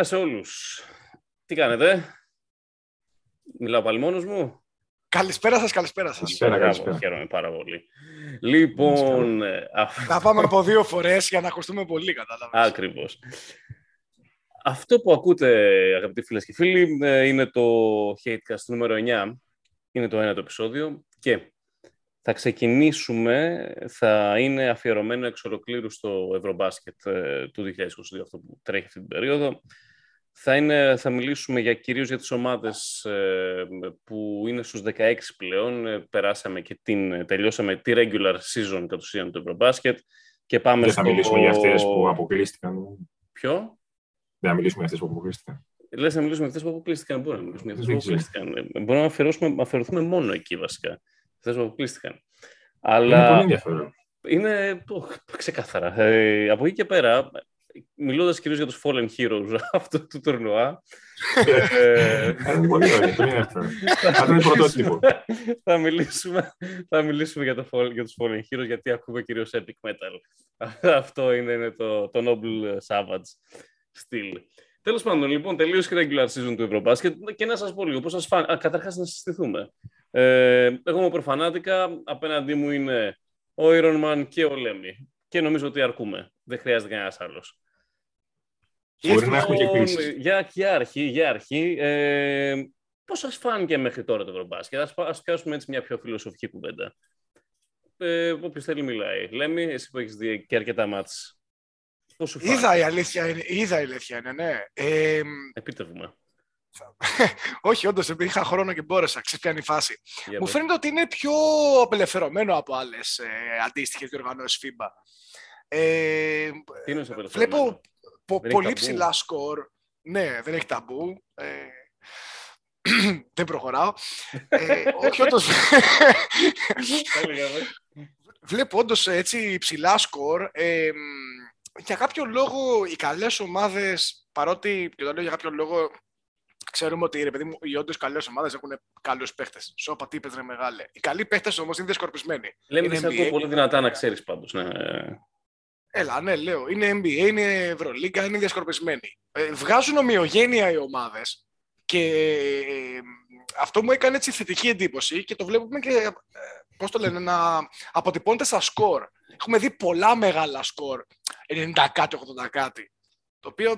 Καλησπέρα σε όλους. Τι κάνετε, Μιλάω πάλι μόνος μου. Καλησπέρα σας, καλησπέρα σας. Καλησπέρα, Μπράβο, καλησπέρα. Χαίρομαι πάρα πολύ. Λοιπόν, ε, α- Θα πάμε από δύο φορές για να ακουστούμε πολύ, κατάλαβες. Ακριβώς. Αυτό που ακούτε, αγαπητοί φίλες και φίλοι, ε, είναι το Hatecast νούμερο 9. Είναι το ένα το επεισόδιο και θα ξεκινήσουμε, θα είναι αφιερωμένο εξ ολοκλήρου στο Ευρωμπάσκετ ε, του 2022, αυτό που τρέχει αυτή την περίοδο. Θα, είναι, θα μιλήσουμε για, κυρίως για τις ομάδες ε, που είναι στους 16 πλέον. Ε, περάσαμε και την, τελειώσαμε τη regular season κατ' ουσίαν του Ευρωμπάσκετ και πάμε Δεν θα στο... μιλήσουμε για αυτές που αποκλείστηκαν. Ποιο; Δεν θα μιλήσουμε για αυτές που αποκλείστηκαν. Λες να μιλήσουμε για αυτές που αποκλείστηκαν. Μπορούμε να μιλήσουμε για αυτές που Δεν αποκλείστηκαν. Ε, Μπορούμε να αφιερώσουμε, να αφιερωθούμε μόνο εκεί βασικά. Αυτές που αποκλείστηκαν. Είναι Αλλά πολύ ενδιαφέρον. είναι οχ, ξεκάθαρα. Ε, από εκεί και πέρα, μιλώντας κυρίως για τους Fallen Heroes αυτού του τουρνουά, ε, Είναι πολύ ωραίο, πολύ ενδιαφέρον. Αυτό είναι πρωτότυπο. θα, μιλήσουμε, θα μιλήσουμε για, το, Fall- για τους Fallen Heroes γιατί ακούμε κυρίως Epic Metal. Αυτό είναι, είναι το, το Noble Savage στυλ. Τέλος πάντων, λοιπόν, τελείωσε η regular season του Ευρωμπάσκετ και να σας πω λίγο πώς σας φάνηκε. Καταρχάς να συστηθούμε. Ε, εγώ είμαι προφανάτικα, απέναντί μου είναι ο Iron Man και ο Λέμι. Και νομίζω ότι αρκούμε. Δεν χρειάζεται κανένας άλλος. Μπορεί να έχουμε και Λοιπόν, κλήσεις. Για, για αρχή, για αρχή. Ε, πώς σας φάνηκε μέχρι τώρα το Ευρωμπάσκετ; Ας, πα- ας πιάσουμε έτσι μια πιο φιλοσοφική κουβέντα. Ε, όποιος θέλει μιλάει. Λέμε, εσύ που έχεις δει και αρκετά μάτς. Πώς σου φάνηκε; Είδα η αλήθεια είναι, είδα η αλήθεια είναι, ναι. Ε, Επίτευγμα. Όχι, όντως, επειδή είχα χρόνο και μπόρεσα, ξέρεις ποια είναι η φάση. Για Μου πες. φαίνεται ότι είναι πιο απελευθερωμένο από άλλες ε, αντίστοιχες διοργανώσεις FIBA. Ε, Τι είναι απελευθερωμένο; βλέπω πο- Δεν έχει πολύ ταμπού. ψηλά σκορ. Ναι, δεν έχει ταμπού. Ε, δεν προχωράω. Ε, όχι, όντως, Έλεγα, ε. βλέπω όντως έτσι ψηλά σκορ. Ε, μ, για κάποιο λόγο οι καλές ομάδες, παρότι και το λέω για κάποιο λόγο, ξέρουμε ότι ρε παιδί μου, οι όντως καλές ομάδες έχουν καλούς παίχτες. Σώπα, τι είπες, ρε μεγάλε. Οι καλοί παίχτες όμως είναι διασκορπισμένοι. Λέμε Είναι δεν σε ακούω NBA. πολύ δυνατά να ξέρεις πάντως. Ναι. Έλα, ναι, λέω. Είναι NBA, είναι Ευρωλίγκα, είναι διασκορπισμένοι. Ε, βγάζουν ομοιογένεια οι ομάδες και ε, αυτό μου έκανε έτσι θετική εντύπωση και το βλέπουμε και, ε, πώς το λένε, να αποτυπώνεται στα σκορ. Έχουμε δει πολλά μεγάλα σκορ, 90 κάτι, 80 κάτι, το οποίο ε,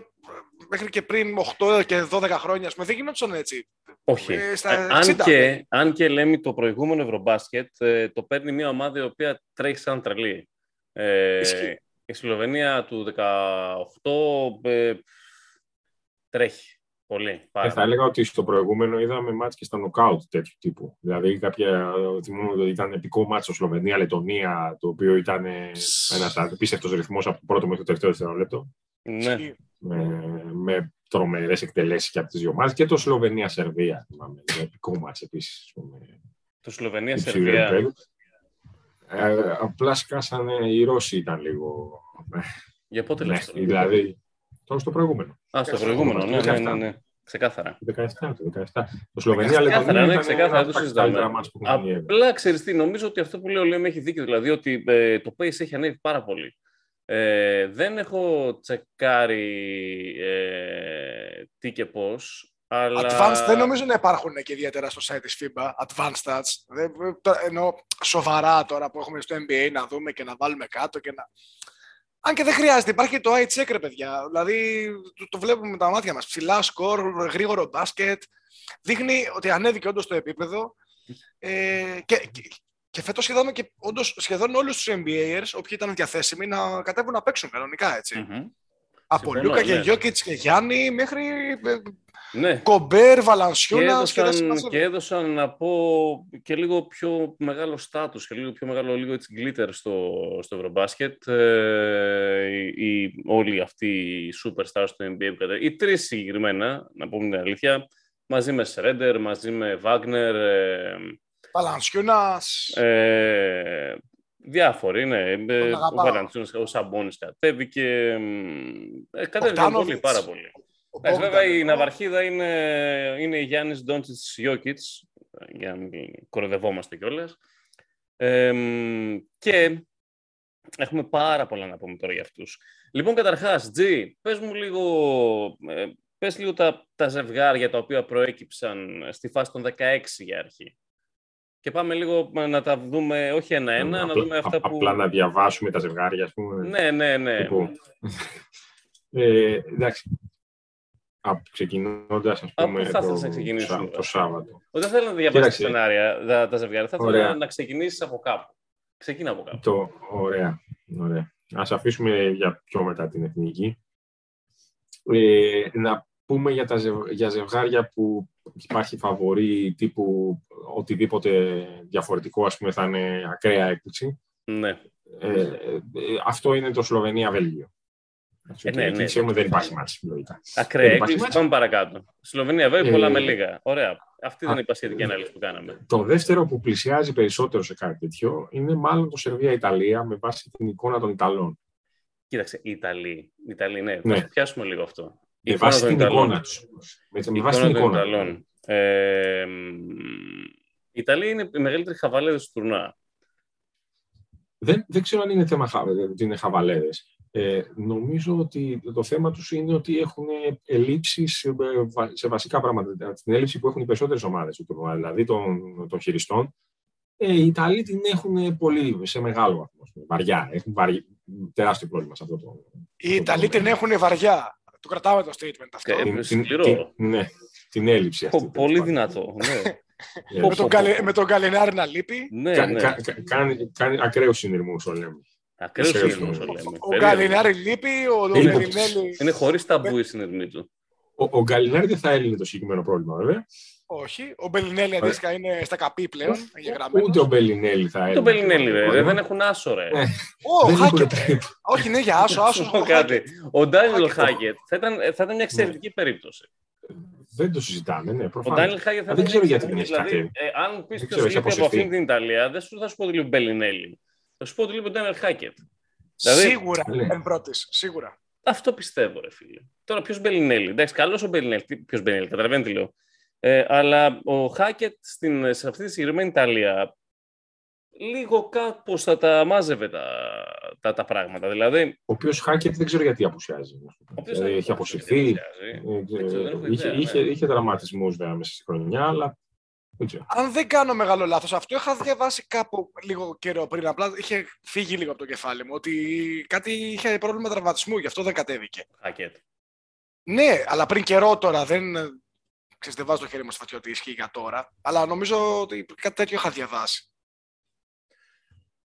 μέχρι και πριν 8 και 12 χρόνια, ας πούμε, δεν γινόταν έτσι. Όχι. Ε, στα Ε, αν, 60. και, αν και λέμε το προηγούμενο Ευρωμπάσκετ, ε, το παίρνει μια ομάδα η οποία τρέχει σαν τρελή. Ε, Ισχύει. η Σλοβενία του 18 ε, τρέχει πολύ. Πάρα Ε, θα πολύ. έλεγα ότι στο προηγούμενο είδαμε μάτς και στα νοκάουτ τέτοιου τύπου. Δηλαδή, κάποια, θυμούμαι ότι ήταν επικό μάτς στο Σλοβενία-Λετωνία, το οποίο ήταν ένας απίστευτος ρυθμός από το πρώτο μέχρι το τελευταίο δευτερόλεπτο. Ναι. Ισχύει. Με, με τρομερές εκτελέσεις και από τις δύο ομάδες. Και το Σλοβενία-Σερβία, θυμάμαι. Ένα επικό μάτς επίσης. Το υψηλού Σλοβενία-Σερβία. επίπεδου. Ε, απλά σκάσανε οι Ρώσοι ήταν λίγο. Για πότε Ναι, λες το. δηλαδή. Τώρα στο προηγούμενο. Α, στο στο προηγούμενο. Ναι, ναι, ναι, 17. ναι. Ξεκάθαρα. Το 17, το 17. Το Σλοβενία Ξεκάθαρα, Λετωνία ναι, ήταν ξεκάθαρα, ένα το από τα συζητάμε. καλύτερα μάτς που έχουν γίνει ever. Απλά ξέρεις τι, νομίζω ότι αυτό που λέω, λέμε έχει δίκιο. Δηλαδή ότι ε, το pace έχει ανέβει πάρα πολύ. Ε, δεν έχω τσεκάρει ε, τι και πώς, αλλά... Advanced δεν νομίζω να υπάρχουν και ιδιαίτερα στο site της FIBA. Advanced stats. Δεν, το- εννοώ σοβαρά τώρα που έχουμε στο NBA να δούμε και να βάλουμε κάτω και να... Αν και δεν χρειάζεται, υπάρχει και το eye check, ρε παιδιά. Δηλαδή, το, το βλέπουμε με τα μάτια μας. Ψηλά σκορ, γρήγορο μπάσκετ. Δείχνει ότι ανέβηκε όντως το επίπεδο. Ε, και, και, και φέτος είδαμε και όντως σχεδόν όλους τους NBAers, όποιοι ήταν διαθέσιμοι, να κατέβουν να παίξουν κανονικά, έτσι. Μμμ. Από Συμφωνώ, Λούκα και ναι. Γιώκητς και Γιάννη μέχρι ε, Ναι. Κομπέρ, Και Βαλανσιούνας και, δεν έδωσαν, σημασία. και έδωσαν να πω και λίγο πιο μεγάλο στάτους και λίγο πιο μεγάλο λίγο έτσι glitter στο, στο Ευρωμπάσκετ. Ε, οι, οι- όλοι αυτοί οι superstars του NBA που κατέ... Οι τρεις συγκεκριμένα, να πούμε την αλήθεια, μαζί με Σρέντερ, μαζί με Βάγνερ, ε, Βαλανσιούνας. ε, διάφοροι, ναι. Ε, ο αγαπάω. Βαλαντσιούνας, ο Σαμπόνης κατέβηκε. μ, Ε, κατέβηκαν Μπογδάνοβιτς. πολύ, πάρα πολύ. ο Εντάξει, Bogdan, βέβαια η ε, ναυαρχίδα είναι, είναι η Γιάννης Ντόντσιτς Γιώκητς, για να μην κοροδευόμαστε κιόλας. και έχουμε πάρα πολλά να πούμε τώρα για αυτούς. Λοιπόν, καταρχάς, Τζι, πες μου λίγο, ε, πες λίγο τα, τα ζευγάρια τα οποία προέκυψαν στη φάση των 16 για αρχή. Και πάμε λίγο να τα δούμε, όχι ένα-ένα, να Απλά- δούμε αυτά α- που... Απλά να διαβάσουμε τα ζευγάρια, ας πούμε. Ναι, ναι, ναι. Λοιπόν, ε, εντάξει. Α, ξεκινώντας, ας Από πούμε, πού θα το, ήθελες να ξεκινήσουμε, Σα- το Σάββατο. Δεν θέλω να διαβάσει Κοίταξε. σενάρια τα, τα ζευγάρια. Θα ήθελα Ωραία. να ξεκινήσεις από κάπου. Ξεκίνα από κάπου. Το, ωραία, ωραία. Ας αφήσουμε για πιο μετά την εθνική. Ε, να πούμε για, τα ζευγ- για ζευγάρια που υπάρχει φαβορή τύπου οτιδήποτε διαφορετικό, ας πούμε, θα είναι ακραία έκπληξη. Ναι. Ε, ε, αυτό είναι το Σλοβενία-Βέλγιο. Ε, ναι, Εκεί ναι. ξέρουμε δεν υπάρχει μάτς, λογικά. Ακραία Δεν υπάρχει έκπληξη. μάτς. Πάμε παρακάτω. Σλοβενία, βέβαια, Ε, πολλά με λίγα. Ωραία. Αυτή δεν α, είναι η πασχετική ανάλυση που κάναμε. Το δεύτερο που πλησιάζει περισσότερο σε κάτι τέτοιο είναι μάλλον το Σερβία-Ιταλία με βάση την εικόνα των Ιταλών. Κοίταξε, οι Ιταλοί. Οι Ιταλοί, ναι. Ναι. Θα το πιάσουμε λίγο αυτό. Η Με εικόνα βάση των την Ιταλών. εικόνα τους. Με, Η με βάση την εικόνα των εικόνα. Ιταλών. Ε, οι Ιταλοί είναι οι μεγαλύτεροι χαβαλέδες του τουρνουά. Δεν, δεν ξέρω αν είναι θέμα χα- ότι είναι χαβαλέδες. Ε, νομίζω ότι το θέμα τους είναι ότι έχουν ελλείψεις σε, βα- σε βασικά πράγματα. Την έλλειψη που έχουν οι περισσότερες ομάδες του τουρνουά, δηλαδή των, των χειριστών. Ε, οι Ιταλοί την έχουν πολύ, σε μεγάλο βαθμό. ας πούμε, Βαριά. Έχουν βαρι, τεράστιο πρόβλημα σε αυτό το. Οι Ιταλοί την έχουν βαριά. Το κρατάμε το statement αυτό. Ε, την, την, σκληρό. την- ναι, την έλλειψη αυτή. Πο- Πολύ δυνατό. Ναι, Ε, με, τον πω, Καλε- πω. με τον Καλενάρη να λείπει. ναι. κα- ναι. κα- κα- κάνει, κάνει ακραίους συνειρμούς, το λέμε. Ακραίο Ξέρεις, συνειρμός, ο- το λέμε. Ο Περίεργο. Καλενάρη λείπει, ο Είναι- Μπερινέλη. Είναι χωρίς ταμπού η συνειρμή του. Ο, ο Γκαλινάρη δεν θα έλυνε το συγκεκριμένο πρόβλημα, βέβαια. Όχι. Ο Μπελινέλη αντίστοιχα είναι στα καπί πλέον. εγγεγραμμένος. Ούτε ο Μπελινέλη θα έλυνε. Το Μπελινέλη, το ρε. πρόβλημα. Δεν έχουν άσο, ρε. Ε, Ω, δεν έχουν Χάκετ. τρίπ. Όχι, ναι, για άσο, άσο. Σου πω κάτι. Ο Ντάνιλ Χάκετ. Χάγκετ θα ήταν, θα ήταν μια εξαιρετική περίπτωση. Δεν το συζητάμε, ναι, Ο προφανώς. Ντάνιλ Χάγκετ θα Δεν ήταν ξέρω μια γιατί δεν έχει εξαιρετική- κατέβει. Δηλαδή, ε, αν πει Δεν ποιο ξέρω, έχει λείπει από αποσυρθεί. αυτήν την Ιταλία, δεν σου θα σου πω ότι λείπει ο Μπελινέλη. Θα σου πω ότι λείπει ο Ντάνιλ Χάκετ. Δηλαδή- Σίγουρα Ναι. εν πρώτης, Σίγουρα. Αυτό πιστεύω, ρε φίλε. Τώρα, ποιος Μπελινέλη; Εντάξει, καλός ο Μπελινέλη. Ποιος Μπελινέλη, καταλαβαίνετε τι λέω. Ε, αλλά ο Χάκετ στην, σε αυτή τη συγκεκριμένη Ιταλία λίγο κάπως θα τα μάζευε τα, τα, τα πράγματα. Δηλαδή, Ο οποίος Χάκετ δεν ξέρω γιατί απουσιάζει. να σου πω. όποιος Δηλαδή, θα- έχει αποσυρθεί. δεν Ε, ξέρω, δεν έχω είχε, ιδέα, είχε, ναι. είχε τραυματισμούς βέβαια μέσα στη χρονιά, αλλά δεν ξέρω. Αν δεν κάνω μεγάλο λάθος, αυτό είχα διαβάσει κάπου λίγο καιρό πριν. Απλά είχε φύγει λίγο από το κεφάλι μου ότι κάτι είχε πρόβλημα τραυματισμού, γι' αυτό δεν κατέβηκε. Χάκετ. Ναι, αλλά πριν καιρό τώρα δεν. Ξέρεις, δεν βάζω το χέρι μου στο φωτιό ότι ισχύει για τώρα. Αλλά νομίζω ότι κάτι τέτοιο είχα διαβάσει.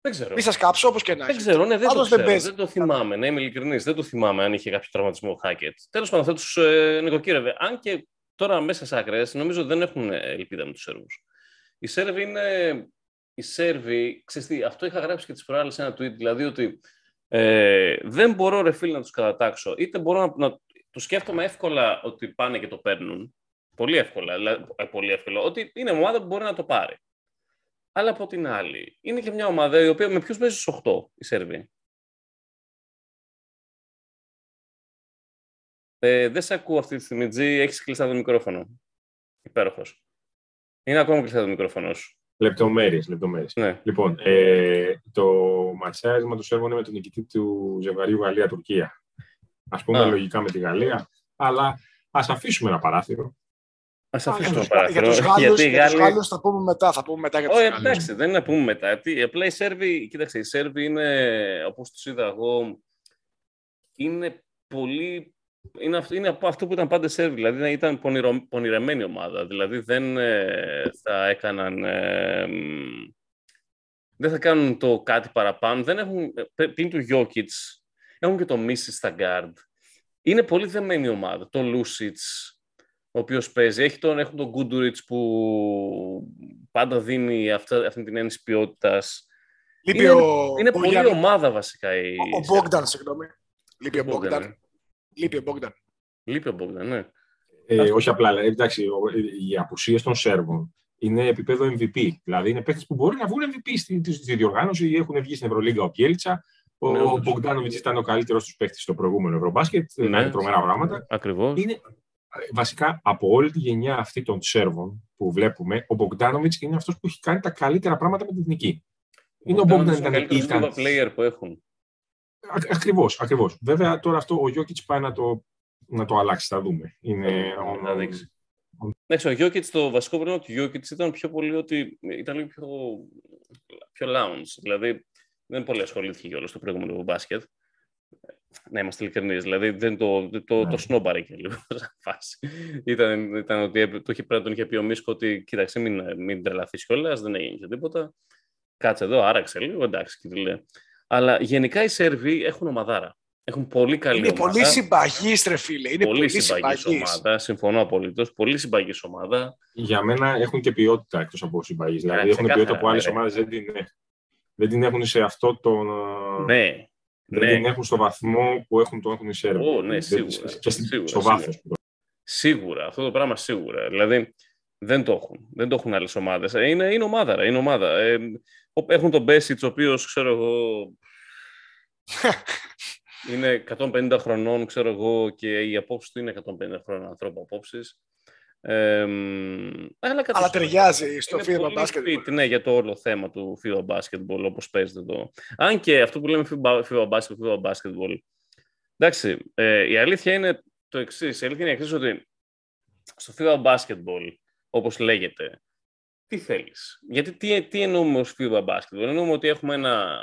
Δεν ξέρω. Μη σας κάψω όπως και να Δεν έχει. ξέρω, ναι, δεν το Άλλος δεν ξέρω. παίζει. Δεν το θυμάμαι, να είμαι ειλικρινής. Δεν το θυμάμαι αν είχε κάποιο τραυματισμό ο Χάκετ. Τέλος πάντων, θα τους ε, νοικοκύρευε. Αν και τώρα μέσα σε άκρες, νομίζω δεν έχουν ελπίδα με τους Σέρβους. Οι Σέρβοι είναι... Οι Σέρβοι, ξέρεις τι, αυτό είχα γράψει και τις προάλλες σε ένα tweet, δηλαδή ότι ε, δεν μπορώ ρε φίλε να τους κατατάξω. Είτε μπορώ να, να το σκέφτομαι εύκολα ότι πάνε και το παίρνουν. Πολύ εύκολα, δηλαδή, ε, πολύ εύκολα. Ότι είναι ομάδα που μπορεί να το πάρει. Αλλά από την άλλη, είναι και μια ομάδα η οποία με ποιους παίζει στους 8, οι Σέρβοι; Ε, δεν σε ακούω αυτή τη στιγμή, Τζι. Έχεις κλειστά το μικρόφωνο. Υπέροχος. Είναι ακόμα κλειστά το μικρόφωνο σου. Λεπτομέρειες, λεπτομέρειες. Ναι. Λοιπόν, ε, το ματσάρισμα του Σέρβων είναι με τον νικητή του ζευγαριού Γαλλία-Τουρκία. Ας πούμε Α. λογικά με τη Γαλλία, αλλά ας αφήσουμε ένα παράθυρο. Ας Α, αφήσουμε για το τους- Για παράθυρο. τους Γάλλους Γιατί οι Γάλλοι... θα πούμε μετά. Θα πούμε μετά για τους Όχι, Γάλλους. εντάξει, δεν είναι να πούμε μετά. Τι, απλά οι Σέρβοι, κοίταξε, οι Σέρβοι είναι, όπως τους είδα εγώ, είναι πολύ. Είναι αυτό, είναι από αυτό που ήταν πάντα σερβι, δηλαδή ήταν πονηρο, πονηρεμένη ομάδα. Δηλαδή δεν ε, θα έκαναν. ε, μ, δεν θα κάνουν το κάτι παραπάνω. Δεν έχουν, ε, πλην του Jokic, έχουν και το Μίσης στα guard. Είναι πολύ δεμένη ομάδα. Το Λούσιτς, ο οποίος παίζει. Έχει τον, έχουν τον Γκούντουριτς που πάντα δίνει αυτά, αυτή την έννοια ποιότητας. Λείπει Είναι, ο, είναι ο πολύ Γιάννη- ομάδα βασικά η ο Μπόγκταν, συγγνώμη. Λείπει ο Ο Bogdan, Μπόγκταν. Λείπει ο Μπόγκταν. Λείπει ο Μπόγκταν, ναι. Ε, Αυτό. όχι απλά, ε, εντάξει, ο- οι απουσίες των Σέρβων είναι επίπεδο MVP. Δηλαδή είναι παίχτε που μπορεί να βγουν MVP στη, στη, στη διοργάνωση. Έχουν βγει στην Ευρωλίγκα ο Πιέλτσα. Ο, Ναι, ο όντως. Μπογκδάνοβιτ ήταν ο καλύτερος τους παίχτη στο προηγούμενο Ευρωμπάσκετ. Ναι. Ναι. τρομερά πράγματα. Ακριβώς. Είναι ε, βασικά από όλη τη γενιά αυτή των Σέρβων που βλέπουμε, ο Μπογκδάνοβιτ είναι αυτός που έχει κάνει τα καλύτερα πράγματα με την εθνική. Είναι ο Bogdanovic Bogdan ο ήταν- καλύτερος ήταν- FIBA player που έχουν. Ακριβώς, ακριβώς. Βέβαια τώρα αυτό ο Γιώκητς πάει να το, να το αλλάξει, θα δούμε. Είναι, Θα δείξει. Εντάξει, ο Γιώκητς, το βασικό πρόβλημα του Γιώκητς ήταν πιο πολύ ότι ήταν λίγο πιο, πιο lounge. Δηλαδή δεν πολύ ασχολήθηκε κιόλας στο προηγούμενο μπάσκετ. Να είμαστε ειλικρινείς. Δηλαδή δεν το, το, το, Ναι. το σνόμπαρε και λίγο σαν φάση. Ήταν, ήταν ότι έπρεπε- το είχε, πρέπει να τον είχε πει ο Μίσκο ότι κοίταξε, μην, μην τρελαθείς κιόλας, δεν έγινε και τίποτα. Κάτσε εδώ, άραξε λίγο, εντάξει, και του λέει. Αλλά γενικά οι Σέρβοι έχουν ομαδάρα. Έχουν πολύ καλή Είναι ομάδα. πολύ συμπαγής, ρε φίλε. Είναι πολύ πολύ συμπαγής συμπαγής. ομάδα. Συμφωνώ απολύτως. Πολύ συμπαγής ομάδα. Για μένα έχουν και ποιότητα εκτός από συμπαγής. Δηλαδή έχουν ξεκάθαρα, ποιότητα που άλλες ναι, ρε. ομάδες δεν, την, δεν την έχουν σε αυτό το. Ναι. Δεν ναι. την έχουν στο βαθμό που έχουν, το έχουν οι Σέρβοι. Ω, ναι, Δεν- σίγουρα, Και στη- σίγουρα, στο σίγουρα. βάθος. Σίγουρα. Αυτό το πράγμα σίγουρα. Δηλαδή δεν το έχουν. Δεν το έχουν άλλες ομάδες. Είναι, είναι ομάδα. Ρε, είναι ομάδα. Ε, ο- έχουν τον Μπέσιτ, ο οποίος ξέρω εγώ. είναι 150 χρονών, ξέρω εγώ, και η απόψη του είναι 150 χρόνων ανθρώπου απόψεις. Ε, μ, αλλά, κατ' Αλλά ουσίαν ταιριάζει στο είναι FIBA πολύ μπάσκετ. fit, ναι, για το όλο θέμα του FIBA basketball, όπως παίζεται εδώ. Αν και αυτό που λέμε FIBA, FIBA basketball, FIBA basketball, εντάξει, ε, η αλήθεια είναι το εξής. Η αλήθεια είναι η εξής ότι στο FIBA basketball, όπως λέγεται, τι θέλεις; Γιατί τι, τι εννοούμε ως FIBA basketball. Εννοούμε ότι έχουμε ένα,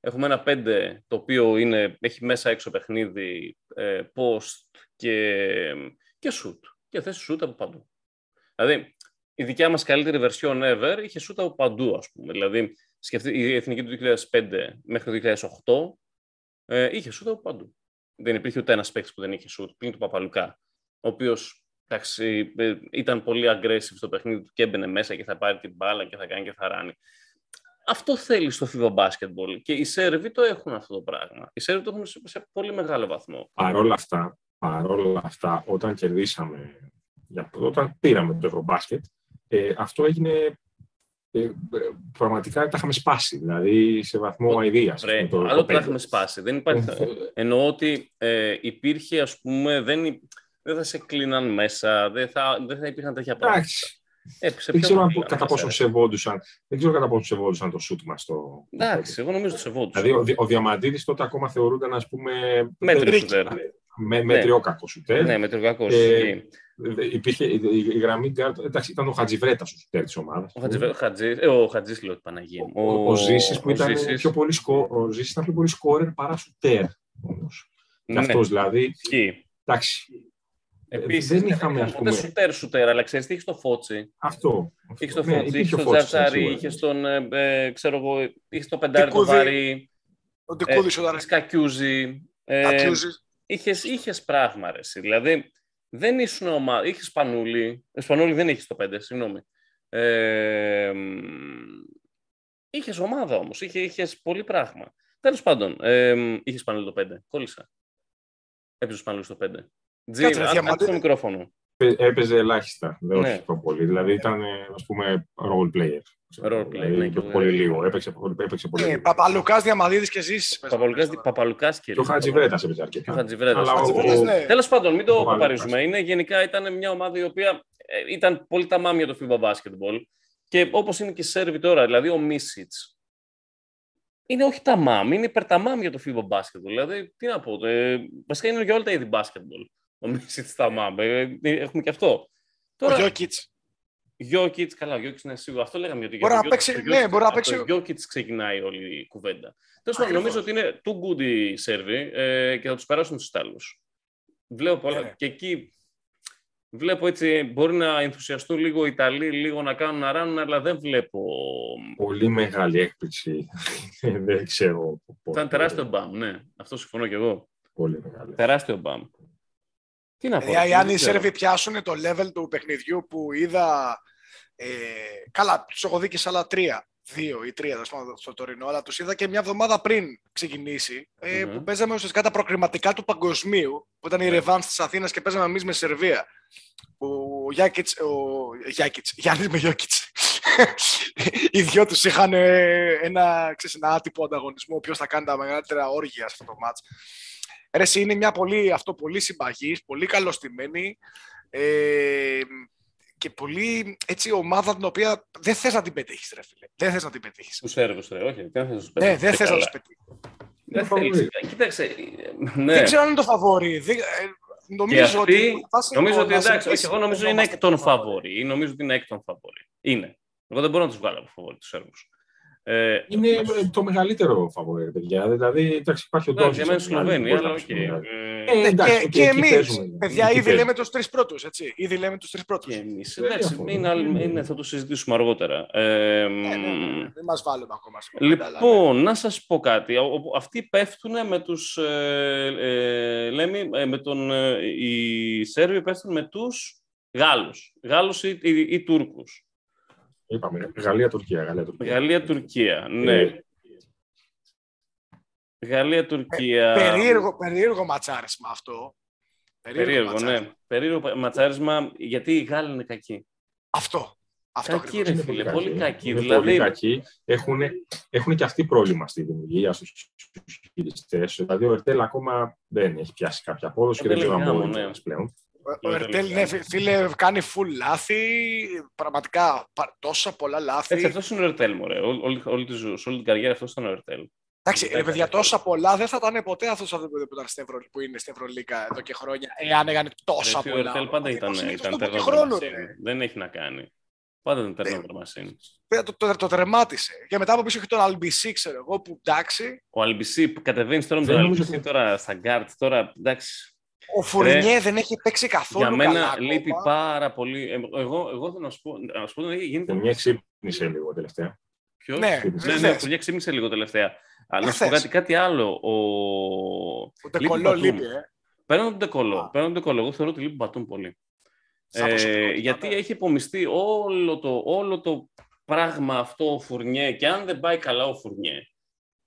έχουμε ένα πέντε το οποίο είναι, έχει μέσα έξω παιχνίδι, ε, post και, και shoot. Και θες shoot από παντού. Δηλαδή, η δικιά μας καλύτερη version ever είχε shoot από παντού, ας πούμε. Δηλαδή, σκεφτεί, η εθνική του 2005 μέχρι το 2008 ε, είχε shoot από παντού. Δεν υπήρχε ούτε ένας παίκτης που δεν είχε shoot, πλην του Παπαλουκά, ο οποίος εντάξει, ε, ήταν πολύ aggressive στο παιχνίδι του και έμπαινε μέσα και θα πάρει την μπάλα και θα κάνει και θα ράνει. Αυτό θέλει στο FIBA basketball και οι Σέρβοι το έχουν αυτό το πράγμα. Οι Σέρβοι το έχουν σε, σε πολύ μεγάλο βαθμό. Παρόλα αυτά, παρόλα αυτά, όταν κερδίσαμε, για- όταν πήραμε το Ευρωμπάσκετ, ε, αυτό έγινε ε, ε, πραγματικά τα είχαμε σπάσει, δηλαδή σε βαθμό αηδίας. Ρε, με το- άλλο το το έχουμε πέντε. σπάσει. Δεν υπάρχει, Ε, Εννοώ ότι ε, υπήρχε, ας πούμε, δεν, υ- δεν θα σε κλείναν μέσα, δεν θα, δεν θα υπήρχαν τέτοια πράγματα. Εντάξει, Ε, σε δεν ποιον ξέρω θα αν- κλείναν κατά μέσα, πόσο ρε. σεβόντουσαν, δεν ξέρω κατά πόσο σεβόντουσαν το σούτ μας το... Εντάξει, εγώ νομίζω το σεβόντουσαν. Δηλαδή, ο, Δη- ο Διαμαντίδης τότε ακόμα θεωρούνταν, ας πούμε, Μέτριος δεν- σουτέρ. με, μέτριο κακό σουτέρ. Ναι, με τριγακό. Ε, Υπήρχε η, η, η γραμμή γκάρτ, εντάξει, ήταν ο Χατζιβρέτα ο σουτέρ της ομάδας. Ο Χατζης, ο Χατζης, ε, ο Χατζης λέω, Παναγία μου. Ο, ο Ζήσης που ο ήταν Ζήσης, πιο πολύ, σκο, ο Ζήσης ήταν πιο πολύ σκόρερ παρά σουτέρ. Όμως. Και ναι, αυτός δηλαδή, ισχύει. εντάξει, Επίσης, δεν είχαμε, δεν ας ποτέ πούμε- σουτέρ, σουτέρ, αλλά ξέρεις τι είχε στο Φότσι. αυτό. Είχε στο Ναι, Φότσι, είχε υπήρχε ο στον Φώτης, Τζαρτσάρη, σίγουρα. είχε στον, ε, ε, ξέρω εγώ, είχε στο Πεντάρι το Τικούδη. Βαρύ, Ο ε, Ντεκούδης όταν Σκακιούζη. ε, ακιούζει. Είχες, είχες πράγμα, ρε, εσύ. Δηλαδή, δεν ήσουν ομάδα. Είχες Σπανούλη. Ε, Σπανούλη δεν είχες το 5, συγγνώμη. Ε, μ, είχες ομάδα όμως. Είχε, είχες πολύ πράγμα. Τέλος πάντων, ε, μ, είχες Σπανούλη το 5. Κόλλησα. Έπαιζες ο Σπανούλη το 5. Τζι, Κάτσε, ρε, ά- Διαμαντή. άκουσε το μικρόφωνο. Πε- Έπαιζε ελάχιστα, δεν Ναι. όχι πιο πολύ. Δηλαδή ήταν, ε, ας πούμε, role player. Role player, Δηλαδή, ναι, και πολύ εγώ- λίγο. Έπαιξε, πολύ- έπαιξε πολύ Ε, λίγο. Παπαλουκάς, Διαμαντίδης και Ζήσης. Παπαλουκάς, Παπαλουκάς και Και ο Χατζιβρέτας έπαιζε Και ο αρκετά. Χατζιβρέτας. Αλλά ο- Χατζιβρέτας, ο- ναι. Τέλος πάντων, μην το Ο παπαρίζουμε. Είναι, γενικά ήταν μια ομάδα η οποία ε, ήταν πολύ ταμάμ για το FIBA basketball. Και όπως είναι και οι Σέρβοι τώρα, δηλαδή ο Μίσιτς. Είναι όχι ταμάμ, είναι υπερταμάμ για το FIBA basketball. Δηλαδή, τι να πω, ε, βασικά είναι για όλα τα είδη basketball. Ο Μίσιτς ταμάμ. Ε, ε, έχουμε και αυτό. Ο Τώρα, Γιώκητς. Γιώκητς, καλά, ο Γιώκητς είναι σίγουρο. Αυτό λέγαμε γιατί. Μπορεί για να το παίξει- Jokic- ναι, μπορεί να από παίξει- Το Γιώκητς ξεκινάει όλη η κουβέντα. Τέλος πάντων, Ακριβώς. νομίζω ότι είναι too good οι Σέρβοι ε, και θα τους περάσουν στους Ιταλούς. Βλέπω πολλά. Ναι, ναι. Και εκεί βλέπω έτσι, μπορεί να ενθουσιαστούν λίγο οι Ιταλοί, λίγο να κάνουν να ράνουν, αλλά δεν βλέπω. Πολύ μεγάλη έκπληξη. Δεν ξέρω. Θα πώς- είναι τεράστιο μπαμ, ναι. Αυτό συμφωνώ κι εγώ. Πολύ μεγάλη. Τεράστιο μπαμ. Τι να πω. Δηλαδή, δεν αν οι ξέρω. Σέρβοι πιάσουν το level του παιχνιδιού που είδα. Ε, καλά, τους έχω δει και σε άλλα τρία. Δύο ή τρία τέλος πάντων, στο τωρινό, αλλά τους είδα και μια εβδομάδα πριν ξεκινήσει. Ε, Μμμ. Που παίζαμε ουσιαστικά τα προκριματικά του παγκοσμίου, που ήταν η Ναι. Revans της Αθήνας και παίζαμε εμείς με Σερβία. Ο Γιάκητς, ο Γιάκητς, Γιάννης με Γιώκητς. Οι δυο τους είχαν ε, ένα, ξέρεις, ένα άτυπο ανταγωνισμό, ποιος θα κάνει τα μεγαλύτερα όργια σε αυτό το μάτς. Ρε, εσύ, είναι μια πολύ, αυτό, πολύ συμπαγής, πολύ καλωστημένη ε, και πολύ έτσι ομάδα την οποία δεν θες να την πετύχεις, ρε φίλε. Δεν θες να την πετύχεις. Τους Σέρβους, ρε. Όχι, δεν θα τους Ναι, δεν θες να τους πετύχεις. Δεν Είναι θέλεις. Κοίταξε. ε, Ναι. Δεν ξέρω αν είναι το φαβόρι. Δεν- ε, Και Νομίζω αυτή, ότι... βάσει νομίζω το ότι να εντάξει, όχι, συνεχίσει εγώ νομίζω να είναι είμαστε εκ των το φαβόρι. φαβόρι. Ή Νομίζω ότι είναι εκ των φαβόρι. Είναι. Εγώ δεν μπορώ να τους βγάλω από φαβόρι τους Σέρβους. Ε, Είναι ε, το μεγαλύτερο φαβορέ, παιδιά. Δηλαδή, εντάξει, υπάρχει ο εντάξει, Ντόντζιτς. για μένα είναι Σλοβαίνοι, μπορεί να αλλά πεις οκ. μεγάλο. Ε, Ε, Ναι, εντάξει, και, οκ, και εκεί εμείς, παίζουμε. παιδιά, Εκεί ήδη παίζουμε. λέμε τους τρεις πρώτους. Έτσι. Ήδη λέμε τους τρεις πρώτους. Και εμείς, Δεν εντάξει, διαφωνώ. είναι, άλλη- είναι, θα το συζητήσουμε αργότερα. Ε, Ναι, ναι, ναι, δεν μας βάλουμε ακόμα. στην κουβέντα, αλλά ναι. Λοιπόν, να σας πω κάτι. Ο- ο- Αυτοί πέφτουν με τους... Ε, ε, λέμε, ε, με τον, ε, οι Σέρβοι πέφτουν με τους Γάλλους. Γάλλους ή, ή, ή Τούρκους. Είπαμε, Γαλλία-Τουρκία. Γαλλία-Τουρκία. Γαλλία-Τουρκία, ναι. Ε, Γαλλία-Τουρκία. περίεργο, περίεργο ματσάρισμα αυτό. Περίεργο, ματσάρισμα. ναι. Περίεργο ματσάρισμα, γιατί οι Γάλλοι είναι κακοί. Αυτό. Αυτό Κακοί, ακριβώς. ρε είναι φίλε, πολύ κακοί. Είναι Δηλαδή, πολύ κακοί. Έχουν, έχουν και αυτοί πρόβλημα στη δημιουργία στους χειριστές. Δηλαδή, ο Ερτέλ ακόμα δεν έχει πιάσει κάποια απόδοση και δεν Ερτέλ ξέρω αν γάμο, μπορεί ναι. να πιάσει πλέον. Ο- Ο Ερτέλ, ναι, φι- φίλε, κάνει full λάθη. Πραγματικά πα- τόσα πολλά λάθη. έτσι, αυτός είναι ο Ερτέλ, μωρέ. Όλη, όλη, όλη τη ζωή, σε όλη την καριέρα αυτός ήταν ο Ερτέλ. Εντάξει, δεν ρε παιδιά, έκανε τόσα πολλά δεν θα ήταν ποτέ αυτός που ήταν στην Ευρω... που είναι στην Ευρωλίκα εδώ και χρόνια. Εάν έκανε τόσα Ρε, Ο πολλά. Ερτέλ πάντα Ο ήταν, Δήμος είναι ήταν αυτό που turnover και χρόνο, machine. ρε. Δεν έχει να κάνει. Πάντα ήταν Ναι. turnover machine. Παιδιά, Το, το, το τερμάτισε. Και μετά από πίσω έχει τον Αλμπισί, ξέρω εγώ, που εντάξει. Ο Αλμπισί που κατεβαίνει τώρα με Δεν τον νομίζω Αλμπισί ότι- τώρα στα γκάρτ. Τώρα εντάξει. Ο Φουρνιέ δεν έχει παίξει καθόλου Για μένα καλά ακόμα. λείπει πάρα πολύ. Ε, Εγώ, εγώ θέλω να σου πω. Να σου πω ότι γίνεται. Μια ξύπνησε λίγο τελευταία. Ποιος; Ναι, ναι, ναι, χθες. ο Φουρνιέ ξύπνησε λίγο τελευταία. Αλλά να σου πω Χθες. κάτι, κάτι άλλο. Ο... Ούτε λείπει κολλό Μπατούμ. λείπει, ε. Παίρνω τον Τεκολό. Α. Παίρνω τον Τεκολό. Εγώ θεωρώ ότι λείπει Μπατούν πολύ. Σαν Ε, προσωπικότητα, γιατί ναι. έχει υπομειστεί όλο το, όλο το πράγμα αυτό ο Φουρνιέ και αν δεν πάει καλά ο Φουρνιέ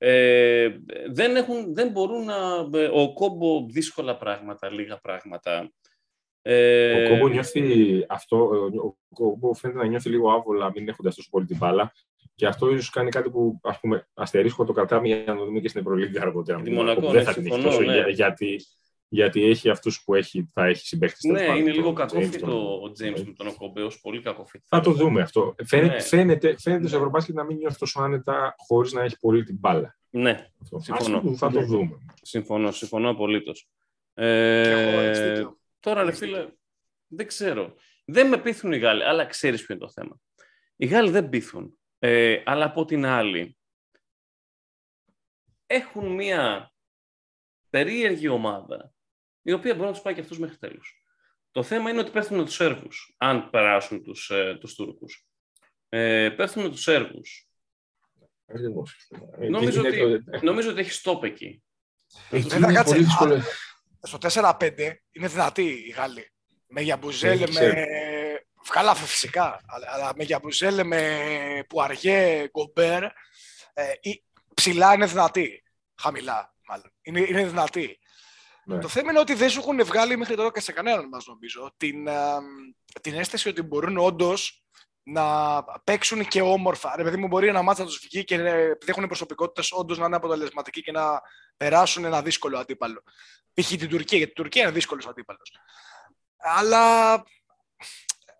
ε, δεν, έχουν, δεν μπορούν να... Ο Κόμπο δύσκολα πράγματα, λίγα πράγματα. Ε, Ο Κόμπο νιώθει αυτό, ο Κόμπο φαίνεται να νιώθει λίγο άβολα μην έχοντας τόσο πολύ την μπάλα. Και αυτό ίσως κάνει κάτι που ας πούμε, αστερίσκο το κρατάμε για να το δούμε και στην Ευρωλίγκα αργότερα. Τη Μονακό, Που ναι, δεν θα την έχει συμφωνώ, τόσο, ναι. για- γιατί, γιατί έχει αυτούς που έχει, θα έχει συμπαίχτη. ναι, είναι λίγο κακόφυτο ο James με τον Οκομπέο, πολύ κακόφυτο. Θα το δούμε αυτό. Φαίνεται, Ναι. φαίνεται, φαίνεται στο Ευρωμπάσκετ να μην νιώθει τόσο άνετα χωρίς να έχει πολύ την μπάλα. Ναι, Αυτό. Συμφωνώ. Ας το- Θα το δούμε. συμφωνώ, συμφωνώ απολύτως. Και εγώ, έχεις Ε, δίκιο. τώρα, ρε Έχεις φίλε, δεν ξέρω. Δεν με πείθουν οι Γάλλοι, αλλά ξέρεις ποιο είναι το θέμα. Οι Γάλλοι δεν πείθουν. Ε, αλλά από την άλλη, έχουν μία περίεργη ομάδα, η οποία μπορεί να τους πάει και αυτούς μέχρι τέλους. Το θέμα είναι ότι πέφτουν με τους Σέρβους, αν περάσουν τους, ε, τους Τούρκους. Ε, πέφτουν με τους Σέρβους. Ακριβώς. Ε, Νομίζω είναι ότι, το- νομίζω ότι έχει στόπ εκεί. Εκεί Βέβαια, είναι κάτσε. πολύ δύσκολο. Στο 4-5 είναι δυνατοί οι Γάλλοι. Με Γιαμπουζέλ, Δεν με. ξέρω. Καλά, φυσικά. Αλλά, αλλά με Γιαμπουζέλ, με Πουαριέ, Γκομπέρ. Ε, ή- ψηλά είναι δυνατοί. Χαμηλά, μάλλον. Είναι, είναι δυνατοί. Ναι. Το θέμα είναι ότι δεν σου έχουν βγάλει μέχρι τώρα και σε κανέναν μας, νομίζω, την, α, την αίσθηση ότι μπορούν όντως να παίξουν και όμορφα. Ρε παιδί μου, μπορεί ένα μάτσα να τους βγει και ε, επειδή έχουν προσωπικότητες, όντως να είναι αποτελεσματικοί και να περάσουν ένα δύσκολο αντίπαλο. Π.χ. την Τουρκία, γιατί η Τουρκία είναι δύσκολος αντίπαλος. Αλλά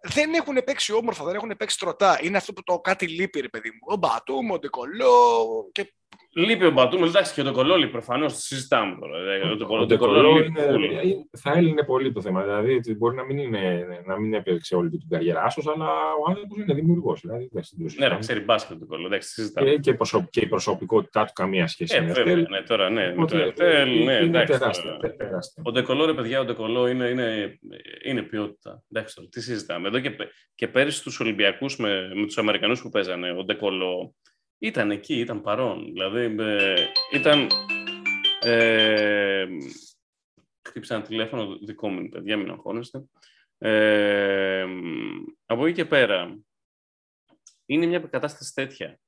δεν έχουν παίξει όμορφα, δεν έχουν παίξει τροτά. Είναι αυτό που το κάτι λείπει, ρε παιδί μου. Ο Μπατούμ, ο Ντεκολό και Λείπει ο Μπατούμ, εντάξει και ο Ντεκολόλη προφανώς το συζητάμε τώρα. ε, Ο Ντεκολόλη- Ο Ντεκολό είναι- θα έλυνε πολύ το θέμα. Δηλαδή ότι μπορεί να μην, είναι, να μην έπαιξε όλη του την καριέρα άσος, αλλά ο άνθρωπος είναι δημιουργός. Δηλαδή, εντάξει, δεν το Ναι, ρε, συζητάμε. ξέρει μπάσκετ ο Ντεκολόλη, εντάξει, συζητάμε. και, και, προσω- και η προσωπικότητά του καμία σχέση Ε, με βέβαια, Ευτέλ. ναι, τώρα ναι, με το Οπότε, Ευτέλ, ναι, είναι εντάξει. τεράστια, τώρα. τε- τεράστια. Ο Ντεκολό, ρε παιδιά, ο Ντεκολό είναι, είναι, είναι ποιότητα. Εντάξει, τώρα, τι συζητάμε. Εδώ και, πε- και πέρυσι στους Ολυμπιακούς με, με τους Αμερικανούς που παίζανε, ο Ντεκολό ήταν εκεί, ήταν παρόν. Δηλαδή, ε, ήταν... Ε, χτύπησα ένα τηλέφωνο δικό μου, παιδιά, μην αγχώνεστε. Ε, από εκεί και πέρα, είναι μια κατάσταση τέτοια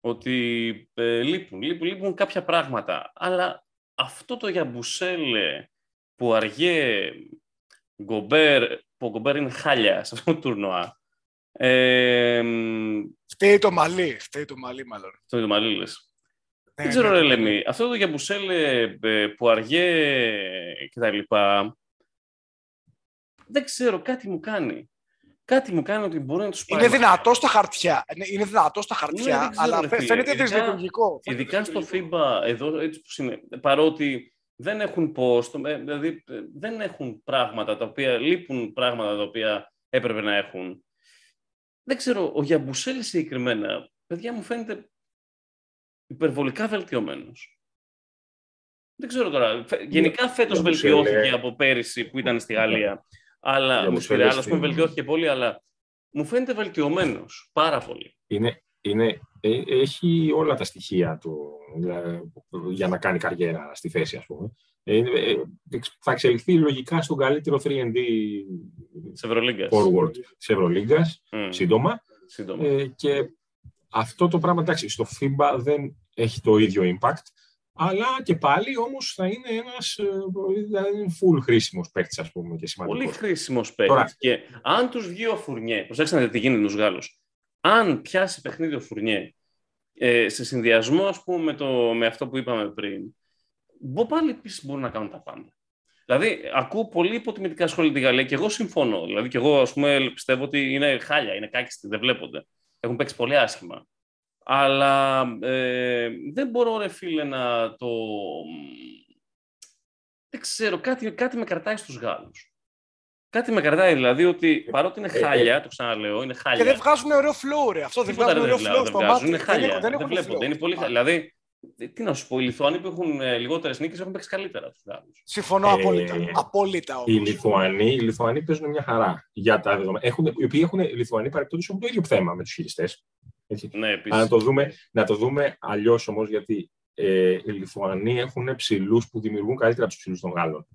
ότι ε, λείπουν, λείπουν, λείπουν κάποια πράγματα. Αλλά αυτό το Γιαμπουσέλε που αργέ Γκομπέρ, που ο Γκομπέρ είναι χάλια σε αυτό το τουρνουά. Ε, μ, Φταίει το μαλλί. Φταίει το μαλλί, μάλλον. αυτό είναι το μαλλί λες. Ναι, Δεν ξέρω, ναι, ρε ναι. Λέμι, αυτό το Γιαμπουσέλε ε, που αργέ και τα λοιπά, δεν ξέρω, κάτι μου κάνει. Κάτι μου κάνει ότι μπορεί να τους πάει. Είναι δυνατό στα χαρτιά. Ναι, Είναι δυνατό στα Ναι, χαρτιά, δεν ξέρω, αλλά ρε φαι- φίλε. φαίνεται Ειδικά- δυσλειτουργικό. Φαίνεται Ειδικά στο δυσλειτουργικό. FIBA, εδώ έτσι που είναι, παρότι δεν έχουν post, ε, δηλαδή ε, δεν έχουν πράγματα τα οποία, λείπουν πράγματα τα οποία έπρεπε να έχουν. Δεν ξέρω, ο Γιαμπουσέλη συγκεκριμένα, παιδιά μου φαίνεται υπερβολικά βελτιωμένος. Δεν ξέρω τώρα. φε- Γενικά φέτος Γιαμπουσέλη- βελτιώθηκε από πέρυσι που ήταν στη Γαλλία. Αλλά με Γιαμπουσέλη Σπυρεάλ, ας πούμε, στην- βελτιώθηκε πολύ, αλλά μου φαίνεται βελτιωμένος πάρα πολύ. Είναι, είναι, ε, έχει όλα τα στοιχεία του δηλαδή, για να κάνει καριέρα στη θέση, ας πούμε. Ε, είναι, ε, εξ- θα εξελιχθεί λογικά στον καλύτερο 3D Της Ευρωλίγκας. forward της Ευρωλίγκας Μμ, σύντομα. Σύντομα. Ε, και αυτό το πράγμα, εντάξει, στο FIBA δεν έχει το ίδιο impact, αλλά και πάλι όμως θα είναι ένας ε, θα είναι full χρήσιμος παίκτης, ας πούμε, και σημαντικός. Πολύ χρήσιμος παίκτης. Τώρα- Και αν τους βγει ο Φουρνιέ, προσέξτε να δείτε τι γίνεται με τους Γάλλους. Αν πιάσει παιχνίδι ο Φουρνιέ ε, σε συνδυασμό ας πούμε, με, το, με αυτό που είπαμε πριν, μπο πάλι επίσης μπορούν να κάνουν τα πάντα. Δηλαδή, ακούω πολύ υποτιμητικά σχόλια τη Γαλλία και εγώ συμφωνώ. Δηλαδή, και εγώ ας πούμε, πιστεύω ότι είναι χάλια, είναι κάκιστοι, δεν βλέπονται. Έχουν παίξει πολύ άσχημα. Αλλά ε, δεν μπορώ, ρε φίλε, να το. Δεν ξέρω, κάτι, κάτι με κρατάει στους Γάλλους. Κάτι με κρατάει, δηλαδή ότι παρότι είναι ε, χάλια, το ξαναλέω, είναι χάλια. Και δεν βγάζουν ωραίο flow, ρε. Αυτό δεν Τίποτα βγάζουν ρε, ωραίο δεν flow δεν στο βγάζουν, μάτι. είναι χάλια. Δεν, Δεν, έχουν βλέπονται, flow. είναι πολύ χάλια. Δηλαδή, τι να σου πω, οι Λιθουανοί που έχουν ε, λιγότερες νίκες έχουν παίξει καλύτερα τους Γάλλους. Συμφωνώ Ε, απόλυτα. Απόλυτα Οι όμως. Λιθουανοί, οι Λιθουανοί παίζουν μια χαρά για τα δεδομένα. Έχουν, οι οποίοι έχουν, οι Λιθουανοί παρεπτόντως έχουν το ίδιο θέμα με τους χειριστές. Έτσι. Ναι, Αλλά επίση. να το δούμε, να το δούμε αλλιώς όμως, γιατί ε, οι Λιθουανοί έχουν ψηλούς που δημιουργούν καλύτερα από τους ψηλούς των Γάλλων.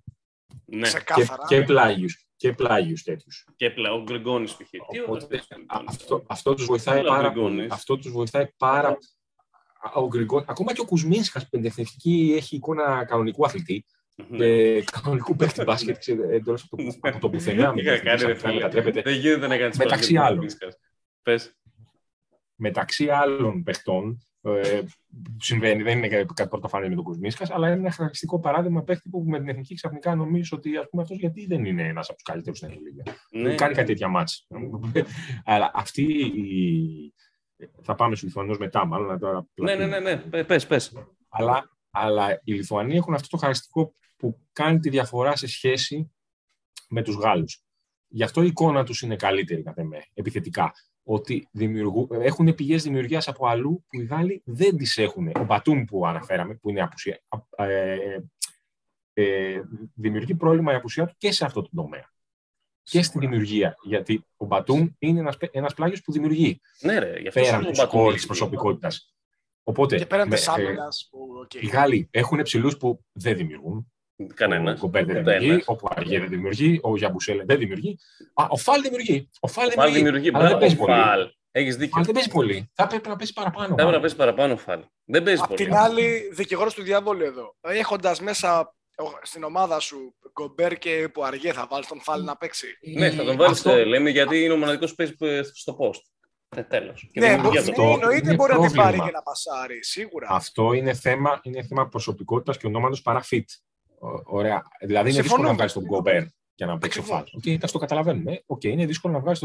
Ναι, Και, Ξεκάθαρα. και πλάγιους και πλάγιους τέτοιους. και πλέον ο Γκριγκόνης π.χ. Τι Οπότε ωραίος ο Γκριγκόνης. αυτό, αυτό τους βοηθάει Όλα ο πάρα Γκριγκόνης. πολύ. Αυτό τους βοηθάει πάρα Α, ο Γκριγκό- Ακόμα και ο Κουσμίνσκας που εντευθευτική έχει εικόνα κανονικού αθλητή. Ναι. Ε, κανονικού παίκτη μπάσκετ εντός από, το- από το πουθενά. Τι είχα κάνει, ρε φίλε. μετατρέπεται Δεν γίνεται να κάνεις Μεταξύ άλλων. Πες. μεταξύ άλλων παιχτών, ε, που συμβαίνει, δεν είναι κάτι πρωτοφανές με τον Κουσμίσκα, αλλά είναι ένα χαρακτηριστικό παράδειγμα παίχτη που με την εθνική ξαφνικά νομίζεις ότι ας πούμε, αυτός γιατί δεν είναι ένας από τους καλύτερους στην Ευρωλίγα. Ναι. Κάνει κάτι τέτοια μάτς. αλλά αυτή η... Θα πάμε στους Λιθουανούς μετά, μάλλον. να τώρα ναι, ναι, ναι, ναι. Πε, πες. Αλλά, αλλά οι Λιθουανοί έχουν αυτό το χαρακτηριστικό που κάνει τη διαφορά σε σχέση με τους Γάλλους. Γι' αυτό η εικόνα τους είναι καλύτερη, κατά με, επιθετικά. Ότι δημιουργού, έχουν πηγές δημιουργίας από αλλού που οι Γάλλοι δεν τις έχουν. Ο Μπατούμ που αναφέραμε, που είναι απουσία, ε, ε, δημιουργεί πρόβλημα η απουσία του και σε αυτό το τομέα. Και στη δημιουργία. Γιατί ο Μπατούμ είναι ένας, ένας πλάγιος που δημιουργεί, Ναι, ρε. Γι' αυτό πέραν σου του το σκόρ Μπατούμ. της προσωπικότητας. Οπότε, Και πέραν με- της ε, άμυνας. οι Γάλλοι έχουν ψηλού που δεν δημιουργούν. Κανένας. Ο Γκομπέρ δεν δημιουργεί, ο Πουαριέ δεν δημιουργεί, ο Γιαμπουσέλε δεν δημιουργεί. Α, ο Φαλ δημιουργεί. Ο Φαλ Ο Φαλ δημιουργεί. δημιουργεί. αλλά δεν Μπράβο, παίζει πολύ. Φαλ. Έχεις δίκιο. Αλλά δεν παίζει πολύ. Θα πρέπει να παίζει παραπάνω. Θα έπρεπε να μάλλον. παίζει παραπάνω ο Φαλ. Δεν παίζει Απ' πολύ. την άλλη, δικηγόρος του διάβολου εδώ. Έχοντας μέσα ο- στην ομάδα σου Γκομπέρ και Πουαριέ, θα βάλεις τον Φαλ να παίξει; Ναι, θα τον βάλεις, Αυτό- λέμε, γιατί είναι ο μοναδικός που παίζει ε, στο post. Ε, Τέλος. Ναι, μπο- αυτό ναι, εννοείται είναι μπορεί να την πρόβλημα. πάρει και να πασάρει. Σίγουρα. Αυτό είναι θέμα, είναι θέμα προσωπικότητας και ονόματος παρά fit. Ω- Ωραία. Δηλαδή είναι Συμφωνώ. δύσκολο να βγάλεις τον Γκομπέρ για να παίξει ο Φαλ. Ακριβώς. Ok, okay, το καταλαβαίνουμε. Οκ, είναι δύσκολο να βγάλεις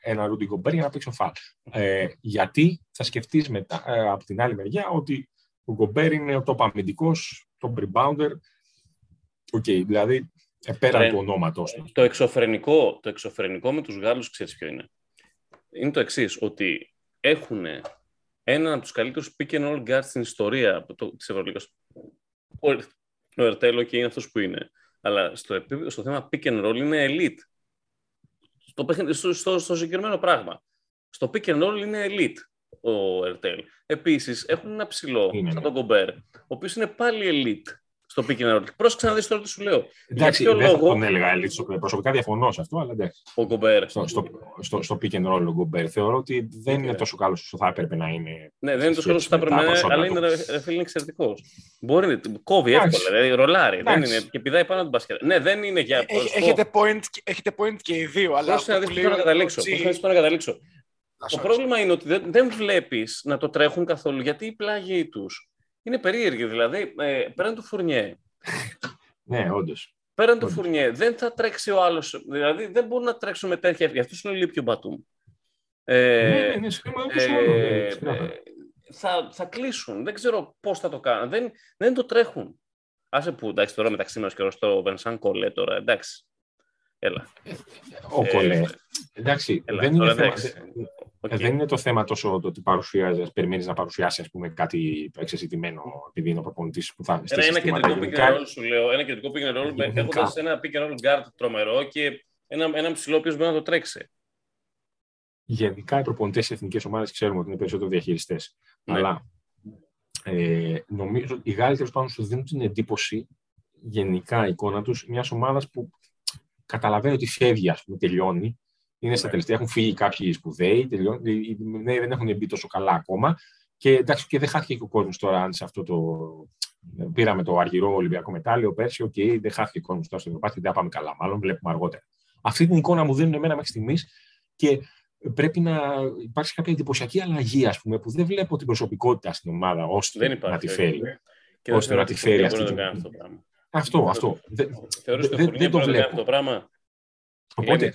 ένα Ρούντι Γκομπέρ για να παίξει ο Φαλ. Ε, γιατί θα σκεφτείς μετά ε, από την άλλη μεριά ότι Ο Γκομπέρ είναι ο top αμυντικός, top rebounder. Ok, δηλαδή, ε, πέραν Ρε, του ονόματος του. Το εξωφρενικό, το εξωφρενικό με τους Γάλλους, ξέρεις ποιο είναι. Είναι το εξής ότι έχουν έναν από τους καλύτερους pick and roll guards στην ιστορία από το, της Ευρωλίγας. Ο, ο Ερτέλ και είναι αυτός που είναι. Αλλά στο, επίπεδο, στο θέμα pick and roll είναι elite. Στο, παιχνίδι- στο, στο, στο συγκεκριμένο πράγμα. Στο pick and roll είναι elite ο Ερτέλ. Επίσης έχουν ένα ψηλό, Είναι, σαν ναι. τον Κομπέρ, ο οποίος είναι πάλι elite στο pick and roll. Πρόσεξε να δεις τώρα τι σου λέω. Εντάξει, ποιο δεν θα λόγο; τον έλεγα elite. στο- Προσωπικά διαφωνώ σε αυτό, αλλά εντάξει. Ο Κομπέρ. Στο, στο, στο, στο pick and roll ο Γκομπέρ θεωρώ ότι δεν είναι Ναι. τόσο καλός όσο θα έπρεπε να είναι. Ναι, δεν είναι τόσο καλός όσο με θα τα έπρεπε να είναι, προσόντα αλλά του. είναι, ρε, ρε φίλε, είναι εξαιρετικός. Μπορεί να κόβει Εντάξει. εύκολα, δηλαδή ρολάρει. Δεν Εντάξει. είναι, και πηδάει πάνω από την μπασκετ. Ναι, δεν είναι για. Έχ- στο- έχετε, point, έχετε point και οι δύο, αλλά Πρόσεχε να αυτό δεις που πού λέει να ο καταλήξω. Τζι- Πρόσεχε να δεις πού να καταλήξω. Α, Το sorry. πρόβλημα είναι ότι δεν, δεν βλέπεις να το τρέχουν καθόλου γιατί η πλάγη τους είναι περίεργη. Δηλαδή, ε, πέραν του Φουρνιέ, Ναι, όντως. πέραν του Όντως. Φουρνιέ, δεν θα τρέξει ο άλλος. Δηλαδή, δεν μπορούν να τρέξουν με τέτοια. Γι' αυτός σου λέω λείπει ο Μπατούμ. Ε, ναι, ναι, ναι, συμφωνώ, συμφωνώ, ναι, ε, ξεκάθαρα. ε, θα, θα κλείσουν. Δεν ξέρω πώς θα το κάνουν. Δεν, δεν το τρέχουν. Άσε που εντάξει τώρα μεταξύ μας και το Βενσάν Κολέ τώρα. Εντάξει. Έλα. Ο ε, Κολέ. Εντάξει, Έλα, δεν, είναι τώρα θέμα, εντάξει. δεν- Οκ. ε, δεν είναι το θέμα τόσο το ότι παρουσιάζεις, περιμένεις να παρουσιάσει ας πούμε, κάτι εξεζητημένο επειδή είναι ο προπονητής που θα Ένα, στήσει ένα συστήματα κεντρικό pick γενικά. and roll σου λέω. Ένα κεντρικό pick and roll Γενικά. έχοντας ένα pick and roll guard τρομερό και ένα, ένα ψηλό οποίος μπορεί να το τρέξει. Γενικά οι προπονητές της εθνικέ ομάδε ξέρουμε ότι είναι περισσότερο διαχειριστές. Ναι. Αλλά ε, νομίζω ότι οι Γάλλοι τέλος πάντων σου δίνουν την εντύπωση, γενικά η εικόνα τους, μιας ομάδας που καταλαβαίνει ότι φεύγει, ας πούμε, τελειώνει. Είναι στα Ναι. τελευταία, έχουν φύγει κάποιοι σπουδαίοι, τελειώνει, οι- οι νέοι δεν έχουν μπει τόσο καλά ακόμα. Και εντάξει, και δεν χάθηκε και ο κόσμος τώρα αν σε αυτό το. Πήραμε το αργυρό Ολυμπιακό μετάλλιο πέρσι, οκ, δεν χάθηκε ο κόσμος τώρα στο Ευρωπαϊκό, δεν πάμε καλά. Μάλλον βλέπουμε αργότερα. Αυτή την εικόνα μου δίνουν εμένα μέχρι στιγμής και πρέπει να υπάρξει κάποια εντυπωσιακή αλλαγή, ας πούμε, που δεν βλέπω την προσωπικότητα στην ομάδα ώστε Δεν υπάρχει. να τη όχι. φέρει. Και δεν ώστε θεωρώ να τη ότι φέρει μπορεί αυτή να το την- κάνει αυτό το πράγμα. Αυτό, αυτό. Δεν- Θεωρείς ότι ο δεν- Φουρνιέ δεν το μπορεί να το κάνει βλέπω. αυτό το πράγμα. Οπότε,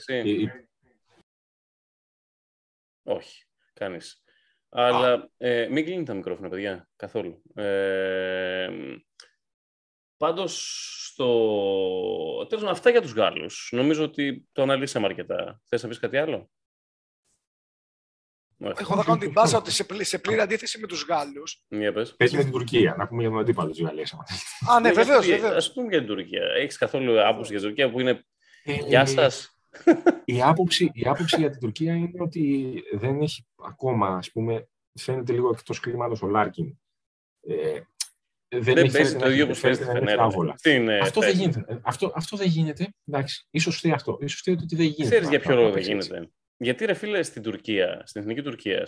Όχι, κάνει. Αλλά ε, μην κλείνει τα μικρόφωνα, παιδιά, καθόλου. Ε, Πάντως, στο... τέλος πάντων, αυτά για τους Γάλλους. Νομίζω ότι το αναλύσαμε αρκετά. Θες να πεις κάτι άλλο; Όχι. Εγώ θα κάνω την μπάζα ότι σε, πλή- σε πλήρη αντίθεση με τους Γάλλους. Για πες. παίζει με την Τουρκία, να πούμε για τον αντίπαλο της Γαλλίας. Α, ναι, Ναι, βεβαίως. γιατί- Ας πούμε για την Τουρκία. Έχεις καθόλου άποψη για την Τουρκία που είναι Ε, «Γεια σας». Η άποψη, η άποψη για την Τουρκία είναι ότι δεν έχει ακόμα, ας πούμε, φαίνεται λίγο εκτός κλίματος ο Λάρκιν. Ε, δεν Δεν έχει παίζει φαίνεται το να ίδιο έχει- όπως παίζει στη φαίνεται να έχει Φενέρα. άβολα. Στην, ε, Αυτό δεν θέση. γίνεται. Ε, Αυτό, αυτό δεν γίνεται. Εντάξει, ίσως θέλει αυτό. Ίσως θέλει ότι δεν γίνεται. Ξέρεις να- για ποιο να λόγο δεν παίξει έτσι. γίνεται. Γιατί ρε φίλε στην Τουρκία, στην εθνική Τουρκία,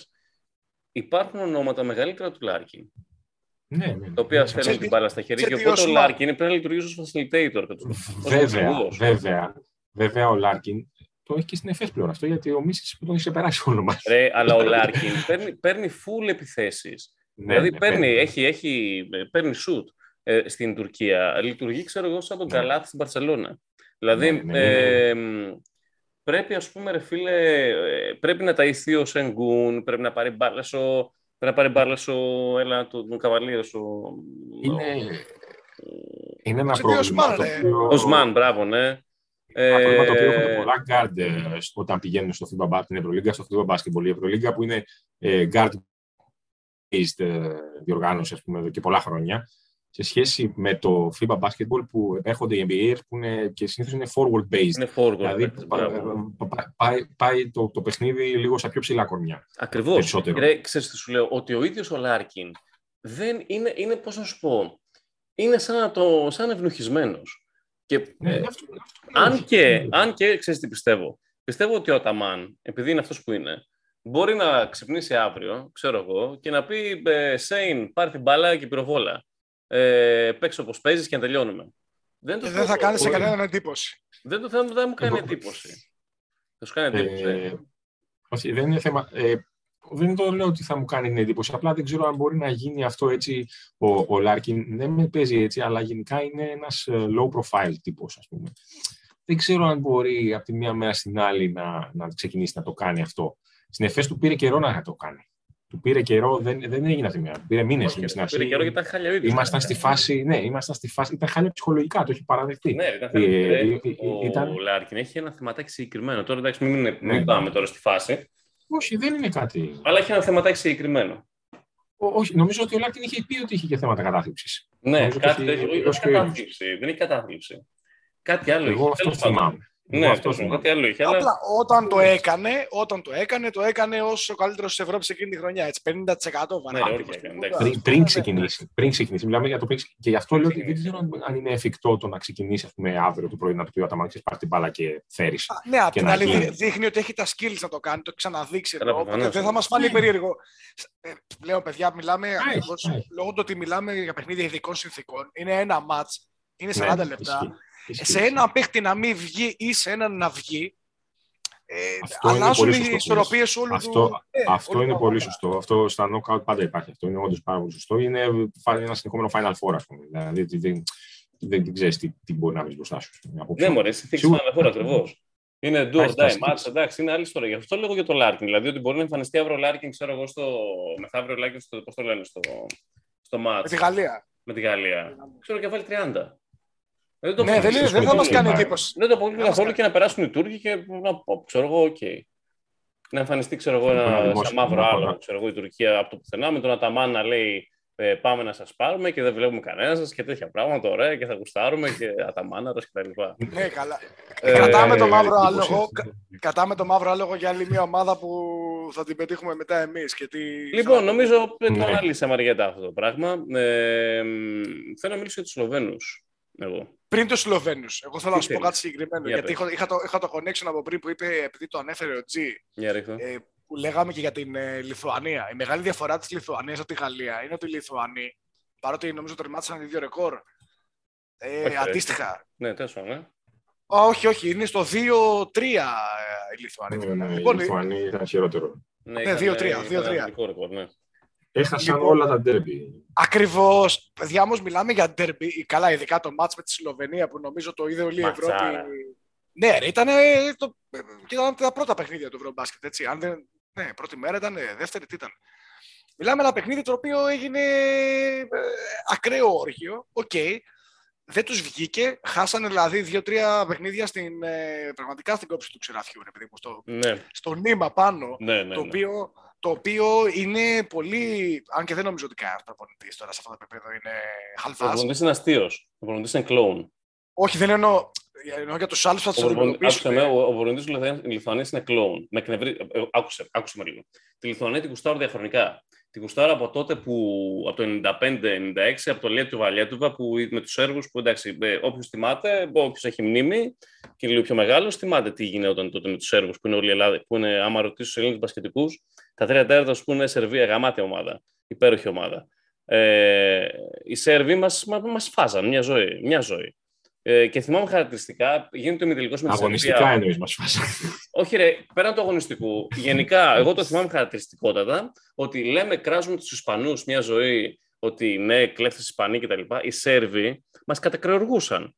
υπάρχουν ονόματα μεγαλύτερα του Λάρκιν, Ναι, ναι, ναι. τα οποία Ναι, θέλουν ξέρει- την μπάλα στα χέρια και ξέρει τι οπότε ο Οσμάν. Λάρκιν πρέπει να λειτουργήσει ως facilitator. ως Βέβαια, οδηγός. βέβαια, βέβαια ο Λάρκιν το έχει και στην ΕΦΕΣ πλέον αυτό, γιατί ο Μίσης που τον έχει ξεπεράσει όλο μας. Ρε, αλλά ο Λάρκιν παίρνει, παίρνει full επιθέσεις. Ναι, δηλαδή ναι, παίρνει, παίρνει. έχει, έχει, παίρνει shoot ε, στην Τουρκία. Λειτουργεί, ξέρω εγώ, σαν τον Ναι. Καλάθι στην Παρσελώνα. Δηλαδή, Ναι, ναι, ναι. ε, μ, πρέπει, ας πούμε, ρε φίλε, ε, πρέπει να ταΐθεί ο Σενγκούν, πρέπει να πάρει μπάλες ο, πρέπει να πάρει μπάλες ο, έλα, τον, τον Καβαλίος, ο, Είναι, είναι ένα Σε τι πρόβλημα. Οσμάν, το ρε. οποίο- ο Οσμάν, μπράβο, ναι. Ένα πρόβλημα το οποίο έχουν Ε, πολλά guard ε, όταν πηγαίνουν στο FIBA, Ba- την Ευρωλίγκα, στο FIBA Basketball. Η Ευρωλίγκα που είναι ε, guard-based ε, διοργάνωση ας πούμε, εδώ και πολλά χρόνια σε σχέση με το FIBA Basketball που έρχονται οι NBA που είναι, και συνήθως είναι forward-based. είναι forward. Δηλαδή παίκτης, πα- μπράβο. πα- πάει, πάει το, το παιχνίδι λίγο στα πιο ψηλά κορμιά. Ακριβώς. περισσότερο. Ρε, ξέρεις τι σου λέω, ότι ο ίδιος ο Λάρκιν δεν είναι, είναι πώς να σου πω, είναι σαν, το, σαν ευνοχισμένος. Και, Ναι, ε, αυτό- αυτό- αν, και, αν και, ξέρεις τι πιστεύω, πιστεύω ότι ο Ταμάν, επειδή είναι αυτός που είναι, μπορεί να ξυπνήσει αύριο, ξέρω εγώ, και να πει ε, «Σέιν, πάρε την μπάλα και πυροβόλα. Ε, παίξε όπως παίζεις και να τελειώνουμε». Δεν, το Και δεν θα θέλω. κάνεις σε Μπορεί. κανέναν εντύπωση. Δεν, το, δεν, δεν μου κάνει Εγώ- εντύπωση. Θα σου κάνει εντύπωση. Ε, όχι, δεν είναι θέμα. Ε, δεν το λέω ότι θα μου κάνει την εντύπωση. Απλά δεν ξέρω αν μπορεί να γίνει αυτό έτσι. Ο, ο Λάρκιν δεν με παίζει έτσι, αλλά γενικά είναι ένας low profile τύπος, ας πούμε. Δεν ξέρω αν μπορεί από τη μία μέρα στην άλλη να, να ξεκινήσει να το κάνει αυτό. Στην ΕΦΕΣ του πήρε καιρό να το κάνει. Του πήρε καιρό, δεν, δεν έγινε αυτή τη μέρα. Πήρε μήνες Όχι, στην πήρε αρχή. καιρό γιατί ήταν χάλια ο ίδιος. Ήμασταν στη φάση, ναι, ήμασταν στη φάση, ήταν χάλια ψυχολογικά, το έχει παραδεχτεί. Ναι, ήταν Ε, χάλια. ε, ε, Ο ήταν- Λάρκιν έχει ένα θεματάκι συγκεκριμένο. Τώρα εντάξει, μην, μην Ναι. πάμε τώρα στη φάση. Όχι, δεν είναι κάτι. Αλλά έχει ένα θεματάκι συγκεκριμένο. Ό, όχι, νομίζω ότι ο Λάρκιν είχε πει ότι είχε και θέματα κατάθλιψης. Ναι, Νομίζω κάτι ότι έχει- τέτοιο. Όχι, ως όχι και ο ίδιος. κατάθλιψη. Δεν έχει κατάθλιψη. Κάτι άλλο Εγώ είχε. αυτό Τέλος πάντων. θυμάμαι. Εγώ Ναι, αυτό αυτός θυμάμαι. κάτι άλλο είχε. Αλλά Απλά όταν το έκανε, όταν το έκανε, το έκανε ως ο καλύτερος της Ευρώπης εκείνη τη χρονιά. Έτσι, 50% Ναι, βαρά. όχι, όχι, εντάξει. Πριν, πριν ξεκινήσει. Πριν ξεκινήσει. Μιλάμε για το πριν. ξεκι- Και γι' αυτό λέω ότι δεν Ξεκινήσει. ξέρω αν- αν είναι εφικτό το να ξεκινήσει ας πούμε, αύριο το πρωί να του πει ο Αταμάκη πάρει την μπάλα και φέρεις. Ναι, απ' και την να άλλη γίνει. δει- δείχνει ότι έχει τα skills να το κάνει, το έχει ξαναδείξει Καλά, εδώ. Οπότε προφανώς. δεν θα μας φανεί περίεργο. Ε, Λέω, παιδιά, μιλάμε Έχει, ακριβώς έχει. λόγω του ότι μιλάμε για παιχνίδια ειδικών συνθήκων. Είναι ένα match, είναι 40 λεπτά. Ναι, ισχύει. Σε ένα παίχτη να μην βγει ή σε έναν να βγει, ε, Αυτό είναι αλλάζουν πολύ οι σωστό. ισορροπίες όλου Αυτό- του. ε, Αυτό όλου είναι του πολύ αγώνα. σωστό. Αυτό στα knockout πάντα υπάρχει. Αυτό είναι όντως πάρα πολύ σωστό. Είναι ένα συνεχόμενο Final Four, ας πούμε. Δηλαδή δεν, δεν, δεν, δεν ξέρεις τι, τι μπορεί να βρεις μπροστά σου. απόψε. Ναι, μωρέ, συνθήκη Σίγουρα. αναφορά ακριβώς. Είναι do or Έχει τα die skills. match, εντάξει, είναι άλλη ιστορία. Γι' αυτό λέγω για το Larkin. Δηλαδή ότι μπορεί να εμφανιστεί αύριο ο Larkin, ξέρω εγώ, στο. μεθαύριο Larkin, στο. Πώς το λένε, στο, στο ματς Με τη Γαλλία. με τη Γαλλία. Ξέρω και να βάλει 30. Δεν το Ναι, δεν, είναι, αποκλείω. δεν θα μας είναι κάνει πάρα. εντύπωση. Δεν το αποκλείω Δεν μας καθόλου κάνει. και να περάσουν οι Τούρκοι και να πω, ξέρω εγώ, οκ. Να εμφανιστεί, ξέρω εγώ, Μπορεί να ένα δημόσιο, σαν μαύρο να άλλο, φορά. ξέρω εγώ, η Τουρκία από το πουθενά, με τον Αταμάν να λέει ε, πάμε να σας πάρουμε και δεν βλέπουμε κανένα σας και τέτοια πράγματα, ωραία, και θα γουστάρουμε και Αταμάναρος και τα λοιπά. Ναι, καλά. Ε, Κρατάμε το μαύρο εντύπωση άλογο. αυτή. κα- Κρατάμε το μαύρο άλογο για άλλη μια ομάδα που θα την πετύχουμε μετά εμείς. Λοιπόν, νομίζω ότι το Ναι. ανάλυσα Μαριέτα αυτό το πράγμα. Ε, μ, θέλω να μιλήσω για τους Σλοβαίνους. Εγώ. Πριν τους Σλοβαίνους, εγώ θέλω να Τι σου πω θέλεις; κάτι συγκεκριμένο. Για γιατί πες. είχα, είχα, το, είχα το connection από πριν που είπε, επειδή το ανέφερε ο Τζι, Για ρίχτω. ε, που λέγαμε και για την ε, Λιθουανία. Η μεγάλη διαφορά της Λιθουανίας από τη Γαλλία είναι ότι οι Λιθουανοί, παρότι νομίζω τερμάτισαν οι δύο ρεκόρ, ε, Όχι, ρε. αντίστοιχα. Ναι, τέλος ναι. Α, όχι, όχι, είναι στο 2-3 ε, οι Λιθουανοί. Ναι, ναι, Λοιπόν, η Λιθουανία ήταν χειρότερο. Ναι, Ναι, ήταν, 2-3, ε, ήταν 2-3. Αγγλικό ρεκόρ, ναι. Έχασαν Λοιπόν, όλα τα ντέρμπι. Ακριβώς. Παιδιά, όμως μιλάμε για ντερμπι. Καλά, ειδικά το μάτς με τη Σλοβενία που νομίζω το είδε όλη η Ματσάρα. Ευρώπη. Ναι, ρε, ήταν, το... και ήταν τα πρώτα παιχνίδια του Ευρωμπάσκετ. Έτσι. Αν δεν... Ναι, πρώτη μέρα ήταν, δεύτερη τι ήταν. Μιλάμε ένα παιχνίδι το οποίο έγινε ε, ακραίο όργιο. Οκ. Δεν τους βγήκε. Χάσανε δηλαδή δύο-τρία παιχνίδια στην, ε, πραγματικά στην κόψη του ξυραφιού. Ρε, παιδί μου, στο, Ναι, στο νήμα πάνω ναι, ναι. το, ναι. Οποίο, το οποίο είναι πολύ. Αν και δεν νομίζω ότι κανένας προπονητής τώρα σε αυτό το επίπεδο είναι Ο χαλβά. προπονητής είναι αστείος. Ο προπονητής είναι κλόουν. Όχι, δεν εννοώ. Εννοώ για τους άλλους θα τους Ο προπονητής- Άκουσε με, αντιμετωπίσουν. ο, ο προπονητής της Λιθουανίας- Λιθουανίας είναι κλόουν. Με εκνευρί... ε, ε, άκουσε, άκουσε με λίγο. Τη Λιθουανία την κουστάρω διαχρονικά. Την κουστάρω από τότε που, από το 95-96, από το Λέτου Βαλιέτουβα, που με τους Σέρβους, που εντάξει, ε, όποιος θυμάται, όποιος έχει μνήμη και λίγο πιο μεγάλος, θυμάται τι γινόταν τότε με τους Σέρβους, που είναι όλη η Ελλάδα, που είναι, άμα ρωτήσεις τους Ελλήνες μπασκετικούς, τα τρία τέταρτα σου πούνε Σερβία, γαμάτια ομάδα, υπέροχη ομάδα. Ε, οι Σέρβοι μας, μα- μας φάζαν μια ζωή. Μια ζωή. Ε, και θυμάμαι χαρακτηριστικά, γίνεται ο ημιτελικός με τη Αγωνιστικά Σερβία. εννοείς μας φάσα. Όχι, ρε, πέραν του αγωνιστικού. Γενικά, εγώ το θυμάμαι χαρακτηριστικότατα ότι λέμε, κράζουμε τους Ισπανούς μια ζωή ότι ναι, κλέφτες Ισπανοί κτλ. Οι Σέρβοι μας κατακρεουργούσαν.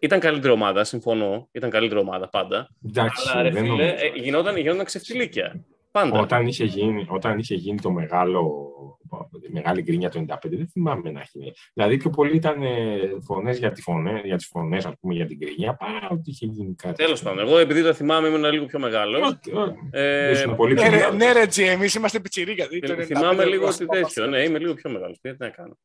Ήταν καλύτερη ομάδα, συμφωνώ. Ήταν καλύτερη ομάδα πάντα. Εντάξει, Αλλά ρε δεν φίλε, νομίζω. ε, γινόταν, γινόταν ξεφτιλίκια. Πάντα. Όταν είχε, γίνει, όταν είχε γίνει το μεγάλο, η μεγάλη γκρίνια το 95, δεν θυμάμαι να έχει. Δηλαδή, πιο πολύ ήταν φωνές για, τη φωνέ, για τις φωνές, ας πούμε, για την γκρίνια, παρά ότι είχε γίνει κάτι. Τέλος πάντων, εγώ επειδή το θυμάμαι, ήμουν λίγο πιο μεγάλος. Όχι, όχι. Ε, Ήσουν πολύ Ναι, πιο ρε, μεγάλος. ναι, ρε, Τζι, εμείς είμαστε πιτσιρίκα. δηλαδή το 95 θυμάμαι λίγο είμαστε ότι παπάς. τέτοιο. Ναι, είμαι λίγο πιο μεγάλος. Τι να κάνω.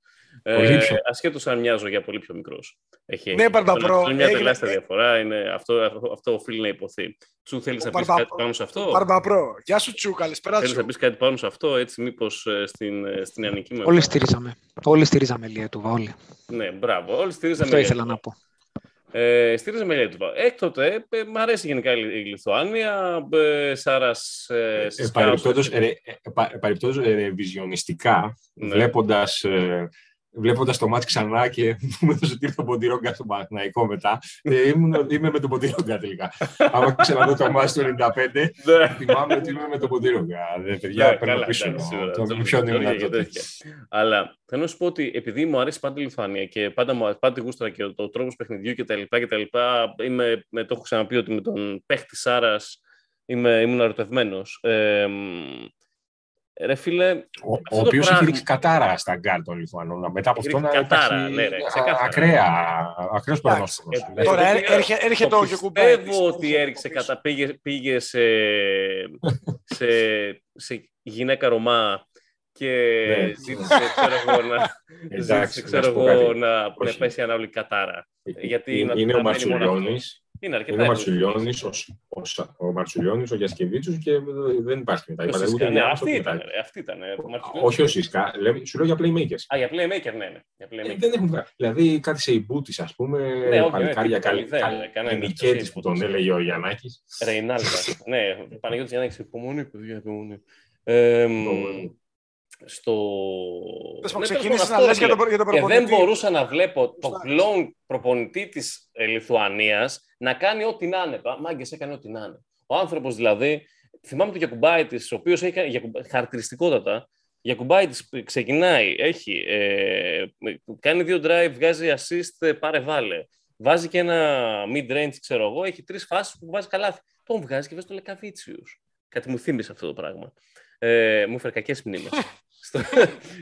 Πολύ Ε, πιο. ασχέτως αν μοιάζω για πολύ πιο μικρός. Έχει, Ναι, Μπαρμπαπρό, αυτό είναι μια έγινε- τεράστια διαφορά. Είναι, αυτό, αυτό, αυτό οφείλει να υποθεί. Τσου, θέλεις Ο να πεις Μπαρμπα- κάτι πάνω σε αυτό; Μπαρμπαπρό. Γεια σου, Τσου, καλησπέρα Θέλεις να σου. πεις κάτι πάνω σε αυτό, έτσι, μήπως στην, ε, στην Ιαννική μου. Όλοι στηρίζαμε. Όλοι στηρίζαμε Λιέτουβα, όλοι. Ναι, μπράβο. Όλοι στηρίζαμε. Αυτό ήθελα Λιέτουβα. να πω. Ε, στηρίζαμε Λιέτουβα. Έκτοτε, ε, μ' αρέσει γενικά η η Λιθουάνια. Ε, Σάρας. Ε, Ε, Σισκάους, παρεπτόντως, ε, ρε, ε, πα- παρεπτόντως, ε, ρεβιζιονιστικά, Ναι. βλέποντας, ε, βλέποντας το μάτς ξανά και μου έδωσε ότι ήρθε ο Ποντιρόγκα στο Παναθηναϊκό μετά, ε, ήμουν, είμαι με τον Ποντιρόγκα τελικά. Άμα ξαναδώ το μάτς του 95, ναι. θυμάμαι ότι είμαι με τον Ποντιρόγκα. Δε, Ναι, παιδιά, παίρνω καλά, πίσω. εντάξει, σίγουρα. Το Το ποιον λέω, ήμουν και τότε. τέτοια. Αλλά θέλω να σου πω ότι επειδή μου αρέσει πάντα η Λιθουανία και πάντα μου πάντα τη γούσταρα και ο τρόπος παιχνιδιού κτλ. κτλ είμαι, με, το έχω ξαναπεί ότι με τον παίχτη Σάρας ήμουν ερωτευμένος. Ε, μ, Ρε φίλε, Ο, Αυτό ο το οποίος έχει πράγμα- ρίξει κατάρα στα γκαρντ των Λιθουανών. Μετά από Έχει αυτό να ρίξει κατάρα, υπάρχει ναι, ρε, α- ξεκάθαρα. ακραία, ακραίος πρωτόστιμος. ε, Δηλαδή, Τώρα το έρχε- έρχε- έρχεται το ο Γιοκουμπάιτις. Πιστεύω ότι Έρχεται έριξε από πίσω. κατά, πήγε, πήγε σε, σε, σε γυναίκα Ρωμά και Ναι. ζήτησε, ξέρω εγώ, να, ζήτησε, Εντάξει, ξέρω να σου πω εγώ, κάτι. να, να Όχι. πέσει ανάβλη κατάρα. γιατί είναι, να- είναι να ο μένει μόνο Μαρτσουλιώνης, Είναι αρκετά. είναι ο εύκολο. Μαρτσουλιώνης, ο, Σ- ο, Σα- ο Μαρτσουλιώνης, ο Γιασκεβίτσιος και δεν υπάρχει μετά. Ο Είπατε, Σίσκα, ούτε ναι, διάβασα, αυτή ούτε ήταν. μετά. ρε, Αυτή ήταν. ε, το Μαρτσουλιώνης. Όχι ο Σίσκα, λέμε- σου λέω για playmakers. Α, για playmaker, ναι, ναι. Για Ε, playmaker. Δεν έχουν βγάλει. Δηλαδή κάτι σε υπούτης, ας πούμε, Ναι, όχι, παλικάρια ναι, καλή. δεν, καλή- κανένα, Νικέτης δεν που τον ξέρεις. έλεγε ο Γιαννάκης. Ρεϊνάλτας. ναι, Παναγιώτης Γιάννη, υπομονή, παιδιά, υπομονή. Ε, Το- στο... Πες μου, Ναι, ξεκίνησες τέλος να πάντων, λες για αυτό τον- για τον Και δεν προπονητή. μπορούσα να βλέπω το Σωστά. κλόν προπονητή της ε, Λιθουανίας να κάνει ό,τι να είναι. Πα- Μάγκες έκανε ό,τι να είναι. Ο άνθρωπος δηλαδή, θυμάμαι τον Γιακουμπάιτης, ο οποίος έχει Γιακου- χαρακτηριστικότατα, Γιακουμπάιτης ξεκινάει, έχει, ε, κάνει δύο drive, βγάζει assist, ε, πάρε βάλε. Βάζει και ένα mid-range, ξέρω εγώ, έχει τρεις φάσεις που βάζει καλάθι. Τον βγάζει και βάζει το Λεκαβίτσιους. Κάτι μου θύμισε αυτό το πράγμα. Ε, μου έφερε κακές μνήμες. στο,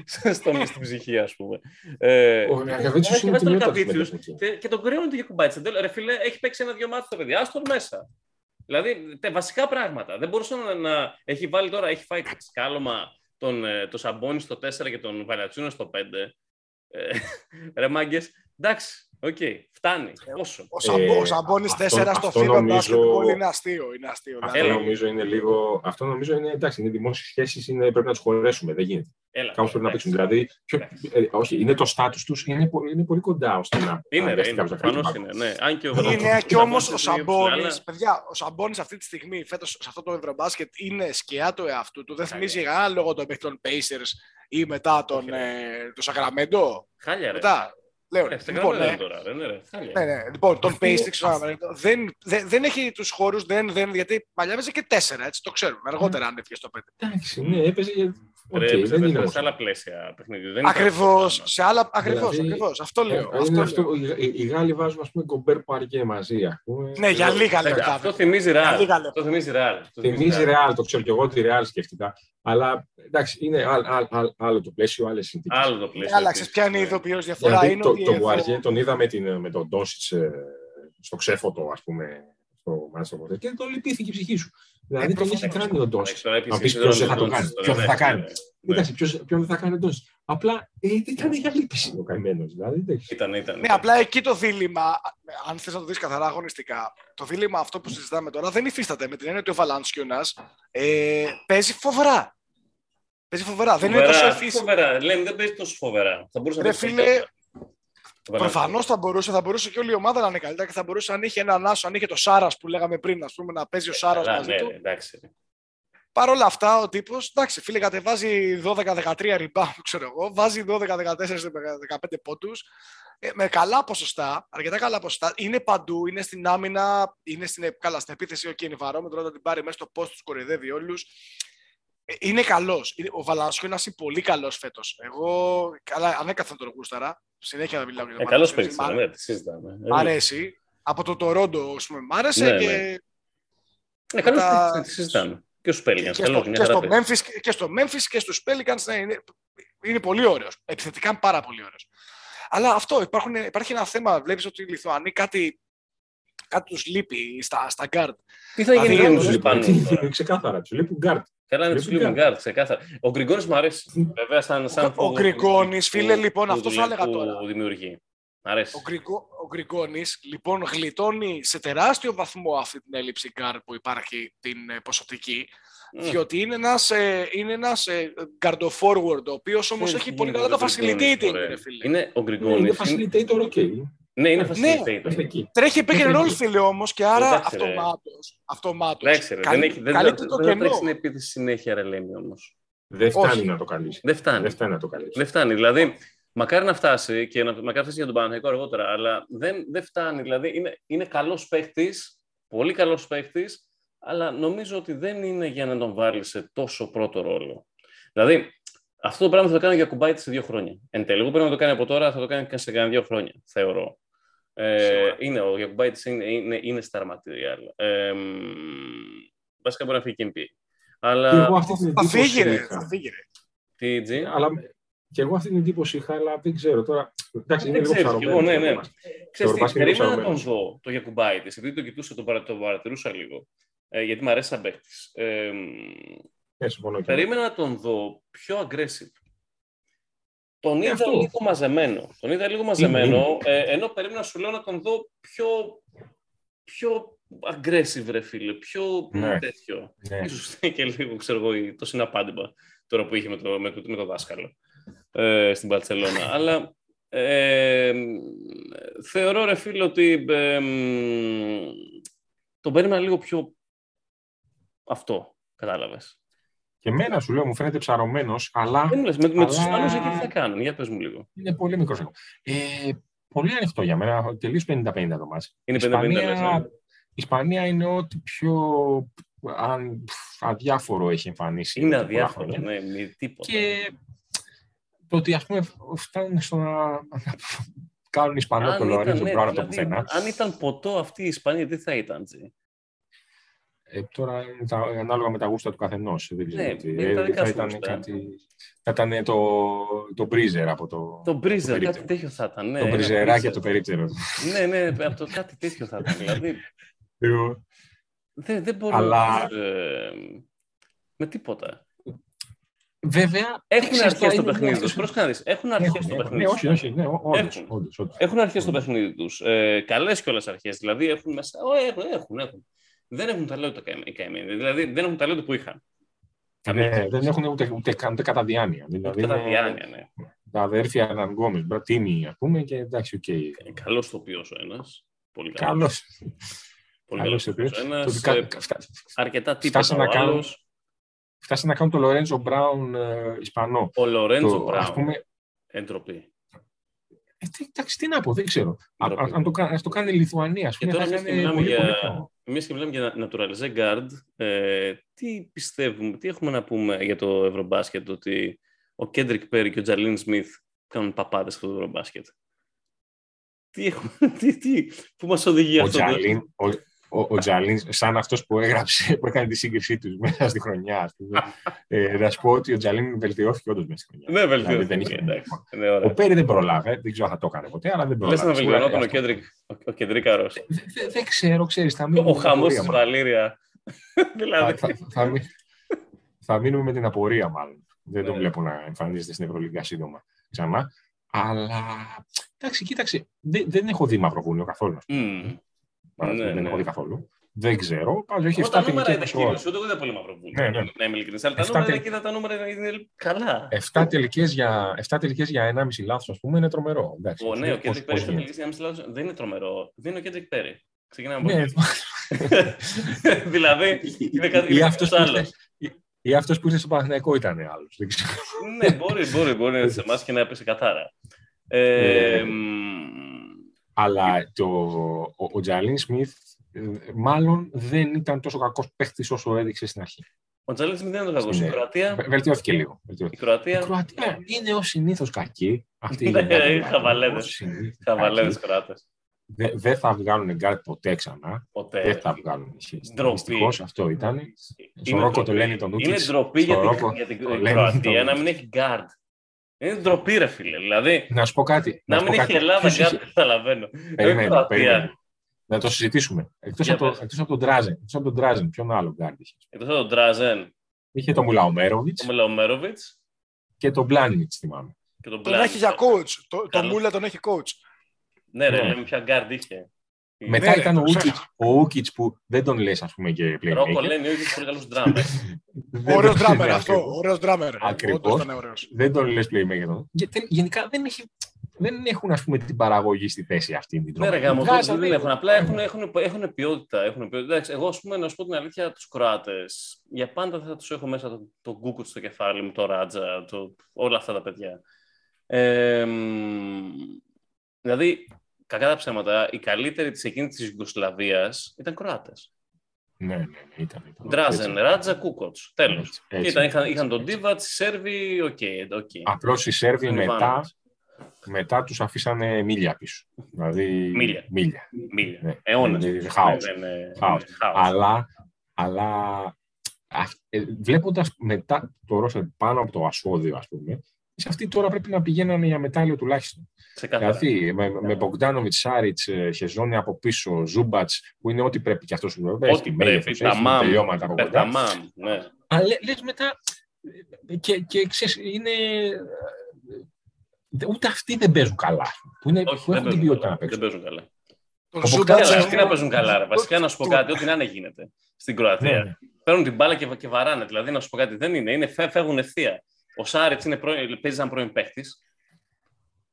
στο, στο, στην ψυχή, ας πούμε. Ε, Ο Λεκαβίτσιος έχει είναι βάζει τον τιμιότατος Λεκαβίτσιους μεταξύ. και, και τον κρίνουν του Γιακουμπάιτς. Εν τέλει, Ρε φίλε, έχει παίξει ένα-δυο μάτια το παιδί. Άστον μέσα. Δηλαδή, τε, βασικά πράγματα. Δεν μπορούσε να, να έχει βάλει τώρα, έχει φάει σκάλωμα τον, ε, το Σαμπόνι στο 4 και τον Βαλατσούνα στο 5. Ε, ρε μάγκες, εντάξει, οκ, φτάνει. Πόσο; Ο, Σαμπο, Ε, ο Σαμπόνις αυτό- 4 στο αυτό FIBA νομίζω- basketball είναι αστείο. Είναι αστείο. Αυτό δηλαδή. Έλα. νομίζω είναι λίγο. Αυτό νομίζω είναι εντάξει, είναι δημόσιες σχέσεις, πρέπει να τους χωρέσουμε. Δεν γίνεται. Έλα, Κάπως πρέπει να εντάξει. παίξουν. Δηλαδή, πιο, ε, όχι, είναι το στάτους τους, είναι, πολύ- είναι πολύ κοντά ώστε να. Είναι, ρε, αναγκαστεί είναι, κάποιος να κάνει προφανώς τον είναι. Ναι. Αν και ο Είναι Βαλατσούνας και όμως ο είναι Σαμπόνι. αλλά- Παιδιά, ο Σαμπόνι αυτή τη στιγμή, φέτος σε αυτό το Ευρωμπάσκετ, είναι σκιά του εαυτού του. Δεν Χάλια. θυμίζει κανένα λόγο τον παίχτη των Pacers ή μετά τον, Όχι, ρε. ε, το Σακραμέντο. Χάλια, ρε. Μετά. Λέω, Ε, στην λοιπόν, Γραμμένα ναι, τώρα, δεν είναι, ρε. Χάλια. ναι, ναι. Λοιπόν, τον Αυτό- Pacers στο Σακραμέντο δεν, δεν, δεν έχει τους χώρους, δεν, δεν, γιατί παλιά έπαιζε και τέσσερα, έτσι το ξέρουμε. Αργότερα αν έφυγε στο πέντε. Εντάξει, ναι, έπαιζε. Οκ, Ρε, έπαιζε δεν είναι σε όμως. άλλα πλαίσια παιχνίδι. δεν ήταν Ακριβώς. αυτό το Σε άλλα. Ακριβώς. Δηλαδή, Ακριβώς, αυτό λέω. Ε, αυτό είναι λέω. αυτό, οι, οι- οι Γάλλοι βάζουν ας πούμε κομπέρ παρκέ μαζί. Ας πούμε. Ναι, για λίγα πράγμα. λεπτά. Αυτό θυμίζει Για ρεάλ. λίγα λεπτά. Αυτό θυμίζει ρεάλ. Αυτό Θυμίζει ρεάλ, το ξέρω και εγώ ότι ρεάλ σκέφτηκα. Αλλά εντάξει, είναι άλλ- άλλ- άλλ- άλλο το πλαίσιο, άλλες συνθήκες. Άλλο το πλαίσιο. Άλλαξε. Ποια είναι η ειδοποιώς διαφορά. Δηλαδή, είναι το, ότι το εδώ- Γουαριέ τον είδαμε την, με τον Ντόσιτ στο ξέφωτο, ας πούμε, στο Μάντσεστερ και τον λυπήθηκε η ψυχή σου. Δηλαδή Ε, τον έχει προφανώς. κάνει ο Ντόσιτ. Τώρα Αν επίσης πεις δεν ποιος τον δεν θα το Ντόντσιτς κάνει, τώρα, ποιος ναι, δεν θα κάνει. ναι, ναι. Εντάξει, ποιος, ποιον δεν θα κάνει ο Ντόσιτ. Απλά ε, ήταν για λύπηση ο καημένος. Δηλαδή, εντάξει. Ήταν, ήταν. Ναι, απλά εκεί το δίλημα, αν θες να το δεις καθαρά αγωνιστικά, το δίλημα αυτό που συζητάμε τώρα δεν υφίσταται με την έννοια ότι ο Βαλάνσκιονα ε, παίζει φοβερά. Παίζει φοβερά. Δεν είναι τόσο Φοβερά, εφήσιμο. Φοβερά. Λέμε, δεν παίζει τόσο φοβερά. Θα μπορούσε να Ρε παίξει φίλε, καλύτερα. Προφανώς θα μπορούσε, θα μπορούσε και όλη η ομάδα να είναι καλύτερα και θα μπορούσε αν είχε έναν άσο, αν είχε το Σάρας που λέγαμε πριν, ας πούμε, να παίζει ο Σάρας Καλά, μαζί ναι, του. ρε, εντάξει. ρε. Παρ' όλα αυτά, ο τύπος, εντάξει, φίλε, κατεβάζει 12-13 rebound, ξέρω εγώ, βάζει 12-14-15 πόντους. Ε, με καλά ποσοστά, αρκετά καλά ποσοστά. Είναι παντού, είναι στην άμυνα, είναι στην, καλά, στην επίθεση. Ο okay, βαρόμετρο, όταν την πάρει μέσα στο post τους κοροϊδεύει όλους. Είναι καλός. Ο Βαλανσιό είναι πολύ καλός φέτος. Εγώ καλά, ανέκαθεν τον γούσταρα. Συνέχεια να μιλάω για τον Ε, καλός Valanciunas. παίκτης, Μ' ναι, τις συζητάμε. Μ' αρέσει. Από το Τορόντο, ας πούμε, μ' άρεσε Ναι, και, Ναι, καλός τα- παίκτης, ναι, τις συζητάμε. Και στους Pelicans, και, καλός, στο, μια και, χαρά στο παίκτης. Memphis, και στο Memphis και στους Pelicans ναι, είναι, είναι πολύ ωραίος. Επιθετικά είναι πάρα πολύ ωραίος. Αλλά αυτό, υπάρχουν, υπάρχει ένα θέμα. Βλέπεις ότι οι Λιθουανοί κάτι, κάτι τους λείπει στα, στα guard. Τι θα γίνει Δηλαδή, για ο- τους Τους Ισπανούς λείπουν- τώρα. Ξεκάθαρα, τους λείπουν γκαρντ. Καλά να τους Λείπουν λείπουν γκαρντ, ξεκάθαρα. Ο Γκριγκόνης μου αρέσει. Βέβαια, σαν, σαν Ο- ο φόβο Γκριγκόνης, που- φίλε, που- λοιπόν, που αυτός σου του- έλεγα που τώρα. δημιουργεί. Μ' αρέσει. Ο, Γκριγκο, ο Γκριγκόνης, λοιπόν, γλιτώνει σε τεράστιο βαθμό αυτή την έλλειψη guard που υπάρχει την ε, ποσοτική. Μμ. Διότι είναι ένας, ε, είναι ένας ε, guard forward, ο οποίος όμως Τι έχει γίνεται πολύ καλά με το τον Γκριγκόνη, facilitating, ωραία. ρε φίλε. Είναι ο Είναι Γκριγκόνης. είναι- facilitator, οκ. Ναι, είναι Ναι, facilitator. Μέχρι εκεί. Τρέχει pick and Μέχρι roll, εκεί. φίλε, όμως, και άρα Εντάξει, ρε. αυτομάτως, αυτομάτως. Εντάξει, ρε, δεν καλύ- έχει- δεν καλύπτει δεν- το δεν θα κενό. τρέξει την επίθεση συνέχεια, ρε, λέμε όμως. Δεν φτάνει Όχι. να το καλύψει. Δεν φτάνει. Δεν φτάνει να το καλύψει. Δεν φτάνει. Δηλαδή, μακάρι να φτάσει και να, μακάρι να φτάσει για τον Παναθηναϊκό αργότερα, αλλά δεν, δεν φτάνει. Δηλαδή, είναι, είναι καλός παίχτη, πολύ καλός παίχτη, αλλά νομίζω ότι δεν είναι για να τον βάλει σε τόσο πρώτο ρόλο. Δηλαδή, αυτό το πράγμα θα το κάνει για κουμπάιτη σε δύο χρόνια. Εν τέλει, εγώ πρέπει να το κάνει από τώρα, θα το κάνει και σε κανένα δύο χρόνια, θεωρώ. Ε, Σίγουρα. είναι, ο Γιακουμπάιτης είναι, είναι, είναι star material. Ε, μ, βασικά μπορεί να φύγει και NBA. Αλλά. Και εγώ αυτή την Θα εντύπωση φύγει, ρε. είχα. Θα φύγει, ρε. Τι, Τζι; Αλλά και εγώ αυτή την εντύπωση είχα, αλλά δεν ξέρω τώρα. Εντάξει, είναι Δεν λίγο ξέρεις, ψαρωμένο. εγώ, ναι, ναι. Ξέρεις τι, μπάσκετ είναι περίμενα να τον ψαρωμένος. δω το Γιακουμπάη της, επειδή το κοιτούσα, τον, παρα, τον παρατηρούσα λίγο. Ε, γιατί μου αρέσει σαν παίχτης. Ε, Ναι, συμφωνώ και εγώ. περίμενα να τον δω πιο aggressive. Τον είδα αυτός. λίγο μαζεμένο. Τον είδα λίγο μαζεμένο, ε, ενώ περίμενα σου λέω να τον δω πιο, πιο aggressive, ρε φίλε, πιο Ναι. τέτοιο. Ναι. Ίσως είναι και λίγο, ξέρω εγώ, το συναπάντημα τώρα που είχε με το, με το, με το δάσκαλο ε, στην Παρσελώνα. Αλλά ε, θεωρώ, ρε φίλε, ότι ε, μ, τον περίμενα λίγο πιο αυτό, κατάλαβες. Και εμένα σου λέω, μου φαίνεται ψαρωμένος, αλλά Δεν μου λες, με, με τους Αλλά- Ισπανούς εκεί τι θα κάνουν, για πες μου λίγο. είναι πολύ μικρός. Ε, πολύ ανοιχτό για μένα. Τελείως 50-50 το μάτς. Είναι Η 50-50 Ισπανία, λες, ε. η Ισπανία είναι ό,τι πιο αν, πφ, αδιάφορο έχει εμφανίσει. Είναι εδώ και πολλά αδιάφορο, χρόνια. ναι, με τίποτα. Και το ότι ας πούμε φτάνουν στο να να κάνουν Ισπανό το Λορέντζο ναι, Μπράουν από το δηλαδή, πουθενά. αν ήταν ποτό αυτή η Ισπανία, τι θα ήταν, Τζι. Ε, τώρα είναι τα, ανάλογα με τα γούστα του καθενός. Δεν ξέρω. Ναι, τι. είναι τα Ε, δικά θα σου ήταν γούστα. κάτι. Θα ήταν το, το μπρίζερ από το. Το Μπρίζερ, περίπτερο. κάτι τέτοιο θα ήταν. Ναι, το ένα μπριζεράκι Breezer. από το περίπτερο. Ναι, ναι, από το κάτι τέτοιο θα ήταν. Δηλαδή, Λοιπόν, δεν, δεν μπορώ Αλλά- να... Ε, με τίποτα. Βέβαια. Έχουν ξέρεις, αρχές το είναι παιχνίδι αυτός- τους. Πρόσεχε να δεις. Έχουν αρχές Έχουν, το έχουν. παιχνίδι Ναι, τους. όχι, όχι. Ναι, όντως, Έχουν. όντως, όντως. Έχουν αρχές το παιχνίδι τους. Ε, καλές κιόλας αρχές. Δηλαδή έχουν μέσα... Ω, έχουν, έχουν, έχουν. Δεν έχουν ταλέντο τα καημένα- οι καημένοι. Δηλαδή δεν έχουν ταλέντο που είχαν. Ναι, δεν έχουν ούτε, ούτε, καν- ούτε κατά διάνοια. Δηλαδή, Κατά είναι διάνοια, ναι. Τα αδέρφια Αναγκόμες, Μπρατίνη, ας πούμε, και εντάξει, οκ. Ε, Καλός τοπίος ο ένας. Πολύ καλός. Καλός. Πολύ Καλός καλός τοπίος. τοπίος ο Το ένας. ότι κα- ε, κα- φτά- Αρκετά τίποτα φτάσαν ο να κάνουν άλλος. φτάσαν να κάνουν το Λορέντζο Μπράουν ε, Ισπανό. Ο Λορέντζο Το, ας Μπράουν. πούμε, Εντροπή. ε, τι, εντάξει, τι να πω, δεν ξέρω. Α, Ντροπή. α- αν, το, κα- ας το κάνει η Λιθουανία, ας Και πούμε, τώρα θα εμείς και κάνει μιλάμε πολύ, πολύ για, καλό. εμείς και μιλάμε για naturalized guard. Ε, τι πιστεύουμε, τι έχουμε να πούμε για το Ευρωμπάσκετ, ότι ο Κέντρικ Πέρι και ο Τζαλίν Σμιθ κάνουν παπάδες στο Ευρωμπάσκετ; Τι έχουμε, τι, τι, πού μας οδηγεί Ο αυτό. το- Τζαλίν, ο, ο, ο Τζαλίν, σαν αυτός που έγραψε, που έκανε τη σύγκρισή τους μέσα στη χρονιά, ας πούμε, ε, να σου πω ότι ο Τζαλίν βελτιώθηκε όντως μέσα στη χρονιά. Ναι, Δηλαδή, βελτιώθηκε. δεν είχε- εντάξει. Ναι, Ο ωραία. Πέρι δεν προλάβε, δεν ξέρω αν θα το έκανε ποτέ, αλλά δεν Λες να προλάβε. Σίγουρα βελτιωνόταν ο αυτό- Κέντρικ, ο, ο Κεντρίκαρος. Δεν δεν- δεν ξέρω, ξέρεις, θα Ο μείνουμε με την χαμός απορία της μάλλον. Βαλήρια. δηλαδή. Θα, θα, θα, μει- θα μείνουμε με την απορία μάλλον. Δεν το Ναι. βλέπω να εμφανίζεται στην Ευρωλίγκα σύντομα ξανά. Αλλά, εντάξει, κοίταξε, δεν, δεν έχω δει Μαυροβούνιο καθόλου. να σου Μμμ. πω. Ναι, δεν ναι. έχω δει καθόλου. Δεν ξέρω. Πάντως έχει Εγώ τα 7 νούμερα τελικές είναι μεσοόρες. κύριος, ούτε εγώ δεν πολύ μαυροβούνιο. Ναι, ναι. Να είμαι ειλικρινής. Αλλά τα Εφτά νούμερα τελ- εκεί τα νούμερα είναι καλά. 7 τελικές για, 7 τελικές για 1,5 λάθος, ας πούμε, είναι τρομερό. Εντάξει, Ο, ναι, ο πώς- Κέντρικ πώς Πέρι γίνεται. δεν είναι τρομερό. Δεν είναι ο Κέντρικ Πέρι. Ξεκινάμε από Ναι, εκεί. δηλαδή, είναι κάτι ή είναι αυτός κάποιος που ήρθε- άλλος. ή- ή αυτός που ήρθε στο Παναθηναϊκό ήταν άλλος. Δεν ξέρω. ναι, μπορεί, μπορεί, μπορεί να είναι σε εμάς και να έπεσε κατάρα. Ε, Ε, μ, Αλλά το, ο, ο Τζαλίν Σμιθ ε, μάλλον δεν ήταν τόσο κακός παίχτης όσο έδειξε στην αρχή. ο Τζαλίνης δεν είναι το κακός. Η Ναι. Κροατία, Βε- Βελτιώθηκε λίγο. η Βελτιώθηκε. Η Κροατία, Κροατία είναι ως συνήθως κακή. Αυτή η Ναι, γενιά των οι Κροατών, χαβαλέδες. ως συνήθως χαβαλέδες κακή. Κροάτες. Δε- Δεν θα βγάλουν γκαρντ ποτέ ξανά. Ποτέ. Δεν θα βγάλουν. Ντροπή. Δυστυχώς αυτό ήταν. Είναι Στο Ρόκο το ντροπή. λένε τον Είναι Ούκιτς. ντροπή Στο για την, Ρόκο για την το λένε Κροατία τον να μην έχει guard. Είναι ντροπή, ρε φίλε. Δηλαδή, Να σου πω κάτι. να σου μην πω έχει κάτι. Ελλάδα Ποιος είχε- guard, καταλαβαίνω. Περίμενε, Ε, Κροατία. περίμενε. Να το συζητήσουμε. Εκτός Για από, το, πες. εκτός από τον Ντράζεν. Εκτός από τον Ντράζεν. Ποιον άλλο γκαρντ είχες; Εκτός από τον Ντράζεν, Είχε τον Μουλαομέροβιτς τον Μουλαομέροβιτς και τον Πλάνινιτς θυμάμαι. και τον Τον Μπλάνι. έχει για coach. Το, το Καλό. Μούλα τον έχει coach. Ναι, ρε, Ναι. λέμε ποια guard είχε. Μετά Ναι, ήταν το ο ξέρω. Ούκιτς, ο Ούκιτς που δεν τον λες ας πούμε και Ρόκο playmaker. λένε όχι πολύ καλούς drummer. Δεν Ωραίος τον- drummer ναι, αυτό. ακριβώς. Ωραίος drummer. Ακριβώς. Όντως ήταν ωραίος. Δεν τον λες playmaker. τον. Γιατί γενικά δεν, έχει, δεν έχουν ας πούμε την παραγωγή στη θέση αυτή. Την Ναι, ρε τρομερή. γάμο, Βγάζανε- δεν έχουν. Απλά έχουν, έχουν, έχουν ποιότητα. Έχουν ποιότητα. Εντάξει, εγώ, ας πούμε, να σου πω την αλήθεια, τους Κροάτες, για πάντα θα τους έχω μέσα το, το Γκούκουτ στο κεφάλι μου, το Ράτζα, το, όλα αυτά τα παιδιά. Ε, μ, δηλαδή, κακά τα ψέματα, οι καλύτεροι της εκείνης της Ιουγκοσλαβίας ήταν Κροάτες. Ναι, ναι, ναι, ήταν. ήταν. Ντράζεν, Έτσι. Ράτζα, Κούκοτς. Τέλος. Έτσι, Και έτσι. Ήταν, είχαν, είχαν τον Έτσι. Ντίβατς, οι Σέρβοι, οκ, οκ. Απλώς οι Σέρβοι Τον μετά, Ιβάνοβιτς. μετά τους αφήσανε μίλια πίσω. Δηλαδή, Μίλια. μίλια. Μίλια. Ναι. Αιώνας. Είναι χάος. Ναι, ναι, ναι, Χάος. χάος. Αλλά, αλλά Βλέποντας μετά το ρόστερ πάνω από το ασώδιο, ας πούμε, σε αυτοί τώρα πρέπει να πηγαίνανε για μετάλλιο τουλάχιστον. Ξεκάθαρα. Δηλαδή με, με Μπογκδάνοβιτ, Σάριτ, Χεζόνι από πίσω, Ζούμπατς, που είναι ό,τι πρέπει και αυτός σου λέει. Ό,τι πρέπει. Τα μάμ. τελειώματα από κοντά. Τα μάμ. Ναι. Αλλά λε μετά. Και, και ξέρεις, είναι. Ούτε αυτοί δεν παίζουν καλά. Που, είναι, Όχι, που δεν έχουν την παίζουν, ποιότητα καλά. να δεν παίξουν. παίζουν καλά. Τον Ο Ζούμπατς, Μποκτάνοβιτς, Βασικά, τι να παίζουν καλά. Ρε. Βασικά να σου πω κάτι, ό,τι να είναι γίνεται στην Κροατία. Ναι. Παίρνουν την μπάλα και, και βαράνε. Δηλαδή, να σου πω κάτι, δεν είναι. είναι φε- φεύγουν ευθεία. Ο Σάρετς παίζει σαν πρώην παίχτης.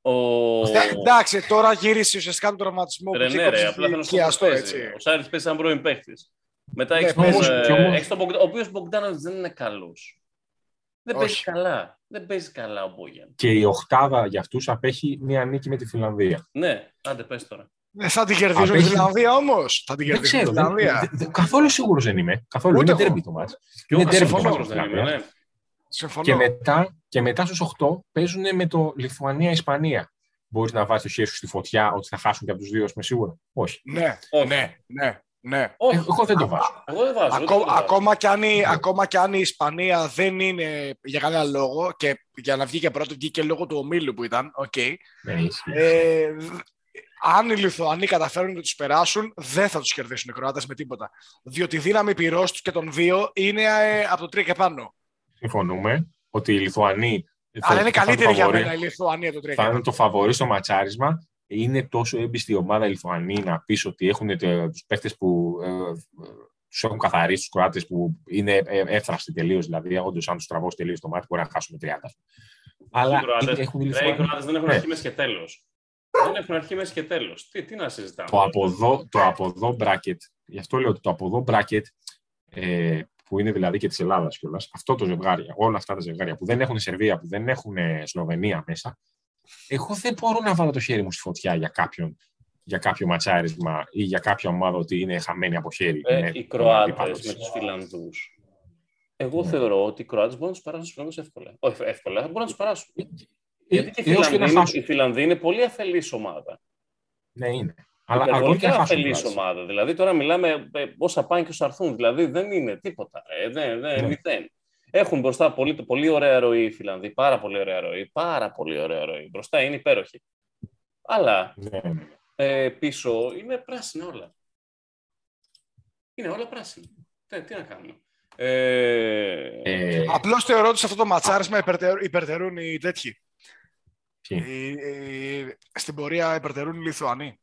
Ο. Ε, Εντάξει, τώρα γύρισε ουσιαστικά τον τραυματισμό που Ρε, είχε ναι, ρε, κόψει απλά θέλω να σου πω χιαστό, πώς παίζει. έτσι. Ο Σάρετς παίζει σαν πρώην παίχτης. Μετά Ναι, έχεις τον, παίζει. ε, Κι όμως- έχεις τον Μπογκδά- ο οποίος Μπογκδάνοβιτ δεν είναι καλός. Δεν παίζει Όχι. καλά. Δεν παίζει καλά ο Μπόγιαν. Και η οχτάδα για αυτούς απέχει μία νίκη με τη Φιλανδία. Ναι, άντε πες τώρα. Ε, θα την κερδίσουν η Απέχει- Φιλανδία όμως. Θα την Δεν κερδίσουν η ξέρω. δεν- Φιλανδία. δεν- δεν- καθόλου σίγουρος δεν είμαι. Καθόλου. Ούτε είναι εγώ. ντέρμπι το ματς. Ποιο Είναι ντέρμπι το συμφωνώ, ματς. δεν είμαι, ναι. Συμφωνώ. Και μετά, και μετά στους 8 παίζουν με το Λιθουανία-Ισπανία. Μπορείς να βάζεις το χέρι σου στη φωτιά ότι θα χάσουν και από τους δύο, είμαι σίγουρος. Όχι. Ναι, Όχι. ναι, ναι, ναι. Όχι, Ε, Εγώ δεν το βάζω. εγώ δεν βάζω. Ακόμα, δεν το βάζω. ακόμα, κι αν η, ακόμα κι αν η Ισπανία δεν είναι για κανένα λόγο και για να βγει και πρώτο βγήκε λόγω του ομίλου που ήταν, οκ. Δεν ισχύει. Ε, δ- αν οι Λιθουανοί καταφέρουν να τους περάσουν, δεν θα τους κερδίσουν οι Κροάτες με τίποτα. Διότι η δύναμη πυρός τους και των δύο είναι ε, από το 3 και πάνω. Συμφωνούμε ότι οι Λιθουανοί. θα- Αλλά είναι θα είναι καλύτερη για φαβορί- μένα η Λιθουανία το 3 και Θα είναι πάνω. το φαβορή στο ματσάρισμα. Είναι τόσο έμπιστη η ομάδα οι Λιθουανοί να πεις ότι έχουν τους παίχτε που ε, τους έχουν καθαρίσει τους Κροάτες που είναι ε, εύθραστοι τελείως. Δηλαδή, όντως, αν τους τραβώσει τελείως το μάτι, μπορεί να χάσουμε 30. Αλλά Οι Κροάτες- έχουν οι Ρε, Οι Λιθουανοί. Κροάτες δεν έχουν Ναι. αρχή, μέση και τέλος. Δεν έχουν αρχή, μέση και τέλος. Τι, τι να συζητάμε; Το από εδώ, το από εδώ bracket, γι' αυτό λέω ότι το από εδώ bracket, ε, που είναι δηλαδή και της Ελλάδας κιόλας, αυτό το ζευγάρι, όλα αυτά τα ζευγάρια που δεν έχουν Σερβία, που δεν έχουν ε, Σλοβενία μέσα, εγώ δεν μπορώ να βάλω το χέρι μου στη φωτιά για κάποιον για κάποιο ματσάρισμα ή για κάποια ομάδα ότι είναι χαμένη από χέρι. Ε, είναι οι ο Κροάτες αντίπαλος. με τους Φιλανδούς. Εγώ Ναι. θεωρώ ότι οι Κροάτες μπορούν να τους περάσουν του Φιλανδούς εύκολα. Όχι εύκολα, μπορούν να τους περάσουν. Γιατί και οι Ε, έως και να Φιλανδοί, είναι- χάσουν. οι Φιλανδοί είναι πολύ αφελής ομάδα. Ναι, είναι. Αλλά αρκεί και να Υπερβολικά χάσουν. αφελής κιόλας. ομάδα. Δηλαδή τώρα μιλάμε ε, όσα πάνε και όσα έρθουν. Δηλαδή δεν είναι τίποτα. Ε, δεν, δεν, Ναι. μηδέν. Έχουν μπροστά πολύ, πολύ ωραία ροή οι Φιλανδοί. Πάρα πολύ ωραία ροή. Πάρα πολύ ωραία ροή. Μπροστά είναι υπέροχοι. Αλλά Ναι, ναι. ε, πίσω είναι πράσινα όλα. Είναι όλα πράσινα. Τι, τι να κάνουμε. Ε, Ε, Απλώς θεωρώ ότι σε αυτό το ματσάρισμα υπερτερ- υπερτερούν οι τέτοιοι. ποιοι. Οι- οι- στην πορεία υπερτερούν οι Λιθουανοί.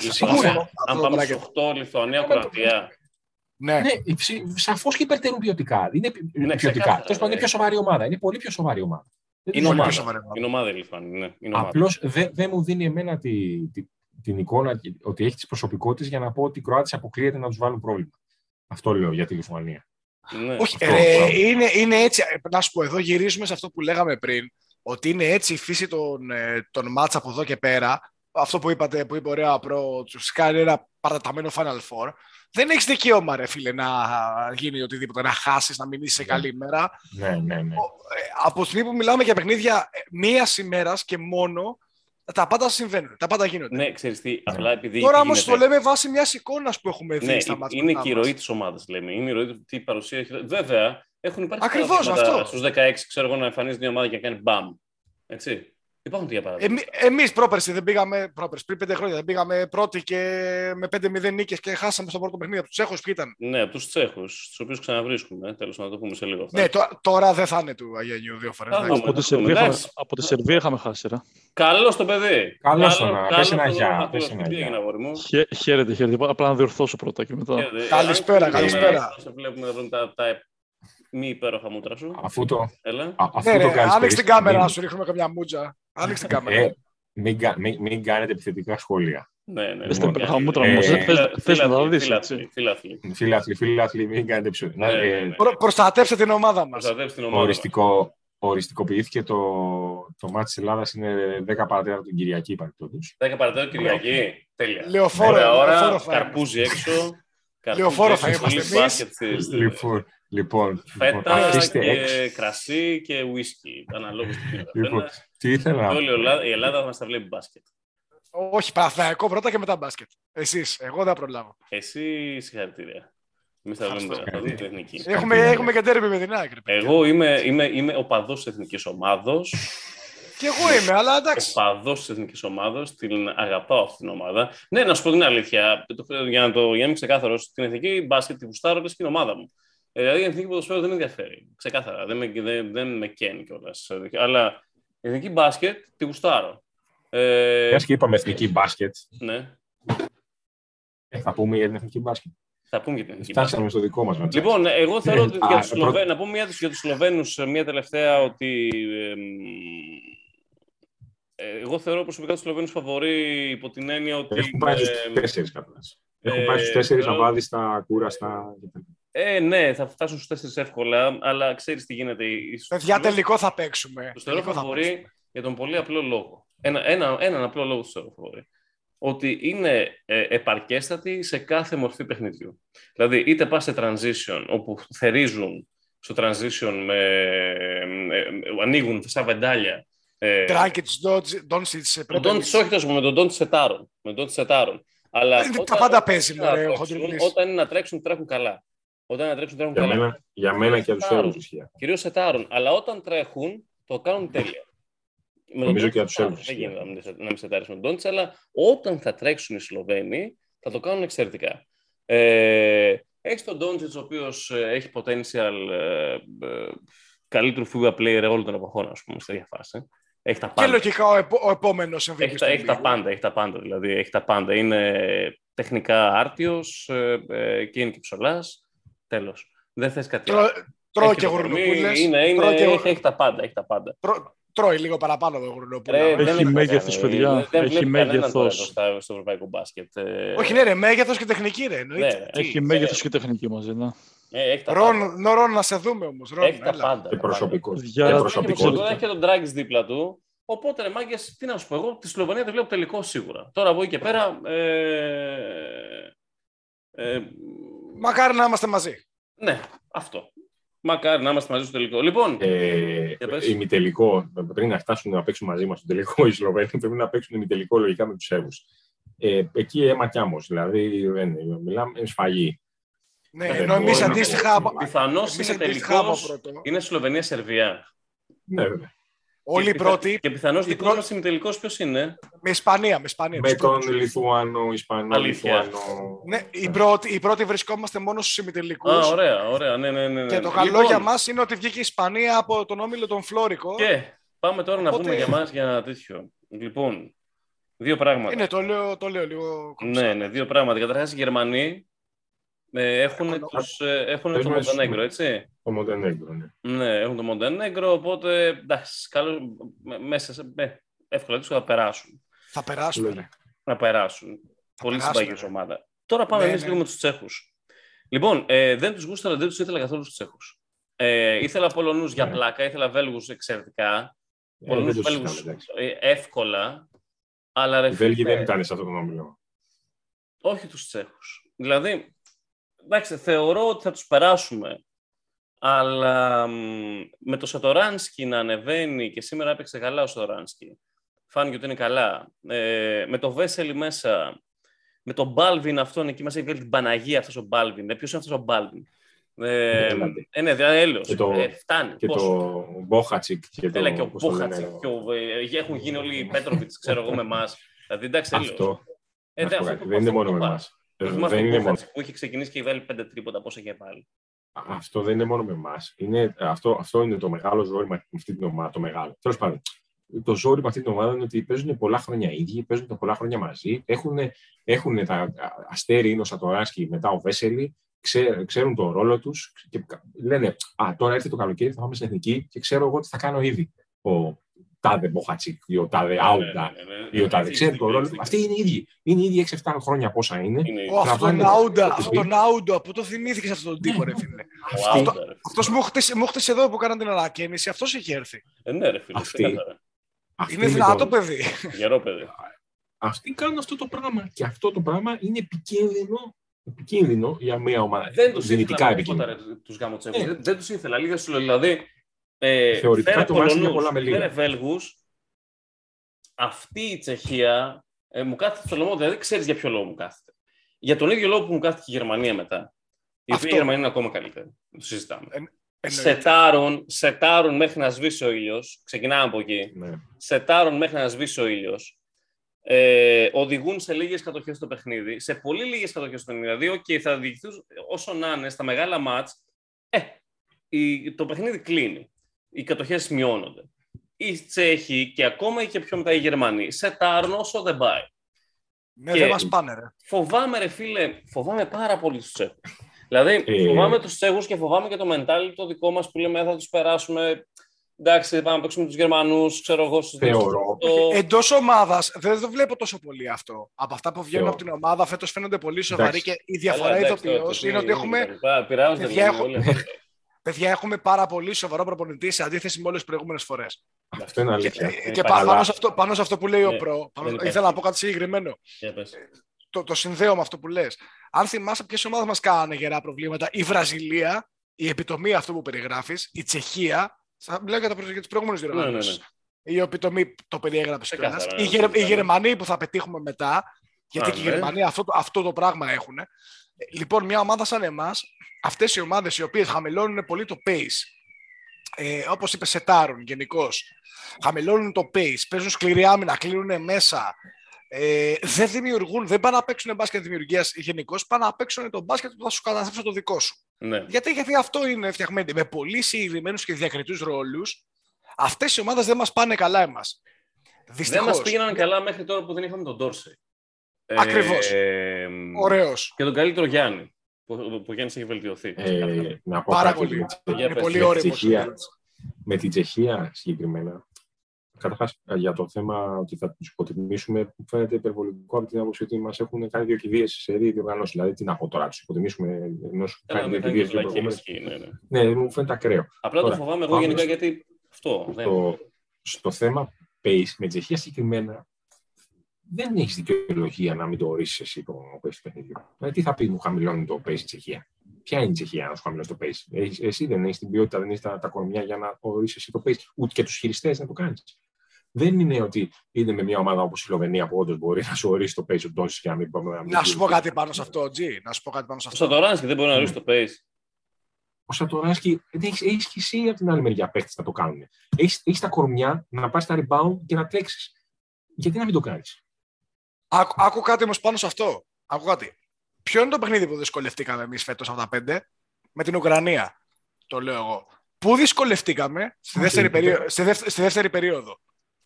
Λιθουανία. Σίγουρα. αν Αυτό πάμε το στους bracket. 8 Λιθουανία, Κροατία. Ναι. Ναι, σαφώς και υπερτερούν ποιοτικά. Είναι ποιοτικά. ξεκάθαρα, Τέλος πάντων, είναι ναι. πιο σοβαρή ομάδα. Είναι πολύ πιο σοβαρή ομάδα. Δεν Είναι είναι πολύ ομάδα. πιο σοβαρή ομάδα. Είναι ομάδα η Λιθουανία. Ναι, είναι ομάδα. Απλώς δεν δεν μου δίνει εμένα τη, τη- την εικόνα ότι έχει τις προσωπικότητες για να πω ότι οι Κροάτε αποκλείεται να τους βάλουν πρόβλημα. Αυτό λέω για τη Λιθουανία. Ναι. Όχι, Αυτό, ρε, μπράβο. είναι, είναι έτσι. Ε, Να σου πω, εδώ γυρίζουμε σε αυτό που λέγαμε πριν, ότι είναι έτσι η φύση των, ε, των μάτς από εδώ και πέρα. Αυτό που είπατε, που είπε ωραία προ, του κάνει ένα παραταμένο Final Four. Δεν έχεις δικαίωμα, ρε φίλε, να γίνει οτιδήποτε, να χάσεις, να μην είσαι σε Ναι. καλή ημέρα. Ναι, ναι, ναι. Ε, από τη στιγμή που μιλάμε για παιχνίδια μίας ημέρας και μόνο, τα πάντα συμβαίνουν, τα πάντα γίνονται. Ναι, ξέρεις τι, απλά επειδή Τώρα τι όμω το γίνεται. λέμε βάσει μιας εικόνας που έχουμε δει Ναι, στα μάτια. είναι και η ροή της ομάδας, λέμε. Είναι η ροή του τι παρουσία έχει. Βέβαια, έχουν υπάρξει Ακριβώς, αυτό. Στους 16, ξέρω εγώ, να εμφανίζει μια ομάδα και να κάνει μπαμ. Έτσι. Υπάρχουν τέτοια παραδείγματα. Εμεί εμείς πρόπερση δεν πήγαμε, πρόπερση, πριν πέντε χρόνια δεν πήγαμε πρώτοι και με 5-0 νίκες και χάσαμε στο πρώτο παιχνίδι από τους Τσέχους που ήταν; Ναι, από τους Τσέχους, τους οποίους ξαναβρίσκουμε. Τέλος να το πούμε σε λίγο. αυτά. Ναι, τώρα, τώρα δεν θα είναι του Αγιανιού δύο φορές. Θα εντάξει. δούμε. Από τη, το πούμε, Σερβία είχαμε, εντάξει. από τη Σερβία είχαμε χάσει. Ρε. Καλό το παιδί. Καλώς Καλό- το να- καλό πες ένα το γεια, να πες πει, ένα Τι γεια. έγινε, αγόρι μου. Χαίρετε, χαίρετε, χαίρετε. Απλά να διορθώσω πρώτα και μετά. Χαίρετε. Καλησπέρα, Αν- καλησπέρα. Σε βλέπουμε εδώ τα, τα μη υπέροχα μούτρα σου. Αφού το, Έλα. α- αφού Ναι, το ρε, κάνεις άνοιξε την περίπου, κάμερα να μην- σου ρίχνουμε καμιά μούτζα. Άνοιξε την κάμερα. ε, μην, κα- μην, μην κάνετε επιθετικά σχόλια. Ναι, ναι. Δες ναι. τα υπέροχα μούτρα Ε, μου. φίλα- Θες- Θες να τα Φίλαθλοι, δεις, φίλαθλοι, έτσι. φίλαθλοι. Φίλαθλοι, φίλαθλοι, μην κάνετε επιθετικά. Ναι, ναι, ναι. Προ, προστατεύστε την ομάδα μας. Προστατεύσει την ομάδα. μας. Οριστικό, οριστικοποιήθηκε το, το μάτι της Ελλάδας είναι 10 παρατέρα την Κυριακή παρεπτόντως. 10 παρατέταρτο Κυριακή. Τέλεια. Λεωφόρο, Ωραία ώρα, λεωφόρο θα καρπούζι έξω. καρπούζι Λεωφόρο θα έξω, είμαστε πολύ εμείς. μπάσκετ στη- στη- Λοιπόν, λοιπόν, λοιπόν, Φέτα αφήστε και έξω. κρασί και ουίσκι. Αναλόγως τι πίνει ο Λοιπόν, καθένας. Τι ήθελα να Και όλη η Ελλάδα- η Ελλάδα θα μας τα βλέπει μπάσκετ. Όχι, Παναθηναϊκό πρώτα και μετά μπάσκετ. Εσείς, εγώ δεν θα προλάβω. Εσύ συγχαρητήρια. Εμείς θα λέμε Ευχαριστώ. θα δούμε την εθνική. Έχουμε, Καρκίνο. έχουμε και τέρμι με την άκρη. Εγώ είμαι, είμαι, είμαι οπαδό της εθνικής ομάδος. Και εγώ είμαι, αλλά εντάξει. Οπαδό της εθνικής ομάδος. Την αγαπάω αυτή την ομάδα. Ναι, να σου πω την αλήθεια. Το- Για να, το, για να είμαι ξεκάθαρος, την εθνική μπάσκετ τη γουστάρω και στην ομάδα μου. Ε, Δηλαδή η εθνική ποδοσφαίρο δεν με ενδιαφέρει. Ξεκάθαρα. Δεν με, δεν, δεν με καίνει κιόλας. Αλλά η εθνική μπάσκετ τη γουστάρω. Ε, Μια και είπαμε εθνική μπάσκετ, ναι, ε, θα πούμε για την εθνική μπάσκετ. θα πούμε για την εθνική μπάσκετ. Φτάσαμε στο δικό μας μετά. Λοιπόν, εγώ θεωρώ ότι Α, για τους πρώτα- Σλοβαίνους, να πούμε μια, για τους Σλοβαίνους, μια τελευταία ότι εμ, ε, εγώ θεωρώ προσωπικά τους Σλοβαίνους φαβορεί υπό την έννοια ότι Έχουν πάει στους ε, τέσσερις κάπου. Έχουν ε, πάει στους τέσσερις θεωρώ- αβάδιστα, κούραστα. Ε, ναι, θα φτάσουν στους τέσσερις εύκολα, αλλά ξέρεις τι γίνεται. οι- στους Παιδιά, Σλοβαίνους τελικό θα παίξουμε. Τους θεωρώ Τελικό θα παίξουμε. φαβορεί για τον πολύ απλό λόγο. Ένα, ένα, έναν απλό λόγο τους θεωρώ φαβορεί. Ότι είναι ε, επαρκέστατοι σε κάθε μορφή παιχνιδιού. Δηλαδή, είτε πας σε transition, όπου θερίζουν στο transition με, ε, ε, ανοίγουν σαν βεντάλια. Ε, Τράγκετς, Ντόνσιτς, τον πρέπει Ντόντς, όχι τόσο, με τον Ντόντς σετάρων. Με τον Ντόντς σετάρων. Αλλά Ε, τα πάντα παίζει, είναι να μωρέ, ο τρέξουν, Χοντρουλής. Όταν είναι να τρέξουν, τρέχουν καλά. Όταν είναι να τρέξουν, τρέχουν Για καλά. μένα, για μένα και για τους Σετάρων. Έλληνε ισχύει. Κυρίως σετάρουν. Αλλά όταν τρέχουν, το κάνουν τέλεια. Με τον Νομίζω και για Ντόντς τους Σέρβους Δεν ισχύει. γίνεται να μην σε- να μην σετάρεις με τον Ντόντς, αλλά όταν θα τρέξουν οι Σλοβαίνοι, θα το κάνουν εξαιρετικά. Ε, έχεις τον Ντόντζιτς, ο οποίος ε, έχει potential ε, ε, καλύτερου FIBA player όλων των εποχών, ας πούμε, σε τέτοια φάση. Έχει τα Και πάντα. λογικά ο, επο, ο επόμενος MVP. Έχει, τα, στον έχει τα λίγο. πάντα, έχει τα πάντα, δηλαδή, έχει τα πάντα. Είναι τεχνικά άρτιος ε, ε, και είναι και ψολάς. Τέλος. Δεν θες κάτι άλλο. Τρώ- Τρώει Έχει και το κορμί, γουρνοπούλες. Είναι, είναι, Τρώει και- έχει, έχει τα πάντα, έχει τα πάντα. τρώ- Τρώει λίγο παραπάνω το γουρνοπούλα. Ρε, Έχει δεν έχει μέγεθος, κανένα- παιδιά. δεν- δεν Έχει βλέπει κανέναν μέγεθος. τώρα στο, στο ευρωπαϊκό μπάσκετ. Ε, Όχι, ναι, ρε, μέγεθος και τεχνική, ρε. ναι, Εννοείται. ρε. Τι. Έχει μέγεθος και τεχνική μαζί, ναι. ε, έχει τα πάντα. Ρον, νο, Ρον, να σε δούμε όμως. Ρον, Έχει τα έλα. πάντα. Και τα προσωπικός. Για- πάντα. Και Έχει προσωπικότητα. και τον Ντράγκης δίπλα του. Οπότε, ρε μάγκες, τι να σου πω, εγώ τη Σλοβενία δεν βλέπω τελικό σίγουρα. Τώρα από εκεί και πέρα. Ε, ε, Μακάρι να είμαστε μαζί. ναι, αυτό. Μακάρι να είμαστε μαζί στο τελικό. Λοιπόν, Ε, Για πες. ημιτελικό, πριν να φτάσουν να παίξουν μαζί μας στο τελικό οι Σλοβαίνοι, πρέπει να παίξουν ημιτελικό λογικά με τους Σέρβους. Ε, εκεί αίμα κι άμμος, δηλαδή δεν είναι, μιλάμε είναι σφαγή. Ναι, Δεν ενώ εμείς μπορεί να αντίστοιχα... πω. από- πιθανώς εμείς είναι αντίστοιχα από τελικό. πρώτο. Είναι Σλοβενία-Σερβία. Ναι, βέβαια. Όλοι οι Και πρώτοι πιθα- Και πιθανώς οι δικό πρώτοι- μας ημιτελικός ποιος είναι; με Ισπανία. Με Ισπανία Με τους τον πρώτους. Λιθουάνο, Ισπανό, Αλήθεια. Λιθουάνο. Ναι, οι πρώτοι, οι πρώτοι βρισκόμαστε μόνο στους ημιτελικούς. Α, ωραία, ωραία. Ναι, ναι, ναι, ναι. Και το καλό Λοιπόν, για μας είναι ότι βγήκε η Ισπανία από τον όμιλο των Φλόρικο. Και πάμε τώρα να Οπότε- πούμε για μας για ένα τέτοιο. Λοιπόν, δύο πράγματα. Είναι, το λέω, το λέω λίγο κομψά. Ναι, ναι, δύο πράγματα. Καταρχάς, οι Γερμανοί ε, έχουν, Εύκολο. τους, ε, έχουν Πες το μας, Μοντενέγκρο, ναι. έτσι; Το Μοντενέγκρο, ναι. Ναι, έχουν το Μοντενέγκρο, οπότε εντάξει, καλό, με- μέσα σε, με, εύκολα τους θα περάσουν. Θα περάσουμε. Λογικά. ρε. Να περάσουν. Πολύ περάσουν, συμπαγής ρε. ομάδα. Τώρα πάμε Ναι, εμείς ναι. λίγο με τους Τσέχους. Λοιπόν, ε, δεν τους γούσταρα, δεν τους ήθελα καθόλου τους Τσέχους. Ε, ήθελα Πολωνούς για Ναι. πλάκα, ήθελα Βέλγους εξαιρετικά. Ε, Πολωνούς δεν το Βέλγους συζητάμε, εντάξει. ε, εύκολα. Αλλά ρε Οι Βέλγοι φίλε, δεν ήταν σε αυτό το όμιλο. όχι τους Τσέχους. Δηλαδή, εντάξει, θεωρώ ότι θα τους περάσουμε. Αλλά μ, με το Σατοράνσκι να ανεβαίνει και σήμερα έπαιξε καλά ο Σατοράνσκι. Φάνηκε ότι είναι καλά. Ε, με το Βέσελη μέσα, με τον Μπάλβιν αυτόν εκεί μέσα έχει βγάλει την Παναγία αυτός ο Μπάλβιν. Ε, ποιος είναι αυτός ο Μπάλβιν; Ε, Έλατε. ε, ναι, δηλαδή έλεος. Και το- Ε, φτάνει. Και Πόσο. το Μπόχατσικ και το. Έλα και ο πώς το λένε, Μπούχατσικ και ο, ε, έχουν γίνει όλοι οι Πέτροβιτς, ξέρω εγώ, με εμάς. Δηλαδή, εντάξει, έλεος. Αυτό. Ε, να σου πω αυτό κάτι, το- Δεν είναι αυτό μόνο το με πάρει. Εμά. Το θυμάσαι Δεν τον είναι μόνο. Μπούχατσικ που είχε ξεκινήσει και βάλει πέντε τρίποτα, πόσα είχε βάλει. Αυτό δεν είναι μόνο με εμάς. Αυτό, αυτό είναι το μεγάλο ζόρι με αυτή την ομάδα. Το μεγάλο. Τέλος πάντων. Το ζόρι με αυτή την ομάδα είναι ότι παίζουν πολλά χρόνια οι ίδιοι, παίζουν τα πολλά χρόνια μαζί. Έχουν, έχουν τα αστέρι, είναι ο Σατοράσκι, μετά ο Βέσελη, ξέ, ξέρουν τον ρόλο τους και λένε Α, τώρα έρθει το καλοκαίρι, θα πάμε στην εθνική και ξέρω εγώ τι θα κάνω ήδη. Ο τάδε Μποχατσίκ ή ο τάδε Άουντα Ναι, ναι, ναι, ναι. ή ο τάδε. Έτσι, Ξέρει τον ρόλο έτσι, του. Αυτοί είναι οι ίδιοι. Είναι οι ίδιοι 6-7 χρόνια πόσα είναι. Είναι Ω, αυτόν τον Τραβάνε- Άουντα, αυτόν τον Άουντα, πού το θυμήθηκες αυτόν τον τύπο, ρε φίλε. ο Αυτό- Άουντα, ρε. Αυτός μου χτες, μου χτες εδώ που έκαναν την ανακαίνιση, αυτός έχει έρθει. Ε, Ναι, ρε φίλε, Αυτή. ξεκάθαρα. Αυτοί Είναι δυνατό το- παιδί. Γερό παιδί. Αυτοί κάνουν αυτό το πράγμα. Και αυτό το πράγμα είναι επικίνδυνο, επικίνδυνο για μια ομάδα. Δεν τους δυνητικά ήθελα με τίποτα, επικίνδυνο. ρε, τους γαμοτσέχους. Ε. Δεν, δεν τους ήθελα. Λίγα σου λέω, δηλαδή, ε, Θεωρητικά φέρε το μάτς είναι Πολωνούς, πολλά με λίγα. φέρε Βέλγους, αυτή η Τσεχία ε, μου κάθεται στο λαιμό, δηλαδή δεν ξέρεις για ποιο λόγο μου κάθεται. Για τον ίδιο λόγο που μου κάθεται και η Γερμανία μετά. Η Αυτό. οποία Γερμανία είναι ακόμα καλύτερη. Το συζητάμε. Εννοείται. Σετάρουν, σετάρουν μέχρι να σβήσει ο ήλιος. Ξεκινάμε από εκεί. Ναι. Σετάρουν μέχρι να σβήσει ο ήλιος. Ε, οδηγούν σε λίγες κατοχές στο παιχνίδι. Σε πολύ λίγες κατοχές στο παιχνίδι. Δηλαδή, okay, θα διηγηθούν όσο να είναι στα μεγάλα μάτς. Ε, η, το παιχνίδι κλείνει. Οι κατοχές μειώνονται. Οι Τσέχοι και ακόμα και πιο μετά οι Γερμανοί σετάρουν όσο δεν πάει. Ναι, Και- δεν μας πάνε, ρε. Φοβάμαι, ρε φίλε, φοβάμαι πάρα πολύ του Τσέχους. Δηλαδή, Ε. φοβάμαι τους Τσέχους και φοβάμαι και το mentality το δικό μας που λέμε θα τους περάσουμε. Εντάξει, πάμε να παίξουμε τους Γερμανούς, ξέρω εγώ. στους Θεωρώ. Το... Εντός ομάδας δεν το βλέπω τόσο πολύ αυτό. Από αυτά που βγαίνουν Θεω. από την ομάδα φέτος φαίνονται πολύ σοβαροί Εντάξει. και η διαφορά ειδοποιώ είναι ότι έχουμε, Πειράζονται παιδιά, λίγο έχω- όλοι αυτοί. παιδιά, έχουμε πάρα πολύ σοβαρό προπονητή σε αντίθεση με όλες τις προηγούμενες φορές. Αυτό είναι Και, αλήθεια. και υπάρχει. πάνω, Αλλά- σε αυτό, πάνω σε αυτό που λέει ο Ναι, Προ, πάνω- δεν υπάρχει. ήθελα να πω κάτι συγκεκριμένο. Για πες. Το, το συνδέω με αυτό που λες. Αν θυμάσαι ποιες ομάδες μας κάνανε γερά προβλήματα, η Βραζιλία, η επιτομή αυτού που περιγράφεις, η Τσεχία. Θα μιλάω για, τα προ- για τις προηγούμενες Ναι, ναι, διοργανώσεις. ναι. Η επιτομή το περιέγραψε κιόλας. Ξεκάθαρα, Οι, ναι, Γερ, οι ξεκάθαρα. Γερμανοί που θα πετύχουμε μετά, γιατί Α, και οι ναι. Γερμανοί αυτό, το- αυτό το πράγμα έχουν. Λοιπόν, μια ομάδα σαν εμάς, αυτές οι ομάδες οι οποίες χαμηλώνουν πολύ το pace, ε, όπως είπε, σετάρουν γενικώς, χαμηλώνουν το pace, παίζουν σκληρή άμυνα, κλείνουν μέσα, ε, δεν δημιουργούν, δεν πάνε να παίξουν μπάσκετ δημιουργίας γενικώς, πάνε να παίξουν το μπάσκετ που θα σου καταθέσω το δικό σου. Ναι. Γιατί, γιατί αυτό είναι φτιαγμένο με πολύ συγκεκριμένους και διακριτούς ρόλους. Αυτές οι ομάδες δεν μας πάνε καλά εμάς. Δεν Δυστυχώς. μα πήγαιναν καλά μέχρι τώρα που δεν είχαμε τον Ντόρσεϊ. Ακριβώς. Ε, Ωραίος. και τον καλύτερο Γιάννη. Που, που ο Γιάννης έχει βελτιωθεί. Ε, να πω Πάρα κάτι πολύ. με τη- Για Είναι πες, πολύ με τη με τη όριμο. Τσεχία. Με την Τσεχία συγκεκριμένα. Καταρχάς, για το θέμα ότι θα τους υποτιμήσουμε, μου φαίνεται υπερβολικό από την άποψη ότι μας έχουν κάνει δύο κηδείες σε σερή διοργανώσεις. Δηλαδή, τι να πω τώρα, τους υποτιμήσουμε ενώ σου Καλά, κάνει δεν δύο κάνει κηδείες δύο πλακή, προηγούμενες. ισχύει, ναι, ναι. Ναι, μου φαίνεται ακραίο. Απλά το Τώρα, φοβάμαι εγώ πάμε γενικά στο- γιατί αυτό. δεν- στο, στο θέμα pace, με τη Τσεχία συγκεκριμένα, δεν έχεις δικαιολογία να μην το ορίσει εσύ το pace του παιχνιδιού. Δηλαδή, τι θα πει μου χαμηλώνει το pace η Τσεχία. Ποια είναι η Τσεχία να σου χαμηλώσει το pace; Έχεις- εσύ δεν έχεις την ποιότητα, δεν έχεις τα, τα κορμιά για να ορίσει εσύ το pace, ούτε και τους χειριστές να το κάνεις. Δεν είναι ότι είναι με μια ομάδα όπως η Σλοβενία που όντως μπορεί να σου ορίσει το pace του Ντόνσι και να μην πάμε Να σου πω κάτι πάνω σε αυτό, Τζι. Να σου πω κάτι πάνω σε Ο αυτό. Σατοράνσκι δεν μπορεί να ορίσει το pace. Ο Σατοράσκι, έχεις έχεις και εσύ από την άλλη μεριά παίχτε να το κάνουν. Έχεις τα κορμιά να πας στα rebound και να τρέξεις. Γιατί να μην το κάνεις; Άκου, άκου κάτι όμως πάνω σε αυτό. Άκου κάτι. Ποιο είναι το παιχνίδι που δυσκολευτήκαμε εμείς φέτος από τα πέντε, με την Ουκρανία. Το λέω εγώ. Πού δυσκολευτήκαμε στη Α, δεύτερη, τι- περίοδο, στη, δεύτερη, στη δεύτερη περίοδο;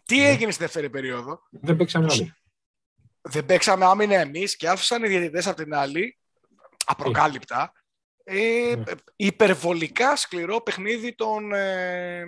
Τι Ναι. έγινε στη δεύτερη περίοδο; Δεν παίξαμε άμυνα. Δεν παίξαμε άμυνα εμείς και άφησαν οι διαιτητές από την άλλη, απροκάλυπτα, ε, Ναι. υπερβολικά σκληρό παιχνίδι των, ε,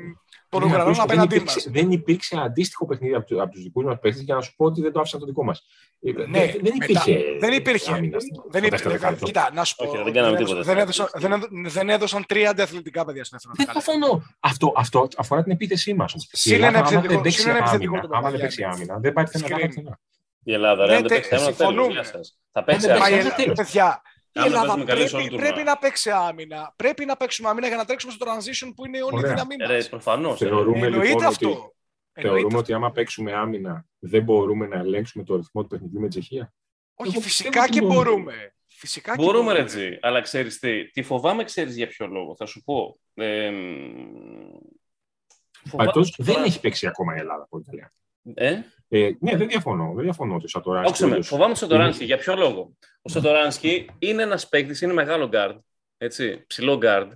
των Ναι, Ουκρανών απλώς δεν απέναντί μας. υπήρξε, δεν υπήρξε αντίστοιχο παιχνίδι από, του- από τους δικούς μας παίχτε για να σου πω ότι δεν το άφησαν το δικό μας. Ναι, δεν, μετά- υπήρχε. δεν υπήρχε. άμυνα στο- Δεν στο υπήρχε. δεύτερο δεκάλεπτο. Κοίτα, να σου πω. Όχι, δεν κάναμε τίποτα. Δεν έδωσαν, δεν έδω- δεν έδωσαν τρία αντιαθλητικά παιδιά στο δεύτερο Δεν δεκάλεπτο. διαφωνώ. Αυτό, αυτό αφορά την επίθεσή μας. Συν ένα άμα δεν επιθετικό- παίξει συν ένα επιθετικό άμυνα, το άμα δεν παίξει Παπαγιάννη. άμυνα, δεν πάει πουθενά. Screen. δεν πάει πουθενά. Η Ελλάδα, ρε, Ναι, αν δεν τε- παίξει άμυνα, συμφωνούμε. τέλος, γεια σας. Θα παίξει δεν Μα παίξει η άμυνα. Άμυνα, Ελλάδα, τέλος. παιδιά, η Άμα Ελλάδα παίζουμε καλή σε όλο πρέπει, το πρέπει τουρνουά. να παίξει άμυνα. Πρέπει να παίξουμε άμυνα για να τρέξουμε στο transition που είναι όλη η Ωραία. δύναμή Ε, Ρε, μας. προφανώς. ε. Θεωρούμε Εννοείται λοιπόν αυτό. ότι, Εννοείται θεωρούμε ότι άμα παίξουμε άμυνα δεν μπορούμε να ελέγξουμε το ρυθμό του παιχνιδιού με τη Τσεχία; Όχι, Εγώ φυσικά πιστεύω και ότι μπορούμε. μπορούμε. Φυσικά και Μπορούμε, ρε Τζι, αλλά ξέρεις τι, τι φοβάμαι, ξέρεις για ποιο λόγο, θα σου πω. Ε, μ, φοβάμαι Πάντως, τώρα- δεν έχει παίξει ακόμα η Ελλάδα από Ιταλία. Ε, Ε, ναι, δεν διαφωνώ. Δεν διαφωνώ ότι ο Σατοράνσκι. άκουσε με, φοβάμαι τον Σατοράνσκι. Για ποιο λόγο; Ο Σατοράνσκι είναι ένας παίκτης, είναι μεγάλο γκαρντ, έτσι, ψηλό γκαρντ,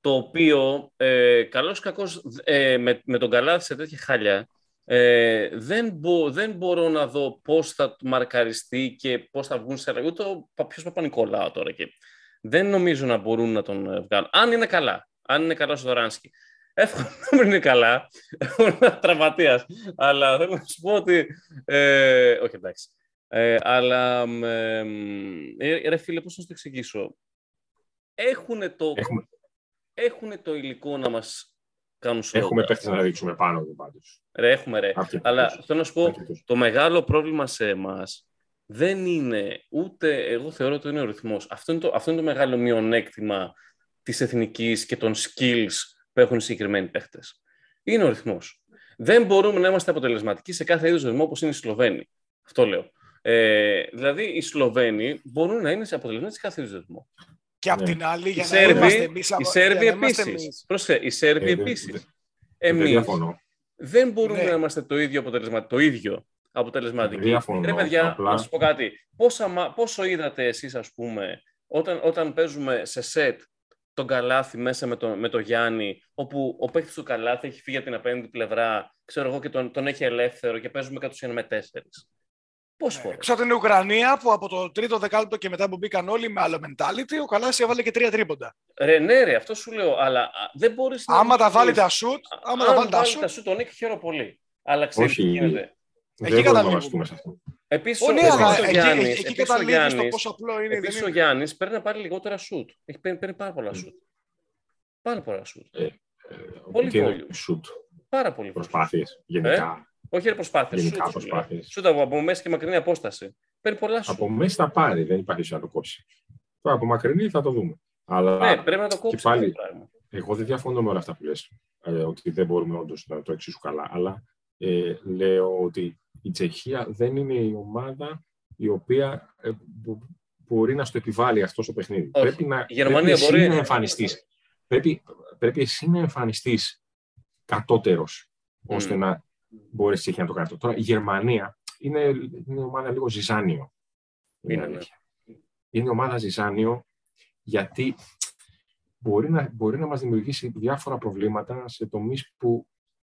το οποίο, ε, καλώς ή κακώς, ε, με, με τον Καλάθη σε τέτοια χάλια, ε, δεν, μπο, δεν μπορώ να δω πώς θα του μαρκαριστεί και πώς θα βγουν σε ούτε ο ποιος Παπανικολάου τώρα και δεν νομίζω να μπορούν να τον ε, βγάλουν. Αν είναι καλά, αν είναι καλά ο Σατοράνσκι. Εύχομαι να μην είναι καλά, τραυματίας, αλλά θέλω να σου πω ότι, ε, όχι εντάξει, ε, αλλά μ, ε, μ, ε, ρε φίλε πώς να σου το εξηγήσω, έχουν το, Έχουμε, έχουνε το υλικό να μας κάνουν σώμα. έχουμε παίχτε να ρίξουμε πάνω του πάντως. Ρε, έχουμε ρε. Αλλά θέλω να σου πω, το μεγάλο πρόβλημα σε εμάς δεν είναι ούτε, εγώ θεωρώ ότι είναι ο ρυθμός. Αυτό είναι το, αυτό είναι το μεγάλο μειονέκτημα της εθνικής και των skills που έχουν οι συγκεκριμένοι παίχτες. Είναι ο ρυθμός. Δεν μπορούμε να είμαστε αποτελεσματικοί σε κάθε είδους ρυθμό όπως είναι οι Σλοβαίνοι. Αυτό λέω. Ε, δηλαδή οι Σλοβαίνοι μπορούν να είναι σε αποτελεσματικοί σε κάθε είδους ρυθμό. Και απ' Ναι. την άλλη, Οι για να είμαστε Σέρβοι, εμείς... οι για Σέρβοι να είμαστε επίσης. εμείς. Πρόσεχε, οι Σέρβοι Ε, δεν- επίσης. δεν- Δεν Εμείς διαφωνώ. δεν μπορούμε Ναι. να είμαστε το ίδιο, αποτελεσμα... το ίδιο αποτελεσματικοί. Διαφωνώ, Ρε παιδιά, απλά- να σου πω κάτι. Πόσα, μα- πόσο είδατε εσείς, ας πούμε, όταν, όταν παίζουμε σε σετ τον Καλάθι μέσα με τον, με το Γιάννη, όπου ο παίκτης του Καλάθι έχει φύγει από την απέναντι πλευρά, ξέρω εγώ, και τον, τον έχει ελεύθερο και παίζουμε κατ' ουσίαν με τέσσερις. Πόσες φορές. Έξω από την Ουκρανία που από το τρίτο δεκάλεπτο και μετά που μπήκαν όλοι με άλλο mentality, ο Καλάς έβαλε και τρία τρίποντα. Ρε, ναι, ρε, αυτό σου λέω, αλλά α, δεν μπορείς να... Άμα τα βάλει δεις- τα σουτ, άμα αν τα βάλει τα βάλει σουτ, τα σουτ, τον Νίκ χαίρομαι πολύ. Αλλά ξέρεις τι Όχι. γίνεται. Δεν Εκεί μπορούμε να καταλήγουμε. Βασιστούμε σε αυτό. Επίσης, Ω, ναι, επίσης αλλά ο εκεί, Γιάννης, εκεί, εκεί επίσης ο καταλήγεις στο Γιάννης, πόσο απλό είναι. Επίσης δεν ο είναι. Γιάννης παίρνει να πάρει λιγότερα σουτ. Έχει παίρνει, παίρνει πάρα πολλά σουτ. Πάρα πολλά σουτ. Ε, Πολύ τι είναι volume. Σουτ, Πάρα πολύ. προσπάθειες, γενικά. Όχι ρε προσπάθεια. Γενικά Σουτ, σου λέω. προσπάθειες. Σουτ από, από μέση και μακρινή απόσταση. Παίρνει πολλά σουτ. Από μέση θα πάρει, δεν υπάρχει να το κόψει. Τώρα από μακρινή θα το δούμε. Αλλά Ναι, πρέπει να το κόψεις πάλι- αυτό το πράγμα. εγώ δεν διαφωνώ με όλα αυτά που λες, ε, ότι δεν μπορούμε όντως να το εξίσου καλά. Αλλά ε, λέω ότι η Τσεχία δεν είναι η ομάδα η οποία ε, μπο- μπορεί να στο επιβάλλει αυτός το παιχνίδι. Όχι. Πρέπει να, Η Γερμανία πρέπει εσύ μπορεί- να εμφανιστείς. Πρέπει, πρέπει εσύ να εμφανιστείς κατώτερος, ώστε Μμ. να μπορεί η Τσεχία να το κάνει αυτό. Τώρα η Γερμανία είναι, είναι ομάδα λίγο ζυζάνιο. Είναι, Είναι ναι. αλήθεια. Είναι ομάδα ζυζάνιο γιατί μπορεί να, μπορεί να μας δημιουργήσει διάφορα προβλήματα σε τομείς που,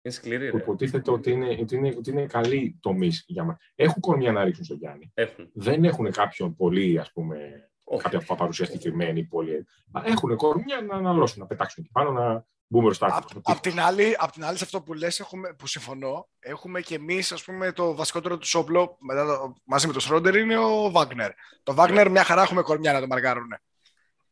Είναι σκληρή, που ρε. υποτίθεται ότι είναι, ότι είναι, ότι είναι καλοί τομείς για μας. Έχουν κορμιά να ρίξουν στον Γιάννη. Έχουν. Δεν έχουν κάποιον πολύ, ας πούμε, Όχι. κάποια παρουσία συγκεκριμένη. Πολύ. Έχουν κορμιά να αναλώσουν, να πετάξουν εκεί πάνω, να μπούμε μπροστά. Απ' απ' την, άλλη, απ' την άλλη, σε αυτό που λες, έχουμε, που συμφωνώ, έχουμε και εμείς, ας πούμε, το βασικότερο τους όπλο μετά το, μαζί με τον Σρόντερ είναι ο Βάγνερ. Το Βάγνερ μια χαρά έχουμε κορμιά να το μαρκάρουν.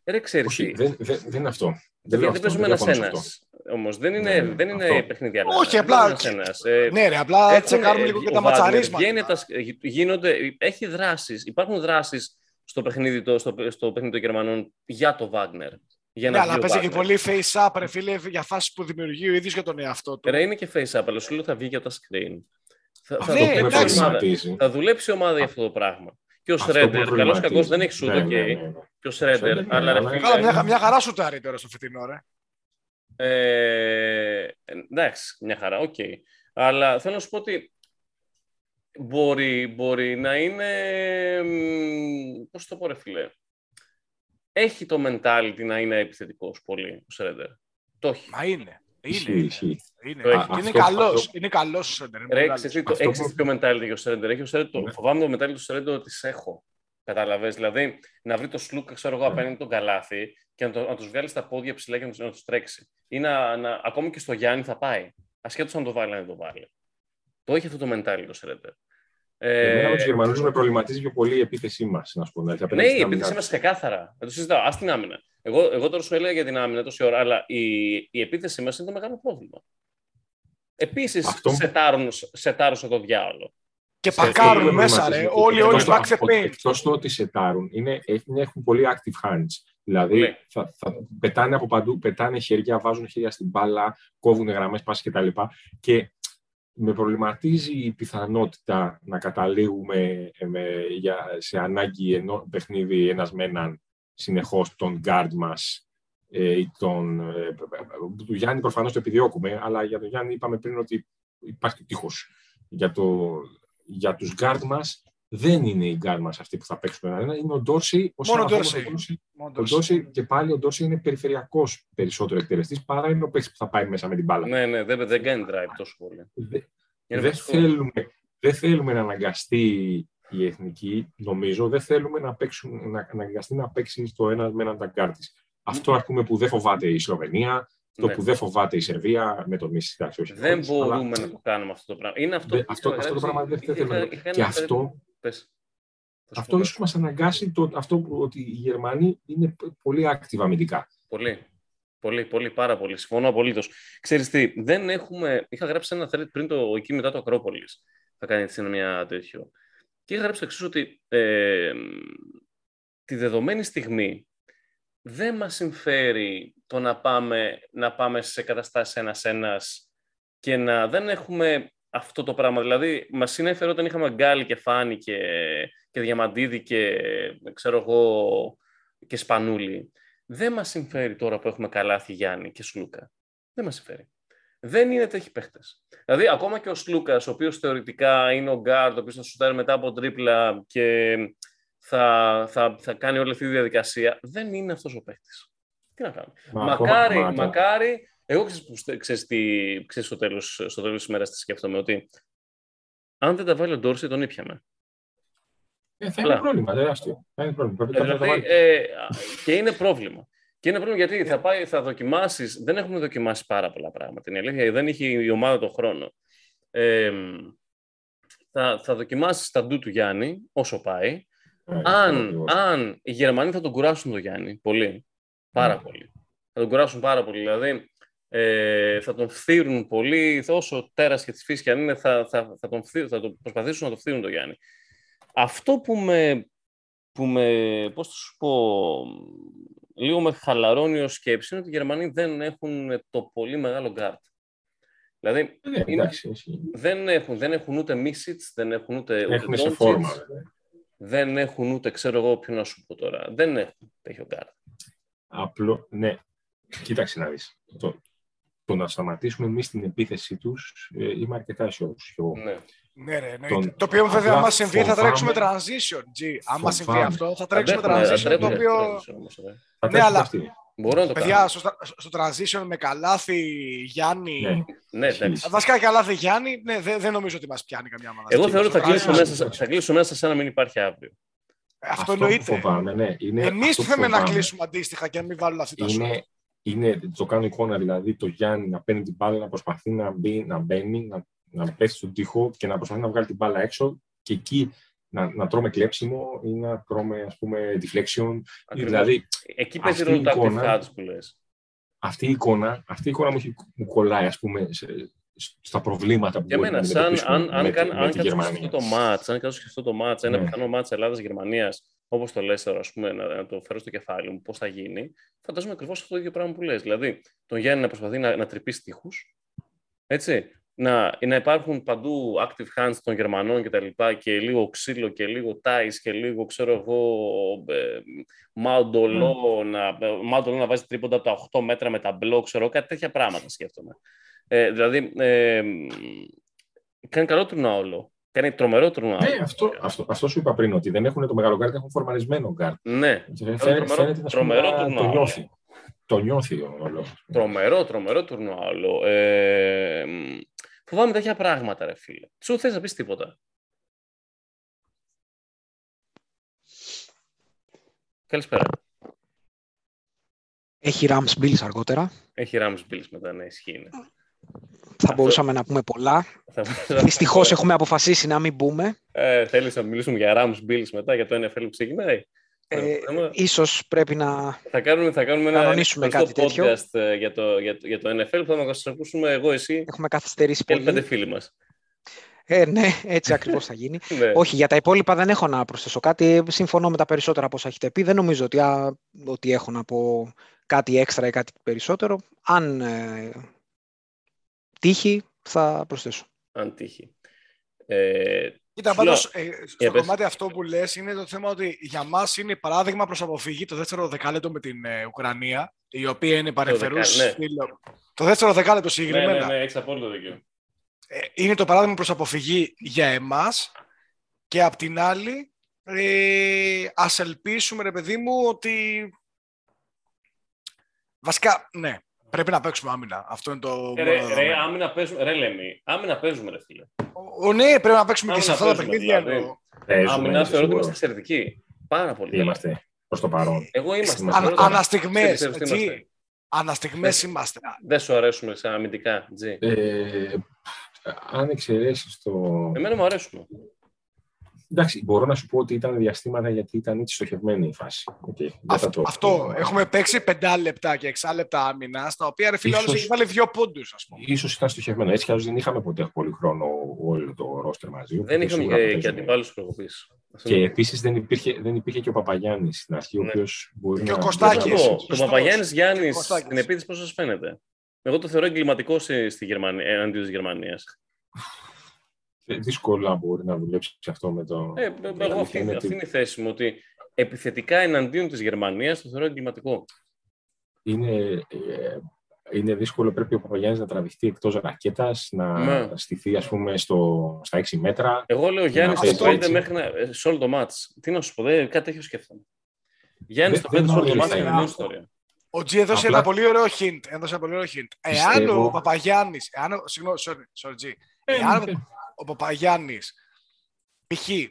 Ρε, ξέρεις Όχι, τι. δεν, δεν, δεν είναι αυτό. Δεν, Δεν, λέω δεν αυτό, παίζουμε διαφωνώ σε ένα-ένα. αυτό. Όμως δεν είναι, Ναι, ναι, δεν είναι αυτό. παιχνίδια. Όχι, απλά- Ε, Ναι, ρε, απλά έχουν- τσεκάρουμε λίγο και ο τα Wagner ματσαρίσματα. βγαίνει από τα σκ- γίνονται, έχει δράσεις, υπάρχουν δράσεις στο παιχνίδι, το, στο, στο παιχνίδι των Γερμανών για το Wagner. Για Ναι, να αλλά βγει ο παίζει και Wagner. πολύ face-up, ρε φίλε, για φάσεις που δημιουργεί ο ίδιος για τον εαυτό του. Ρε, είναι και face-up, αλλά σου λέω θα βγει και από τα screen. Θα, θα, Αυτό Ναι, που με δουλέψει η εντάξει. ομάδα, προβληματίζει. θα δουλέψει η ομάδα για αυτό το πράγμα. Και ο αυτό που με Σρέντερ, καλό προβληματίζει. κακό δεν έχει σούτ, Ναι, οκ. ναι, ναι, ναι. Και ο Σρέντερ, Σρέντερ, ναι, αλλά ρε αλλά- φίλε, Καλά, μια, μια χαρά σου τάρει τώρα στο φετινό, ρε. Ε, εντάξει, μια χαρά, οκ. Αλλά θέλω να σου πω ότι μπορεί, μπορεί να είναι... μ, Πώς το πω ρε φίλε. Έχει το mentality να είναι επιθετικός πολύ ο Σρέντερ. Το έχει. Μα είναι. Ισχύει, Είναι. ισχύει. Είναι, Το έχει. είναι Αυτό- καλός. αυτό- Είναι καλός ο Σρέντερ. είναι Ρε, πολύ ξέρεις καλός. τι, το Αυτό έχεις που- ποιο mentality για ο Σρέντερ. Έχει ο Σρέντερ, το, Ναι. φοβάμαι το mentality του Σρέντερ ότι σε έχω. Καταλαβες, δηλαδή να βρει το Σλούκα, ξέρω εγώ, Ναι. απέναντι τον Καλάθη και να, το, να τους βγάλει στα πόδια ψηλά και να τους, να τους τρέξει. Ή να, να, ακόμη και στο Γιάννη θα πάει. Ασχέτως αν το βάλει, αν δεν το βάλει. Το έχει αυτό το mentality το Σρέντερ. Εμένα με τους Ε, Γερμανούς με προβληματίζει πιο πολύ η επίθεσή μας, να σου πω. Δηλαδή, ναι, απέναντι η στην επίθεση άμυνα μας ξεκάθαρα. Δεν το συζητάω. Α την άμυνα. Εγώ, εγώ τώρα σου έλεγα για την άμυνα τόση ώρα, αλλά η, η επίθεση μας είναι το μεγάλο πρόβλημα. Επίσης, Αυτό- σετάρουν, σετάρουν σε το διάολο. Και σε- πακάρουν σε- μέσα, ρε. Όλοι, όλοι Εκτός το- back the από- paint. Εκτός το ότι σετάρουν, είναι, έχουν, έχουν πολύ active hands. Δηλαδή, Ναι. θα, θα πετάνε από παντού, πετάνε χέρια, βάζουν χέρια στην μπάλα, κόβουν γραμμές, πάση κτλ. Και με προβληματίζει η πιθανότητα να καταλήγουμε ε, με, για, σε ανάγκη ενό παιχνίδι ένας με έναν συνεχώς τον guard μας ε, ή τον, ε, του Γιάννη προφανώς το επιδιώκουμε, αλλά για τον Γιάννη είπαμε πριν ότι υπάρχει τείχος. Για, το, για τους guard μας δεν είναι οι guard μας αυτοί που θα παίξουν έναν ένα, είναι ο Ντόρση. Ο Μόνο ο Σάραφ, Ντόρση. ο Ντόρση Μόνο ο Ντόρση και πάλι ο Ντόρση είναι περιφερειακός περισσότερο εκτελεστής παρά είναι ο παίκτης που θα πάει μέσα με την μπάλα. Ναι, ναι, δεν, δεν κάνει drive τόσο πολύ. Δε- Είναι δεν, βασικό. θέλουμε, δεν θέλουμε να αναγκαστεί η εθνική, νομίζω, δεν θέλουμε να, παίξουν, να αναγκαστεί να παίξει στο ένα με έναν ταγκάρ της. Αυτό ας πούμε που δεν φοβάται η Σλοβενία, το Ναι. που δεν φοβάται η Σερβία, με τον Μίση, εντάξει, όχι. Δεν χωρίς, αλλά μπορούμε να το κάνουμε αυτό το πράγμα. Είναι αυτό, δεν- που αυτό, είχα αυτό το γράψει- πράγμα δεν είχα- θέλουμε. είχα Και ένα- αυτό, Πες. Θα σου αυτό πω ίσως μας αναγκάσει το, αυτό που, ότι οι Γερμανοί είναι πολύ active αμυντικά. Πολύ. Πολύ, πολύ, πάρα πολύ. Συμφωνώ απολύτως. Ξέρεις τι, δεν έχουμε. Είχα γράψει ένα thread πριν το εκεί μετά το Ακρόπολης. Θα κάνει έτσι μια τέτοιο. Και είχα γράψει το εξής ότι ε, τη δεδομένη στιγμή δεν μας συμφέρει το να πάμε, να πάμε σε καταστάσεις ένας-ένας και να δεν έχουμε αυτό το πράγμα. Δηλαδή, μας συνέφερε όταν είχαμε Γκάλι και Φάνη και, και Διαμαντίδη και ξέρω εγώ και Σπανούλη δεν μας συμφέρει τώρα που έχουμε Καλάθη Γιάννη και Σλούκα. Δεν μας συμφέρει. Δεν είναι τέτοιοι παίχτες. Δηλαδή, ακόμα και ο Σλούκας, ο οποίος θεωρητικά είναι ο γκαρντ, ο οποίος θα σουτάρει μετά από τρίπλα και θα, θα, θα κάνει όλη αυτή τη διαδικασία, δεν είναι αυτός ο παίχτης. Τι να κάνουμε. Μα μακάρι, ακόμα- μα- μακάρι. Εγώ ξέρεις, που, στε- ξέρεις, τι, ξέρεις στο τέλος, στο τέλος της ημέρας τι σκέφτομαι, ότι αν δεν τα βάλει ο Ντόρση, τον ήπιαμε. Ε, θα είναι Καλά. πρόβλημα, τεράστιο. Θα είναι πρόβλημα. Πρέπει Ε, κάποιος να δηλαδή, τα βάλει. ε, και είναι πρόβλημα. Και είναι πρόβλημα γιατί θα, πάει, θα δοκιμάσεις, δεν έχουμε δοκιμάσει πάρα πολλά πράγματα. Είναι η αλήθεια, δεν έχει η ομάδα τον χρόνο. Ε, θα, θα δοκιμάσεις τα ντου του Γιάννη, όσο πάει. Ε, αν, ακριβώς. αν οι Γερμανοί θα τον κουράσουν τον Γιάννη, πολύ, πάρα Ναι. πολύ. Θα τον κουράσουν πάρα πολύ, δηλαδή ε, θα τον φθείρουν πολύ, όσο τέρας και της φύσης και αν είναι, θα, θα, θα, τον φθείρουν, θα τον προσπαθήσουν να τον φθείρουν τον Γιάννη. Αυτό που με, που με, πώς θα σου πω, λίγο με χαλαρώνει ως σκέψη είναι ότι οι Γερμανοί δεν έχουν το πολύ μεγάλο γκαρντ. Δηλαδή, Ναι, είναι- εντάξει, ισχύει. δεν έχουν, δεν έχουν ούτε Μίσιτς, δεν έχουν ούτε, ούτε Έχουμε σε Doncic, φόρμα. βέβαια. Δεν έχουν ούτε, ξέρω εγώ ποιο να σου πω τώρα. Δεν έχουν τέτοιο γκαρντ. Απλό, ναι. Κοίταξε να δεις. Το, το να σταματήσουμε εμείς την επίθεσή τους ε, είμαι αρκετά αισιόδοξος. κι εγώ. Ναι. Ναι, ρε, εννοείται. Τον- Το οποίο βέβαια, απλά άμα συμβεί, θα φοβάμαι- τρέξουμε transition. G. Άμα συμβεί Φοβάμαι. αυτό, θα τρέξουμε Αντέχουνε, transition. Το αντέχουνε οποίο. transition όμως, ρε. Θα Ναι, τρέξουν αλλά- αυτοί. Μπορώ να το Παιδιά, κάνω. στο, στο transition με καλάθι Γιάννη. Ναι. Ναι, εντάξει. Βασικά καλάθι Γιάννη, ναι, δεν, δεν νομίζω ότι μας πιάνει καμιά ομάδα. Εγώ θεωρώ ότι θα Στο κλείσω, transition. μέσα, θα κλείσω μέσα σαν να μην υπάρχει αύριο. Αυτό που εννοείται. φοβάμαι, ναι. Είναι Εμείς αυτό που θέλουμε να φοβάμαι. κλείσουμε αντίστοιχα και να μην βάλουν αυτή τα σουτ. είναι, είναι, το κάνω εικόνα, δηλαδή το Γιάννη να παίρνει την μπάλα, να προσπαθεί να, μπει, να μπαίνει, να, να πέφτει στον τοίχο και να προσπαθεί να βγάλει την μπάλα έξω και εκεί να, να τρώμε κλέψιμο ή να τρώμε ας πούμε deflection. Ακριβώς. Δηλαδή Εκεί παίζει αυτή ρόλο η το active εικόνα- hats που λες. αυτή η εικόνα, αυτή η εικόνα μου, έχει, μου κολλάει ας πούμε σε, στα προβλήματα που Για μπορεί μένα, να σαν, αντιμετωπίσουμε αν, αν, με, καν- τη- με αν τη κάτσω Γερμανία. σκεφτώ το μάτς, αν κάτσω σκεφτώ το μάτς, ένα Ναι. πιθανό μάτς Ελλάδας-Γερμανίας, όπως το λες τώρα, ας πούμε, να, να το φέρω στο κεφάλι μου, πώς θα γίνει, φαντάζομαι ακριβώς αυτό το ίδιο πράγμα που λες. Δηλαδή, τον Γιάννη να προσπαθεί να, να τρυπήσει τείχους, έτσι, να, να υπάρχουν παντού active hands των Γερμανών και τα λοιπά και λίγο ξύλο και λίγο τάις και λίγο, ξέρω εγώ, ε, μάουντολό, να, ε, μάουντολό να βάζει τρίποντα από τα 8 μέτρα με τα μπλό, ξέρω εγώ, κάτι τέτοια πράγματα σκέφτομαι. Ε, δηλαδή, ε, κάνει καλό τουρνουά όλο. Κάνει τρομερό τουρνουά. Ναι, αυτό, αυτό, αυτό σου είπα πριν, ότι δεν έχουν το μεγάλο γκαρντ, έχουν φορμαρισμένο γκαρντ. Ναι, Φαίνεται, τρομερό- φαίνεται, ας πούμε, τρομερό να τουρνουά. το νιώθει. Το νιώθει ο όλο. τρομερό, τρομερό τουρνουά όλο. Ε, μ, φοβάμαι τέτοια πράγματα, ρε φίλε. Σου θες να πεις τίποτα. Καλησπέρα. Έχει Rams Bills αργότερα. Έχει Rams Bills μετά, ναι, ισχύει. Ναι. Θα μπορούσαμε να πούμε πολλά. Θα- Δυστυχώς έχουμε αποφασίσει να μην πούμε. Ε, θέλεις να μιλήσουμε για Rams Bills μετά, για το NFL που ξεκινάει; Ε, Άμα- ίσως πρέπει να... Θα κάνουμε, θα κάνουμε ένα Κανονίσουμε ένα κάτι τέτοιο. podcast ε, για το, για, το, για το NFL που θα μας ακούσουμε εγώ, εσύ Έχουμε καθυστερήσει και άλλοι πέντε πολύ. φίλοι μας. Ε, ναι, έτσι ακριβώς θα γίνει. Ναι. Όχι, για τα υπόλοιπα δεν έχω να προσθέσω κάτι. Συμφωνώ με τα περισσότερα από όσα έχετε πει. Δεν νομίζω ότι, α, ότι έχω να πω κάτι έξτρα ή κάτι περισσότερο. Αν ε, τύχει, θα προσθέσω. Αν τύχει. Ε, Κοίτα, Σου λέω- πάντως, ε, στο Για πες. κομμάτι αυτό που λες είναι το θέμα ότι για μας είναι παράδειγμα προς αποφυγή το δεύτερο δεκάλεπτο με την ε, Ουκρανία, η οποία είναι παρεμφερούς. δεκα- ναι. φίλο. Το δεύτερο δεκάλεπτο ναι, συγκεκριμένα ναι, ναι, έχεις απόλυτο δίκιο. ε, είναι το παράδειγμα προς αποφυγή για εμάς και απ' την άλλη ε, ας ελπίσουμε ρε παιδί μου ότι βασικά ναι πρέπει να παίξουμε άμυνα αυτό είναι το Ε, μόνο ρε, ρε, δεδομένο. άμυνα παίζουμε, ρε λέμε, άμυνα παίζουμε ρε φίλε. Ο, ναι πρέπει να παίξουμε και σε Άμυνα αυτά τα παίζουμε, παιχνίδια δηλαδή. εννοώ. Παίζουμε, Άμυνα είμαι θεωρώ ότι είμαστε σίγουρος. εξαιρετικοί. Πάρα πολύ. Τι είμαστε προς το παρόν. Εγώ είμαστε. Είμαστε. θεωρώ Ανα, ότι- αναστιγμές, Πιστεύεις τι έτσι. είμαστε. Αναστιγμές είμαστε. Δεν σου αρέσουμε σαν αμυντικά, Τζι. Ε, αν εξαιρέσεις το. Εμένα μου αρέσουμε. Εντάξει, μπορώ να σου πω ότι ήταν διαστήματα γιατί ήταν έτσι στοχευμένη η φάση. Okay, δεν θα Αυτό, το- αυτό. Έχουμε παίξει πεντά λεπτά και εξά λεπτά άμυνα, στα οποία ρε φίλε, ο άλλος Ίσως- έχει βάλει δύο πόντους, ας πούμε. Ίσως ήταν στοχευμένο. Έτσι κι αλλιώς δεν είχαμε ποτέ πολύ χρόνο όλο το ρόστερ μαζί. Δεν οπότε είχαμε σίγουρα και, ποτέ και δεν- αντιπάλους προγωπής. Και επίσης δεν υπήρχε, δεν υπήρχε και ο Παπαγιάννης στην αρχή, ο Ναι. οποίος μπορεί Και να. ο Κωστάκης. Το, Σωστός. το Παπαγιάννης Γιάννης Κωστάκης. στην επίθεση πώς σας φαίνεται; Εγώ το θεωρώ εγκληματικό σε- στη Γερμανία, εναντίον της Γερμανίας. Ε, Δύσκολα μπορεί να δουλέψει αυτό με το. Ε, η εγώ αλήθεια αυτή, είναι αυτή ότι- είναι η θέση μου, ότι επιθετικά εναντίον της Γερμανίας το θεωρώ εγκληματικό. είναι, ε, είναι δύσκολο. Πρέπει ο Παπαγιάννης να τραβηχτεί εκτός ρακέτας, να Ναι. στηθεί ας πούμε στο, στα 6 μέτρα. Εγώ λέω Γιάννης Να στο παίζει 5 έτσι. μέχρι να, ε, σε όλο το μάτς. Τι να σου πω, δεν, κάτι τέτοιο σκέφτομαι. Γιάννης Δεν- στο δεν 5 σε όλο το νομίζω μάτς ότι είναι είναι μια αυτό. ιστορία. Ο Τζι έδωσε Απλά- ένα πολύ ωραίο hint. Έδωσε ένα πολύ ωραίο hint. Εάν Πιστεύω- ο Παπαγιάννη. Εάν ο, συγγνώμη, sorry, sorry, G. Ε, Εάν ναι. Ο Παπαγιάννης π.χ. ε,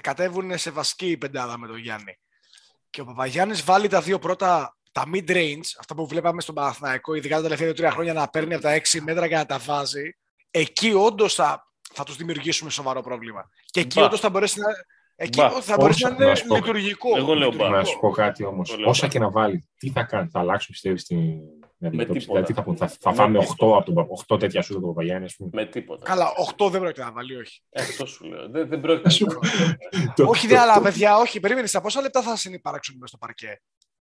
κατέβουν σε βασική πεντάδα με τον Γιάννη και ο Παπαγιάννης βάλει τα δύο πρώτα, τα mid-range, αυτά που βλέπαμε στον Παναθηναϊκό, ειδικά τα τελευταία δύο-τρία χρόνια να παίρνει από τα 6 μέτρα και να τα βάζει, εκεί όντως θα, θα τους δημιουργήσουμε σοβαρό πρόβλημα. Και εκεί Μπα. όντως θα μπορέσει να. Εκεί Μπα. θα μπορέσει Όσο- να είναι να σου πω- λειτουργικό. Εγώ λέω μπα. λειτουργικό. Να σου πω κάτι όμως. Το λέω Όσα πράγμα. και να βάλει, τι θα κάνει, θα αλλάξουν πιστεύεις στην αντιμετώπιση. τίποτα. Δηλαδή, τι θα, πούν, θα, θα Με φάμε τίποτα. 8 από τον 8 τέτοια σου από τον Παπαγιάννη, ας πούμε. Με τίποτα. Καλά, 8 δεν πρόκειται να βάλει, όχι. Ε, Αυτό σου λέω. Δεν, δεν πρόκειται. Σου- να- Το- όχι, το- δε, αλλά το- παιδιά, όχι. Περίμενε, στα πόσα λεπτά θα συνυπάρξουν μέσα στο παρκέ;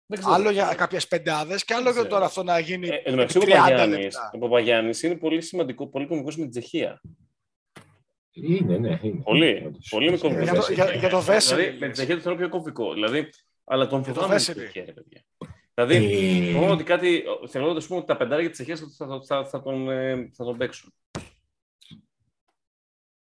Δεν ξέρω. Άλλο για κάποιες πεντάδες και άλλο για ξέρω. τώρα αυτό να γίνει Ε, εν τω μεταξύ, ο 30 Παπαγιάννης, λεπτά. ο Παπαγιάννης είναι πολύ σημαντικό, πολύ κομβικός με την Τσεχία. Είναι, ναι, είναι. Πολύ, Όντως. πολύ με κομβικό. Για το- για- για το Vesely, Δηλαδή, λες. με την Τσεχία το θεωρώ πιο κομβικό. Δηλαδή, αλλά τον Για το φοβάμαι με την Vesely. Τσεχία, ρε παιδιά. Δηλαδή, Ε, φοβάμαι ότι κάτι, θεωρώ ότι, ας πούμε, ότι τα πεντάρια της Τσεχίας θα, θα, θα, θα, τον, ε, θα τον παίξουν.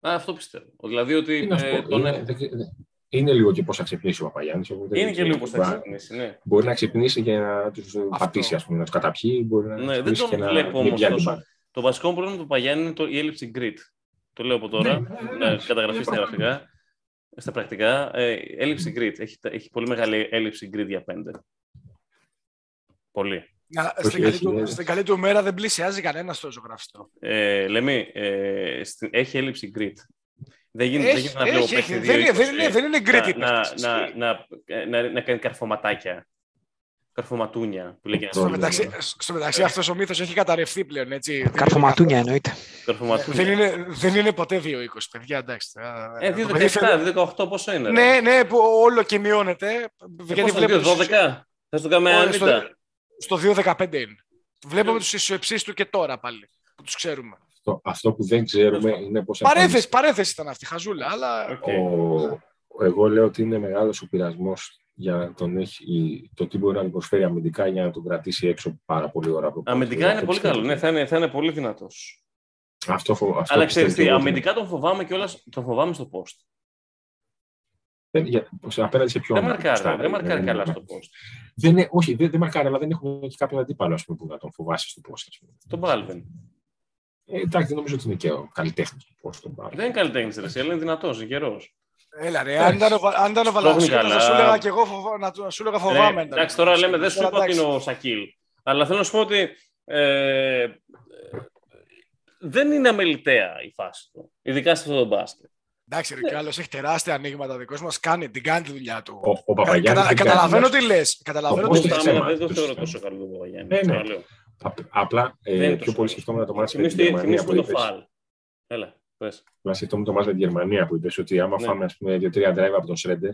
Α, αυτό πιστεύω. Δηλαδή ότι τι να σου ε, πω, τον είναι, έχω. δεν- δεν- είναι λίγο και πώς θα ξυπνήσει ο Παπαγιάννης. εγώ δεν Είναι και ξέρω. λίγο πως θα Μπα- ξεκινήσει, ναι. Μπορεί να ξυπνήσει και να τους πατήσει, ας πούμε, να τους καταπιεί. Μπορεί να Ναι, δεν ξυπνήσει τον και να βλέπω μην όμως πιάνει την τόσο. μπάλα. Το βασικό μου πρόβλημα του Παγιάννη είναι το, η έλλειψη grit. Το λέω από τώρα. Ναι, ναι, ναι, να ναι. καταγραφεί στα Είναι γραφικά. Στα πρακτικά. Ε, έλλειψη grit. Έχει, έχει πολύ μεγάλη έλλειψη grit για πέντε. Πολύ. Να- Όχι, στην, καλή έχει, του, ναι. στην καλή του μέρα δεν πλησιάζει κανένας στο ζωγραφιστό. Ε, Λέμε, ε, στην- έχει έλλειψη grit. Δεν γίνεται, δεν Έχει, γίνεται να βλέπω έχει, παίχτη έχει. Δεν, είναι- 2-20, δεν, είναι, δεν είναι gritty να, παίκτης. να, να, να, να, να κάνει καρφωματάκια. Καρφωματούνια που λέγεται Στο Το- ένα μεταξύ, ναι. στο μεταξύ αυτός ο μύθος έχει καταρρευθεί πλέον, έτσι. Δεν είναι Καρφωματούνια εννοείται. καθόλου- Καρφωματούνια. Δεν είναι, δεν είναι ποτέ 2-20, παιδιά, εντάξει. Ε, Το παιδί 2-17, 2-18 πόσο είναι. ρε; Ναι, ναι, που όλο και μειώνεται. Ε, Γιατί πόσο, βλέπετε 2-12. Θες το κάνουμε Όχι, στο- άνετα. Στο 2-15 είναι. Βλέπουμε Ε. τους ισοεψείς του και τώρα πάλι, που τους ξέρουμε. Αυτό, αυτό που δεν ξέρουμε είναι πώς Παρέθεση, παρέθεση ήταν αυτή, χαζούλα, αλλά Οκ. Ο, εγώ λέω ότι είναι μεγάλος ο πειρασμός για να τον έχει, το τι μπορεί να του προσφέρει αμυντικά για να τον κρατήσει έξω πάρα πολύ ώρα. από το Αμυντικά πρώτο. είναι πολύ καλό. Ναι, θα είναι, θα είναι πολύ δυνατός. Αυτό, φο- αυτό Αλλά πιστεύω ξέρεις και τι, εγώ. αμυντικά τον φοβάμαι κιόλα. Τον φοβάμαι στο post. Δεν, για, σε- απέναντι σε ποιον. Δεν μαρκάρει, Στάρι, δεν μαρκάρει δεν- καλά στο post. Δεν, είναι- όχι, δεν, δεν μαρκάρει, αλλά δεν έχουμε και κάποιον αντίπαλο ας πούμε, που να τον φοβάσει στο post. ας πούμε. Τον Μπάλβιν. Ε, εντάξει, δεν νομίζω ότι είναι και ο καλλιτέχνης του post. τον Baldwin. Δεν είναι καλλιτέχνης ρε, αλλά είναι δυνατός, είναι γερός. έλα ρε, αν ήταν ο, Βα- αν ήταν ο Βαλασσούλας, θα καλά. σου έλεγα και εγώ φοβά, να, του- να σου έλεγα φοβάμαι. ήταν. εντάξει, τώρα λέμε, δεν σου Τώρα, είπα ότι εντάξει. είναι ο Σακίλ. Αλλά θέλω να σου πω ότι ε, ε, δεν είναι αμεληταία η φάση του. Ειδικά σε αυτό το μπάσκετ. Εντάξει, ρε, κι άλλος έχει τεράστια ανοίγματα. Ο δικός μας κάνει, την κάνει τη δουλειά του. Ο, ο Κα- Παπαγιάννης κατα- δεν καταλαβαίνω κάνει- τι λες. Καταλαβαίνω πώς τι Εγώ το λες. στα θέμα, άμυνα δεν το το θεωρώ θέμα. τόσο καλό τον Παπαγιάννη. Ναι, ναι. ξαναλέω. Απ- Απλά Δεν ε, είναι πιο τόσο πολύ καλό. σκεφτόμουν το μάτς με την Θυμήστε- Γερμανία θυμήστε που μου το είπες. φαλ. Έλα, πες. Να σκεφτόμουν το μάτς με τη Γερμανία που είπες ότι άμα Ναι. φάμε ας πούμε δύο-τρία drive από τον Σρέντερ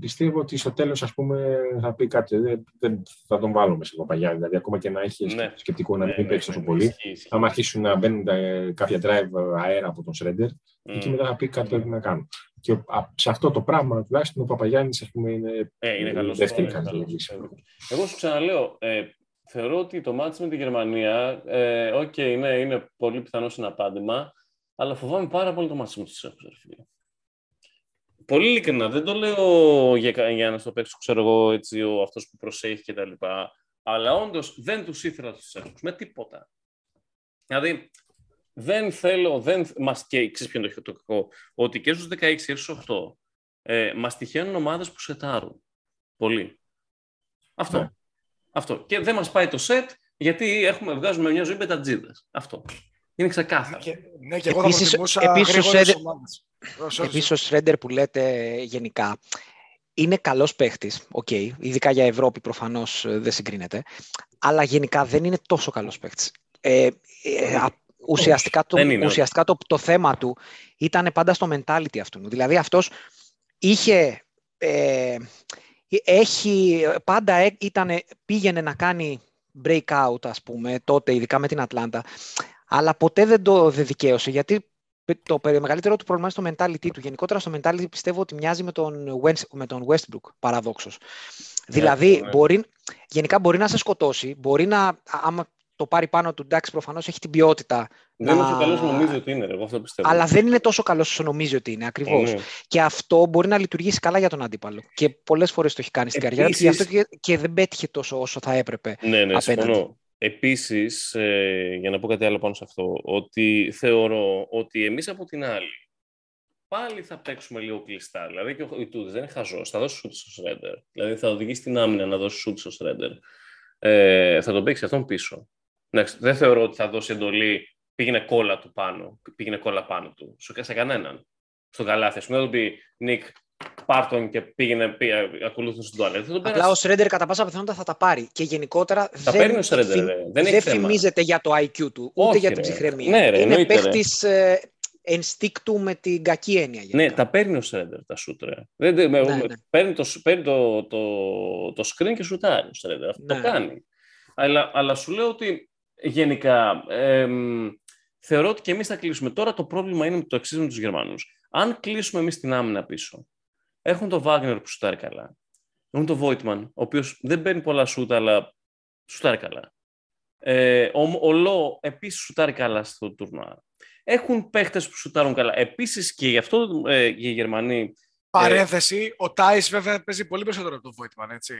πιστεύω ότι στο τέλος ας πούμε θα πει κάτι δεν, δεν θα τον βάλουμε σε Παπαγιάννη δηλαδή ακόμα και να έχει Ναι. σκεπτικό να Ναι, μην ναι, παίξει ναι, τόσο ναι, πολύ ισχύει, ισχύει. άμα αρχίσουν να μπαίνουν τα- κάποια drive αέρα από τον Σρέντερ εκεί Μμ. μετά θα πει κάτι Μμ. πρέπει να κάνω και α, σε αυτό το πράγμα τουλάχιστον ο Παπαγιάννης ας πούμε είναι Ε, είναι καλός. δεύτερη καλύτερη λύση. Εγώ σου ξαναλέω, ε, θεωρώ ότι το ματς με τη Γερμανία, ε, οκ, ναι, είναι πολύ πιθανό συναπάντημα, αλλά φοβάμαι πάρα πολύ το ματς με τους Σέρβους, ρε φίλε. Πολύ ειλικρινά, δεν το λέω για, κα- για να στο παίξω, ξέρω εγώ, έτσι, ο, αυτός που προσέχει και τα λοιπά, αλλά όντως δεν τους ήθελα τους Σέρβους, με τίποτα. Δηλαδή, δεν θέλω, δεν, μας και ξέρεις ποιο είναι το, το κακό, ότι και στους 16 και στους 8 ε, μας τυχαίνουν ομάδες που σουτάρουν. Πολύ. Αυτό. Ναι. Αυτό. Και δεν μας πάει το σουτ γιατί έχουμε, βγάζουμε μια ζωή πετατζίδες. Αυτό. Είναι ξεκάθαρο. Και- Ναι, και εγώ θα Επίσης- προτιμούσα επίσης ο γρήγορες Σρέντερ- ομάδες. Ω, sorry, Επίσης ο Σρέντερ που λέτε γενικά είναι καλός παίχτης, οκ, ειδικά για Ευρώπη προφανώς ε, δεν συγκρίνεται, αλλά γενικά δεν είναι τόσο καλός παίχτης. Ε, ε, α- ουσιαστικά το, Δεν είναι, ουσιαστικά το, το θέμα του ήταν πάντα στο mentality αυτού. Δηλαδή αυτός είχε, ε, έχει, πάντα ε- ήτανε, πήγαινε να κάνει breakout ας πούμε τότε, ειδικά με την Ατλάντα, αλλά ποτέ δεν το δεν δικαίωσε γιατί το περι- μεγαλύτερο του πρόβλημα είναι στο mentality του. Γενικότερα στο mentality πιστεύω ότι μοιάζει με τον, Wes- με τον Westbrook, παραδόξως. δηλαδή, ναι. μπορεί, γενικά μπορεί να σε σκοτώσει, μπορεί να, α- άμα το πάρει πάνω του, εντάξει, προφανώς έχει την ποιότητα, Δεν είναι να- όσο καλός νομίζει ότι είναι, ρε, εγώ αυτό πιστεύω. αλλά δεν είναι τόσο καλός όσο νομίζει ότι είναι, ακριβώς. Ε, ναι. Και αυτό μπορεί να λειτουργήσει καλά για τον αντίπαλο. Και πολλές φορές το έχει κάνει στην καριέρα του, γι' αυτό Επίσης- και, και δεν πέτυχε τόσο όσο θα έπρεπε. Ναι, ναι, απέναντι. συμφωνώ. Επίσης, ε, για να πω κάτι άλλο πάνω σε αυτό, ότι θεωρώ ότι εμείς από την άλλη πάλι θα παίξουμε λίγο κλειστά. Δηλαδή και ο Ιτούδης δεν είναι χαζός, θα δώσει σούτ στο Σρέντερ. Δηλαδή θα οδηγήσει την άμυνα να δώσει σούτ στο Σρέντερ. Ε, θα τον παίξει αυτόν πίσω. Εντάξει, δεν θεωρώ ότι θα δώσει εντολή πήγαινε κόλλα του πάνω, πήγαινε κόλλα πάνω του, σε, σε κανέναν. Στον καλάθι. Ας πούμε, δεν του πει Νικ, πάρ' τον και πήγαινε, πήγαινε ακολούθησε τον τουαλέτ. Θα τον Απλά πέρασε. ο Σρέντερ κατά πάσα πιθανότητα θα τα πάρει. Και γενικότερα Τα δεν, παίρνει ο Σρέντερ, φη- ρε. Δεν έχει δεν θέμα. φημίζεται για το IQ του, ούτε Όχι, για την ρε. ψυχραιμία. Ναι, ρε, είναι εννοείται, ρε. παίχτης ε, ενστίκτου με την κακή έννοια. γενικά. Ναι, τα παίρνει ο Σρέντερ τα σούτ, ρε. Δεν, δεν- με- Ναι, με- ναι. Παίρνει, το, παίρνει το, το, το screen και σουτάρει ο Σρέντερ. Αυτό Ναι. το κάνει. Αλλά, αλλά σου λέω ότι γενικά εμ, θεωρώ ότι και εμείς θα κλείσουμε. Τώρα το πρόβλημα είναι το εξής με τους Γερμανούς. Αν κλείσουμε εμείς την άμυνα πίσω, έχουν τον Βάγνερ που σουτάρει καλά. Έχουν τον Βόιτμαν, ο οποίος δεν παίρνει πολλά σούτα, αλλά σουτάρει καλά. Ε, ο, ο Λό επίσης σουτάρει καλά στο τουρνουά. Έχουν παίχτες που σουτάρουν καλά. Επίσης και γι' αυτό ε, οι Γερμανοί. Παρένθεση, ο Τάις βέβαια παίζει πολύ περισσότερο από τον Βόιτμαν, έτσι.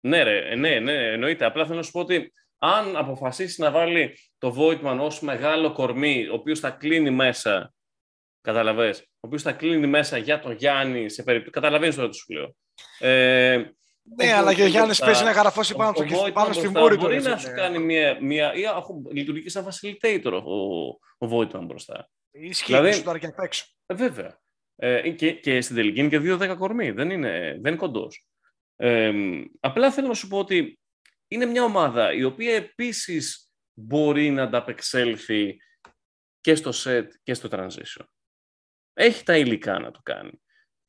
Ναι, ρε, ναι, ναι, εννοείται. Απλά θέλω να σου πω ότι αν αποφασίσει να βάλει το Voigtman ως μεγάλο κορμί, ο οποίος θα κλείνει μέσα, καταλαβες, ο οποίος θα κλείνει μέσα για τον Γιάννη σε περίπτωση. Καταλαβαίνεις τώρα τι σου λέω. Ε, Ναι, αλλά και ο Γιάννης μπροστά, παίζει να γραφώσει πάνω, ο- του ο και Voigtman πάνω στη μπροστά μούρη του. Μπορεί ρε να φίλε. σου κάνει μια. μια ή αχ, λειτουργεί και σαν facilitator ο, ο Voigtman μπροστά. Ισχύει, δηλαδή- δηλαδή... σουτάρει και απ' έξω. Ε, βέβαια. Ε, και, και στην τελική είναι και 2-10 κορμί. Δεν είναι, δεν είναι κοντός. Ε, απλά θέλω να σου πω ότι είναι μια ομάδα η οποία επίσης μπορεί να ανταπεξέλθει και στο set και στο transition. Έχει τα υλικά να το κάνει.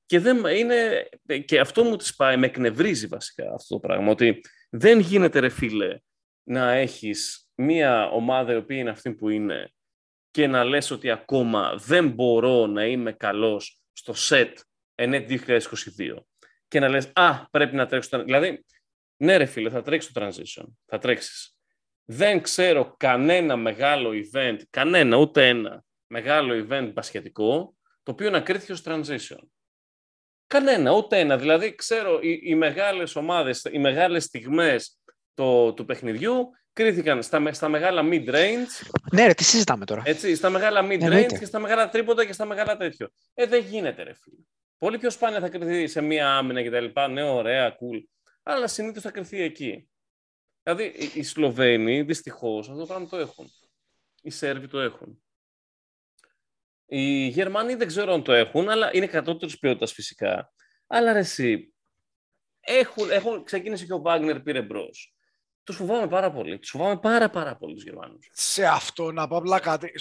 Και, δεν, είναι, και αυτό μου τις πάει, με εκνευρίζει βασικά αυτό το πράγμα, ότι δεν γίνεται ρε φίλε να έχεις μια ομάδα η οποία είναι αυτή που είναι και να λες ότι ακόμα δεν μπορώ να είμαι καλός στο set ΕΝΕΤ 2022 και να λες «Α, πρέπει να τρέξω». το-» Δηλαδή, ναι ρε φίλε, θα τρέξεις το transition, θα τρέξεις. Δεν ξέρω κανένα μεγάλο event, κανένα, ούτε ένα μεγάλο event μπασχετικό, το οποίο να κρίθηκε ως transition. Κανένα, ούτε ένα. Δηλαδή, ξέρω, οι, οι μεγάλες ομάδες, οι μεγάλες στιγμές το, του παιχνιδιού κρίθηκαν στα, με- στα μεγάλα mid-range Ναι, ρε, τι συζητάμε τώρα. έτσι, στα μεγάλα mid-range Εννοείται. και στα μεγάλα τρίποτα και στα μεγάλα τέτοιο. Ε, δεν γίνεται, ρε φίλε. Πολύ πιο σπάνια θα κρυθεί σε μία άμυνα και τα λοιπά. Ναι, ωραία, cool. Αλλά συνήθως θα κρυθεί εκεί. Δηλαδή, οι- οι Σλοβαίνοι δυστυχώς αυτό το πράγμα το έχουν. Οι Σέρβοι το έχουν. Οι Γερμανοί δεν ξέρω αν το έχουν, αλλά είναι κατώτερης ποιότητας φυσικά. Αλλά ρε, εσύ, έχουν, έχουν, ξεκίνησε και ο Βάγνερ πήρε μπρος. Τους φοβάμαι πάρα πολύ. Τους φοβάμαι πάρα, πάρα πολύ τους Γερμανούς. Σε αυτό να πω απλά κάτι.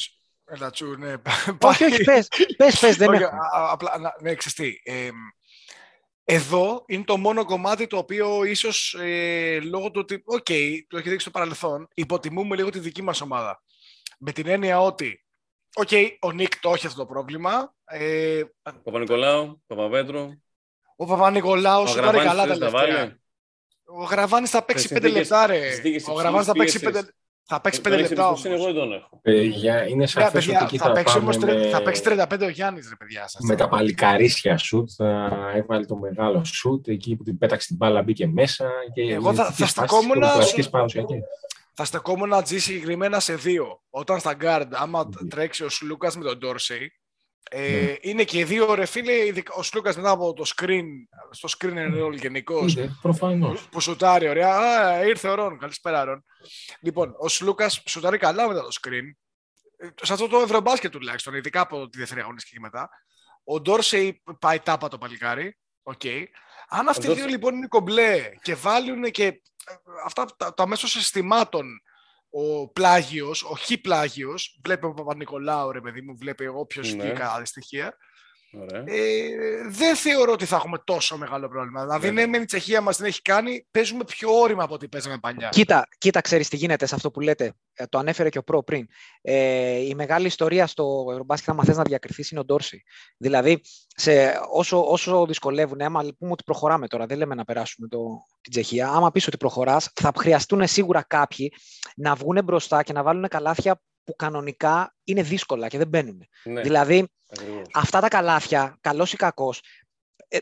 Έλα, τσου, ναι. όχι, όχι, πες, πες, πες, δεν Όχι, έχω. α- α- απλά, να- ναι, ξέρεις τι, εμ, εδώ είναι το μόνο κομμάτι το οποίο ίσως ε, λόγω του ότι, οκ, το έχει δείξει στο παρελθόν, υποτιμούμε λίγο τη δική μας ομάδα. Με την έννοια ότι, οκ, ο Νίκ το έχει αυτό το πρόβλημα, ε, Παπα-Νικολάου, Παπαπέτρου. ο Παπα-Νικολάου σου πάρει καλά τα τα βάλει. τελευταία. Ο Γραβάνης θα παίξει Σε 5 συνθήκες- λεπτά, ρε. σε συνθήκες Ο Γραβάνης θα παίξει υψηλής 5 θα παίξει Τον πέντε έχεις λεπτά εμπιστοσύνη, όμως. εγώ δεν τον έχω. Ε, για, είναι Ναι, σαφές παιδιά, ότι εκεί θα, θα, παίξει πάμε όμως, τρε- με, θα παίξει 35 ο Γιάννης, ρε παιδιά. Σας με τα παλικαρίσια σουτ. Θα έβαλε το μεγάλο σουτ εκεί που την πέταξε την μπάλα, μπήκε μέσα. Και Εγώ θα- τέτοιες θα φάσεις στεκόμουν- πρωτοκλασικές παραδοσιακές. Θα στεκόμουν G συγκεκριμένα σε δύο. Όταν στα guard, άμα τρέξει ο Σλούκας με τον Dorsey, ε, Ναι. είναι και οι δύο ρε φίλε, ειδικά- ο Σλούκας μετά από το screen, στο screen and roll γενικώς, Είδε, προφανώς. που σουτάρει ωραία. Α, ήρθε ο Ρον, καλησπέρα Ρον. Λοιπόν, ο Σλούκας σουτάρει καλά μετά το screen. Ε, Σε αυτό το ευρωμπάσκετ τουλάχιστον, ειδικά από τη δεύτερη αγωνιστική και μετά. Ο Ντόρσεϊ πάει τάπα το παλικάρι. Οκ. Αν αυτοί οι δύο Dorsey- λοιπόν είναι κομπλέ και βάλουν και ε, αυτά τα, τα μέσω συστημάτων ο Πλάγιος, ο Χ Πλάγιος, βλέπει ο Παπα-Νικολάου ρε παιδί μου, βλέπει όποιος Ναι. βγει καλά στοιχεία, Ωραία. Ε, δεν θεωρώ ότι θα έχουμε τόσο μεγάλο πρόβλημα. Δηλαδή, Ναι, ναι, ναι. μεν η Τσεχία μας την έχει κάνει, παίζουμε πιο όρημα από ό,τι παίζαμε παλιά. Κοίτα, κοίτα ξέρεις τι γίνεται σε αυτό που λέτε. Ε, το ανέφερε και ο Προ πριν. Ε, η μεγάλη ιστορία στο Ευρωμπάσκετ, άμα θες να διακριθείς, είναι ο Ντόρση. Δηλαδή, σε, όσο, όσο δυσκολεύουν, άμα πούμε ότι προχωράμε τώρα, δεν λέμε να περάσουμε το, την Τσεχία, άμα πεις ότι προχωράς, θα χρειαστούν σίγουρα κάποιοι να βγουν μπροστά και να βάλουν καλάθια που κανονικά είναι δύσκολα και δεν μπαίνουν. Ναι, Δηλαδή, ακριβώς. αυτά τα καλάθια, καλός ή κακός,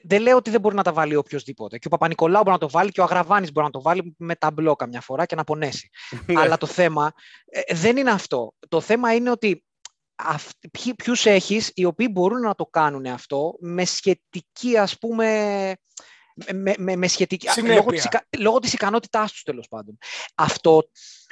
δεν λέω ότι δεν μπορεί να τα βάλει οποιοδήποτε. Και ο Παπα-Νικολάου μπορεί να το βάλει και ο Αγραβάνης μπορεί να το βάλει με τα μπλόκα μια φορά και να πονέσει. Ναι. Αλλά το θέμα ε, δεν είναι αυτό. Το θέμα είναι ότι ποιους έχεις οι οποίοι μπορούν να το κάνουν αυτό με σχετική ας πούμε με, με, με σχετική, Συνέπεια. λόγω, της, ικα- λόγω της ικανότητάς τους τέλος πάντων. Αυτό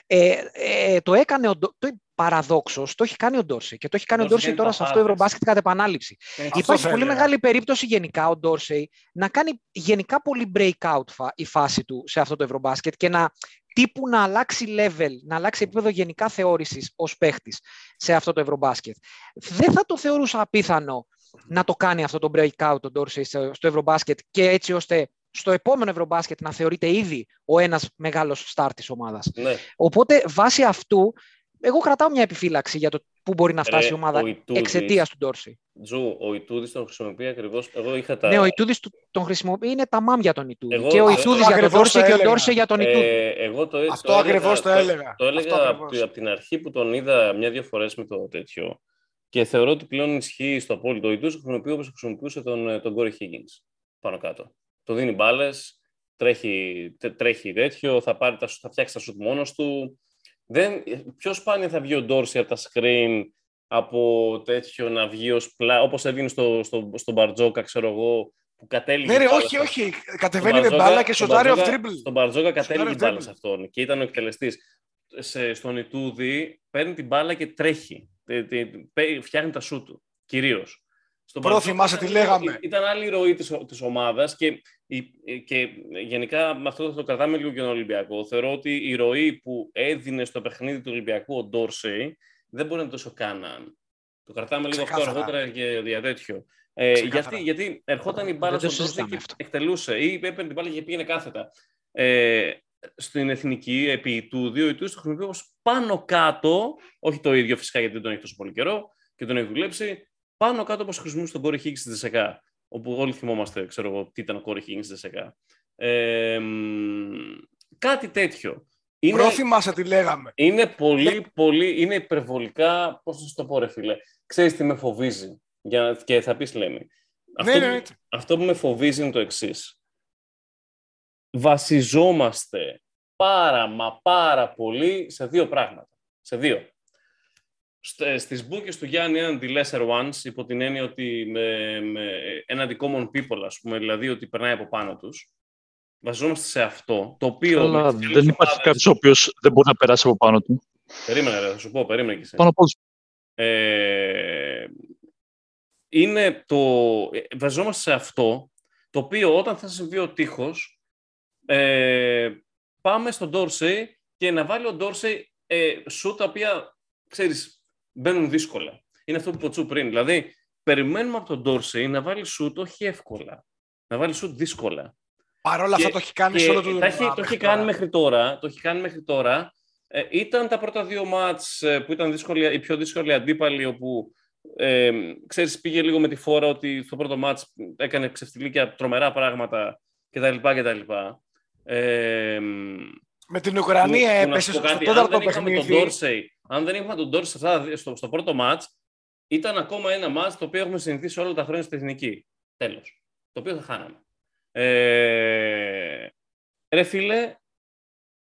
ε, ε, το έκανε ο, Ντο- το, παραδόξως, το έχει κάνει ο Ντόρσεϊ και το έχει κάνει ο Ντόρσεϊ Ντόρσεϊ τώρα κάνει σε τα αυτό το πάθες. Ευρωμπάσκετ κατά επανάληψη. Ε, Αυτό Υπάρχει θα πολύ έλεγα. μεγάλη περίπτωση γενικά ο Ντόρσεϊ να κάνει γενικά πολύ breakout φα- η φάση του σε αυτό το Ευρωμπάσκετ και να τύπου να αλλάξει level, να αλλάξει επίπεδο γενικά θεώρησης ως παίχτης σε αυτό το Ευρωμπάσκετ. Δεν θα το θεωρούσα απίθανο να το κάνει αυτό το breakout ο Ντόρσεϊ στο στο Ευρωμπάσκετ και έτσι ώστε στο επόμενο Ευρωμπάσκετ να θεωρείται ήδη ο ένας μεγάλος στάρ της ομάδας. ναι. Οπότε βάσει αυτού, εγώ κρατάω μια επιφύλαξη για το πού μπορεί να φτάσει Ρε, η ομάδα ο Ιτούδης- εξαιτίας του Ντόρσεϊ. Τζου, ο Ιτούδης τον χρησιμοποιεί ακριβώς. Εγώ είχα τα... Ναι, ο Ιτούδης του- τον χρησιμοποιεί, είναι τα μάμ για τον Ιτούδη. Εγώ- και ο αυτό Ιτούδης για τον ακριβώς Ντόρσεϊ το και ο έλεγα. Ντόρσεϊ για τον Ιτούδη. Ε, εγώ το, Αυτό το ακριβώς το έλεγα. Το, έλεγα Αυτό από, ακριβώς. τη- από την αρχή που τον είδα μια-δύο φορές με το τέτοιο. Και θεωρώ ότι πλέον ισχύει στο απόλυτο. Ο Ιτούς χρησιμοποιεί όπως χρησιμοποιούσε τον, ε, τον Κόρη Higgins πάνω κάτω. Το δίνει μπάλες, τρέχει, τε- τρέχει τέτοιο, θα, πάρει τα, θα φτιάξει τα σουτ μόνος του. Δεν, πιο σπάνια θα βγει ο Ντόρση από τα screen από τέτοιο να βγει ως πλά, όπως έβγαινε στο, στο, στον Μπαρτζόκα, ξέρω εγώ, που κατέληγε. Ναι, ρε, η μπάλα όχι, στο- όχι. στον Κατεβαίνει με Μπαρτζόκα- μπάλα και στον σοτάρει off Μπαρτζόκα- dribble. Στον Μπαρτζόκα κατέληγε η off μπάλα dribble. σε αυτόν και ήταν ο εκτελεστής. στον Ιτούδη παίρνει την μπάλα και τρέχει. Ε, τε- πέ- Φτιάχνει τα σου του. Κυρίως. Στον Προ, Μπαρτζόκα θυμάσαι ήταν τι λίγο- λέγαμε. Ήταν άλλη η ροή της, της ομάδας και, η- και γενικά με αυτό θα το κρατάμε λίγο και τον Ολυμπιακό. Θεωρώ ότι η ροή που έδινε στο παιχνίδι του Ολυμπιακού ο Ντόρσεϊ δεν μπορεί να είναι τόσο κάναν. Το κρατάμε λίγο αυτό Ξεκάθαρα. αργότερα και για τέτοιο. Ε, Ξεκάθαρα. γιατί, γιατί ερχόταν η μπάλα Δεν το στον Ντόρσεϊ συζητάμε και αυτό. εκτελούσε ή έπαιρνε την μπάλα και πήγαινε κάθετα. Ε, στην εθνική, επί του δύο ετούς, το χρησιμοποιεί ως πάνω κάτω, όχι το ίδιο φυσικά γιατί δεν τον έχει τόσο πολύ καιρό και τον έχει δουλέψει, πάνω κάτω όπως χρησιμοποιούσε τον Κόρη Χίγκ στη ΔΣΚΑ. Όπου όλοι θυμόμαστε, ξέρω εγώ, τι ήταν ο Κόρη Χίγκ στη ΔΣΚΑ. Ε, μ, κάτι τέτοιο. Είναι, Προ, θυμάσαι τι λέγαμε. είναι πολύ, πολύ, είναι υπερβολικά, πώς να σου το πω ρε φίλε, ξέρεις τι με φοβίζει για, να- και θα πεις Λέμι. Αυτό, Ναι, ναι, που- ναι. αυτό που με φοβίζει είναι το εξής. Βασιζόμαστε πάρα μα πάρα πολύ σε δύο πράγματα. Σε δύο. Στε- Στις μπουκες του Γιάννη έναντι lesser ones, υπό την έννοια ότι με, με έναντι common people, ας πούμε, δηλαδή ότι περνάει από πάνω τους, βασιζόμαστε σε αυτό, το οποίο... Αλλά με τις καλές δεν υπάρχει ομάδες- κάποιος ο οποίος δεν μπορεί να περάσει από πάνω του. Περίμενε, ρε, θα σου πω, περίμενε κι εσύ. Πάνω από όλους. Ε, είναι το... ε, Βασιζόμαστε σε αυτό, το οποίο όταν θα συμβεί ο τείχος, ε, πάμε στον Ντόρσεϊ και να βάλει ο Ντόρσεϊ ε, σου τα οποία, ξέρεις, μπαίνουν δύσκολα. Είναι αυτό που είπα Τσου πριν. Δηλαδή, περιμένουμε από τον Ντόρσεϊ να βάλει σουτ όχι εύκολα. Να βάλει σουτ δύσκολα. Παρ' όλα αυτά Και- το έχει κάνει Και σε όλο το τα έχει, το έχει κάνει μέχρι τώρα. Το έχει κάνει μέχρι τώρα. Ε, ήταν τα πρώτα δύο μάτς ε, που ήταν δύσκολη, οι πιο δύσκολοι αντίπαλοι, όπου ε, ξέρεις, πήγε λίγο με τη φόρα ότι στο πρώτο μάτς έκανε ξεφτιλίκια τρομερά πράγματα κτλ. κτλ. Ε, Με την Ουκρανία που- που να έπεσε σου πω στο κάτι, τέταρτο αν δεν είχαμε τον παιχνίδι. Dorsey, αν δεν είχαμε τον Dorsey σε αυτά τα δύο- στο, στο πρώτο μάτς, ήταν ακόμα ένα μάτς το οποίο έχουμε συνηθίσει όλα τα χρόνια στην εθνική. Τέλος. Το οποίο θα χάναμε. Ε, ρε φίλε,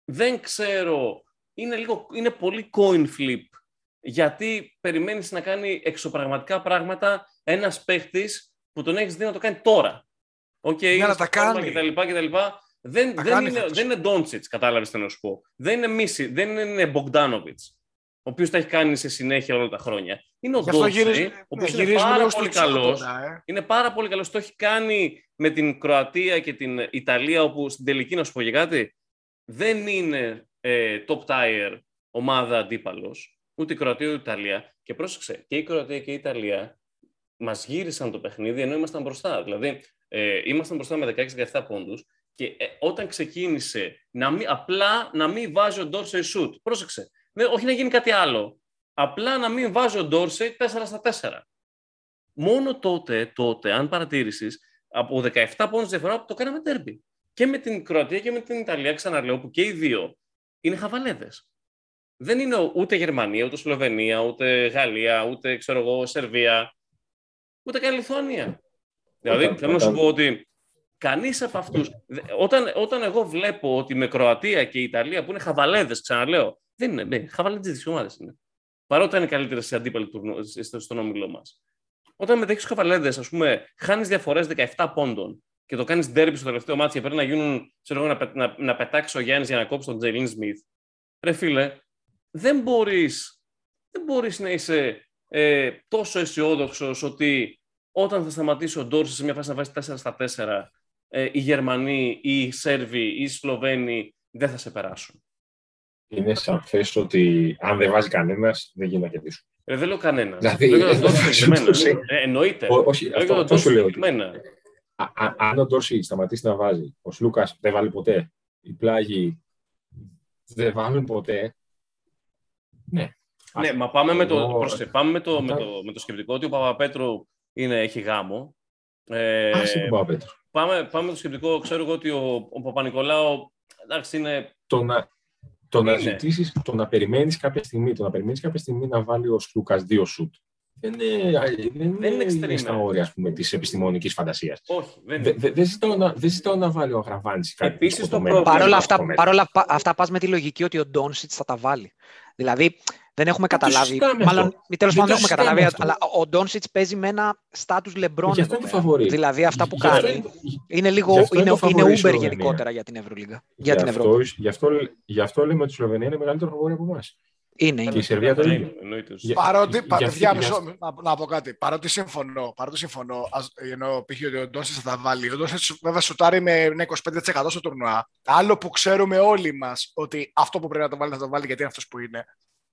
δεν ξέρω, είναι, λίγο, είναι πολύ coin flip, γιατί περιμένεις να κάνει εξωπραγματικά πράγματα ένας παίχτης που τον έχεις δει να το κάνει τώρα. Οκ, Ναι, είναι αλλά στο τα φόρμα κάνει. Και τα λοιπά και τα λοιπά. Δεν, Τα δεν, κάνει είναι, φέτος. δεν είναι Ντόντσιτς, κατάλαβες τι να σου πω. Δεν είναι Μίσιτς, δεν είναι Μπογκδάνοβιτς, ο οποίος τα έχει κάνει σε συνέχεια όλα τα χρόνια. Είναι ο Γι' αυτό Ντόντσιτς, γυρίζ- ο ναι, οποίος είναι γυρίζουμε πάρα λίγο στο πολύ τσούκο καλός. τώρα, ε. Είναι πάρα πολύ καλός. Το έχει κάνει με την Κροατία και την Ιταλία, όπου στην τελική, να σου πω και κάτι, δεν είναι ε, top tier ομάδα αντίπαλος, ούτε η Κροατία ούτε η Ιταλία. Και πρόσεξε, και η Κροατία και η Ιταλία μας γύρισαν το παιχνίδι ενώ ήμασταν μπροστά. Δηλαδή, ε, ήμασταν μπροστά με 16-17 πόντους και ε, όταν ξεκίνησε να μην, απλά να μην βάζει ο Ντόρσεϊ σουτ. Πρόσεξε. Ναι, όχι να γίνει κάτι άλλο. Απλά να μην βάζει ο Ντόρσεϊ 4 στα 4. Μόνο τότε, τότε, αν παρατήρησεις, από 17 πόντους διαφορά το κάναμε τέρμπι. Και με την Κροατία και με την Ιταλία, ξαναλέω, που και οι δύο είναι χαβαλέδες. Δεν είναι ούτε Γερμανία, ούτε Σλοβενία, ούτε Γαλλία, ούτε ξέρω εγώ, Σερβία, ούτε καν Λιθουανία. Δηλαδή, Όταν- θέλω να σου όταν- πω ότι κανείς από αυτούς... δε- Όταν, όταν εγώ βλέπω ότι με Κροατία και Ιταλία, που είναι χαβαλέδες, ξαναλέω, δεν είναι, ναι, χαβαλέδες τις ομάδες είναι. Παρότι είναι καλύτερες σε αντίπαλοι τουρνου- στο- στον όμιλό μας. Όταν με τέτοιου χαβαλέδες, ας πούμε, χάνεις διαφορές 17 πόντων και το κάνεις ντέρμπι στο τελευταίο μάτι και πρέπει να γίνουν, ξέρω εγώ, να, πε- να, να πετάξει ο Γιάννης για να κόψει τον Τζέιλιν Σμιθ. Ρε φίλε, δεν μπορείς δεν μπορείς να είσαι ε, τόσο αισιόδοξος ότι όταν θα σταματήσει ο Ντόρσης σε μια φάση να βάζει 4 στα 4, ε, οι Γερμανοί, ή οι Σέρβοι, ή οι Σλοβαίνοι δεν θα σε περάσουν. Είναι σαφέ ότι αν δεν βάζει κανένας, δεν γίνει να κερδίσουν. Ε, δεν λέω κανένας. Δηλαδή, λέω για τον Ντόρση ε, συγκεκριμένα. Ε, εννοείται. Ό- όχι, λέω για αυτό, τον αυτό σου Ντόρση λέω. ότι συγκεκριμένα. α- α- αν ο Ντόρση σταματήσει να βάζει, ο Σλούκα δεν βάλει ποτέ, οι πλάγοι δεν βάλουν ποτέ. Ναι. Ναι, μα πάμε με το, Εγώ- πρόσεχε, πάμε με το, με, Μετά- το, με το σκεπτικό ότι ο Παπαπέτρου είναι, έχει γάμο. Ε, Άσε τον Παπαπέτρου. πάμε, πάμε με το σκεπτικό, ξέρω εγώ ότι ο, ο Παπα-Νικολάου εντάξει, είναι Το να, το να Είναι. ζητήσεις, το να περιμένεις κάποια στιγμή, το να περιμένεις κάποια στιγμή να βάλει ο Σλούκας δύο σουτ. Δεν είναι, δεν Δεν είναι extreme, στα ε. όρια ας πούμε, της επιστημονικής φαντασίας. όχι. Δεν Δε- είναι. δε- Δεν ζητάω, να, δεν ζητάω να βάλει ο Αγραβάνης κάτι Επίσης, το σκοτωμένο. πρόβλημα- Παρ' όλα το αυτά, παρόλα πα- αυτά πας με τη λογική ότι ο Ντόνσιτς θα τα βάλει. Δηλαδή, δεν έχουμε Δεν το καταλάβει. συζητάμε Μάλλον, αυτό. μη τέλος Δεν πάντων, το δεν έχουμε καταλάβει. συζητάμε Αλλά ο Ντόνσιτς παίζει με ένα στάτου λεμπρόν. Γι' αυτό εδώ είναι πέρα. φαβορί. Δηλαδή, αυτά που Γι' αυτό κάνει είναι- είναι λίγο. γι' αυτό Είναι, είναι το είναι φαβορί η Uber Σλοβενία. γενικότερα για την Ευρωλίγα. Για Γι' την αυτό, Ευρώπη. γι, αυτό, γι' αυτό λέμε ότι η Σλοβενία είναι μεγαλύτερο φαβορή από εμάς. Είναι. Και η είναι. Σερβία το Ναι, ίδιο. εννοείται. Για- Παρότι, πα- για- παιδιά, για- μισό, να, να πω κάτι. Παρότι συμφωνώ, παρότι συμφωνώ, ας, ενώ π.χ. ότι ο Ντόνσιτς θα τα βάλει. Ο Ντόνσιτς βέβαια σουτάρει με ένα 25% στο τουρνουά. Άλλο που ξέρουμε όλοι μας ότι αυτό που πρέπει να το βάλει θα το βάλει γιατί είναι αυτός που είναι.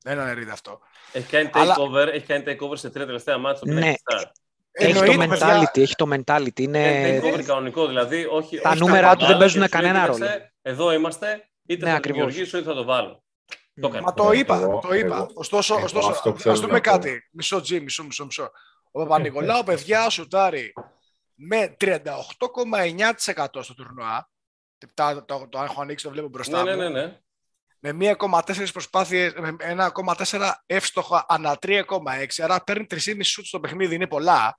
Δεν αναιρείται αυτό. Έχει κάνει Αλλά- takeover, έχει κάνει takeover σε τρία τελευταία μάτια. Ναι. Έχει Έχει το Εννοείται, παιδιά, mentality. Έχει το mentality. Είναι. takeover κανονικό, δηλαδή. Όχι, Τα όχι νούμερα τα του δεν βάλω παίζουν και σου λέει, κανένα «Κοίταξε, ρόλο». Εδώ είμαστε, είτε Ναι, θα το ακριβώς. δημιουργήσω είτε θα το βάλω. Το έκανε. Μα το Εγώ- είπα, το είπα. εγώ- ωστόσο, εγώ ωστόσο αυτό που ας θέλω δούμε να πω. κάτι. Μισό τζι, μισό, μισό, μισό. Ο Παπα-Νικολάου, παιδιά, σουτάρει με 38,9% στο τουρνουά. Τα- Το, το, έχω ανοίξει, το βλέπω μπροστά Ναι, μου. ναι, ναι, ναι. Με 1,4 προσπάθειες, με 1,4 εύστοχα ανά 3,6, άρα παίρνει 3,5 σουτ στο παιχνίδι, είναι πολλά.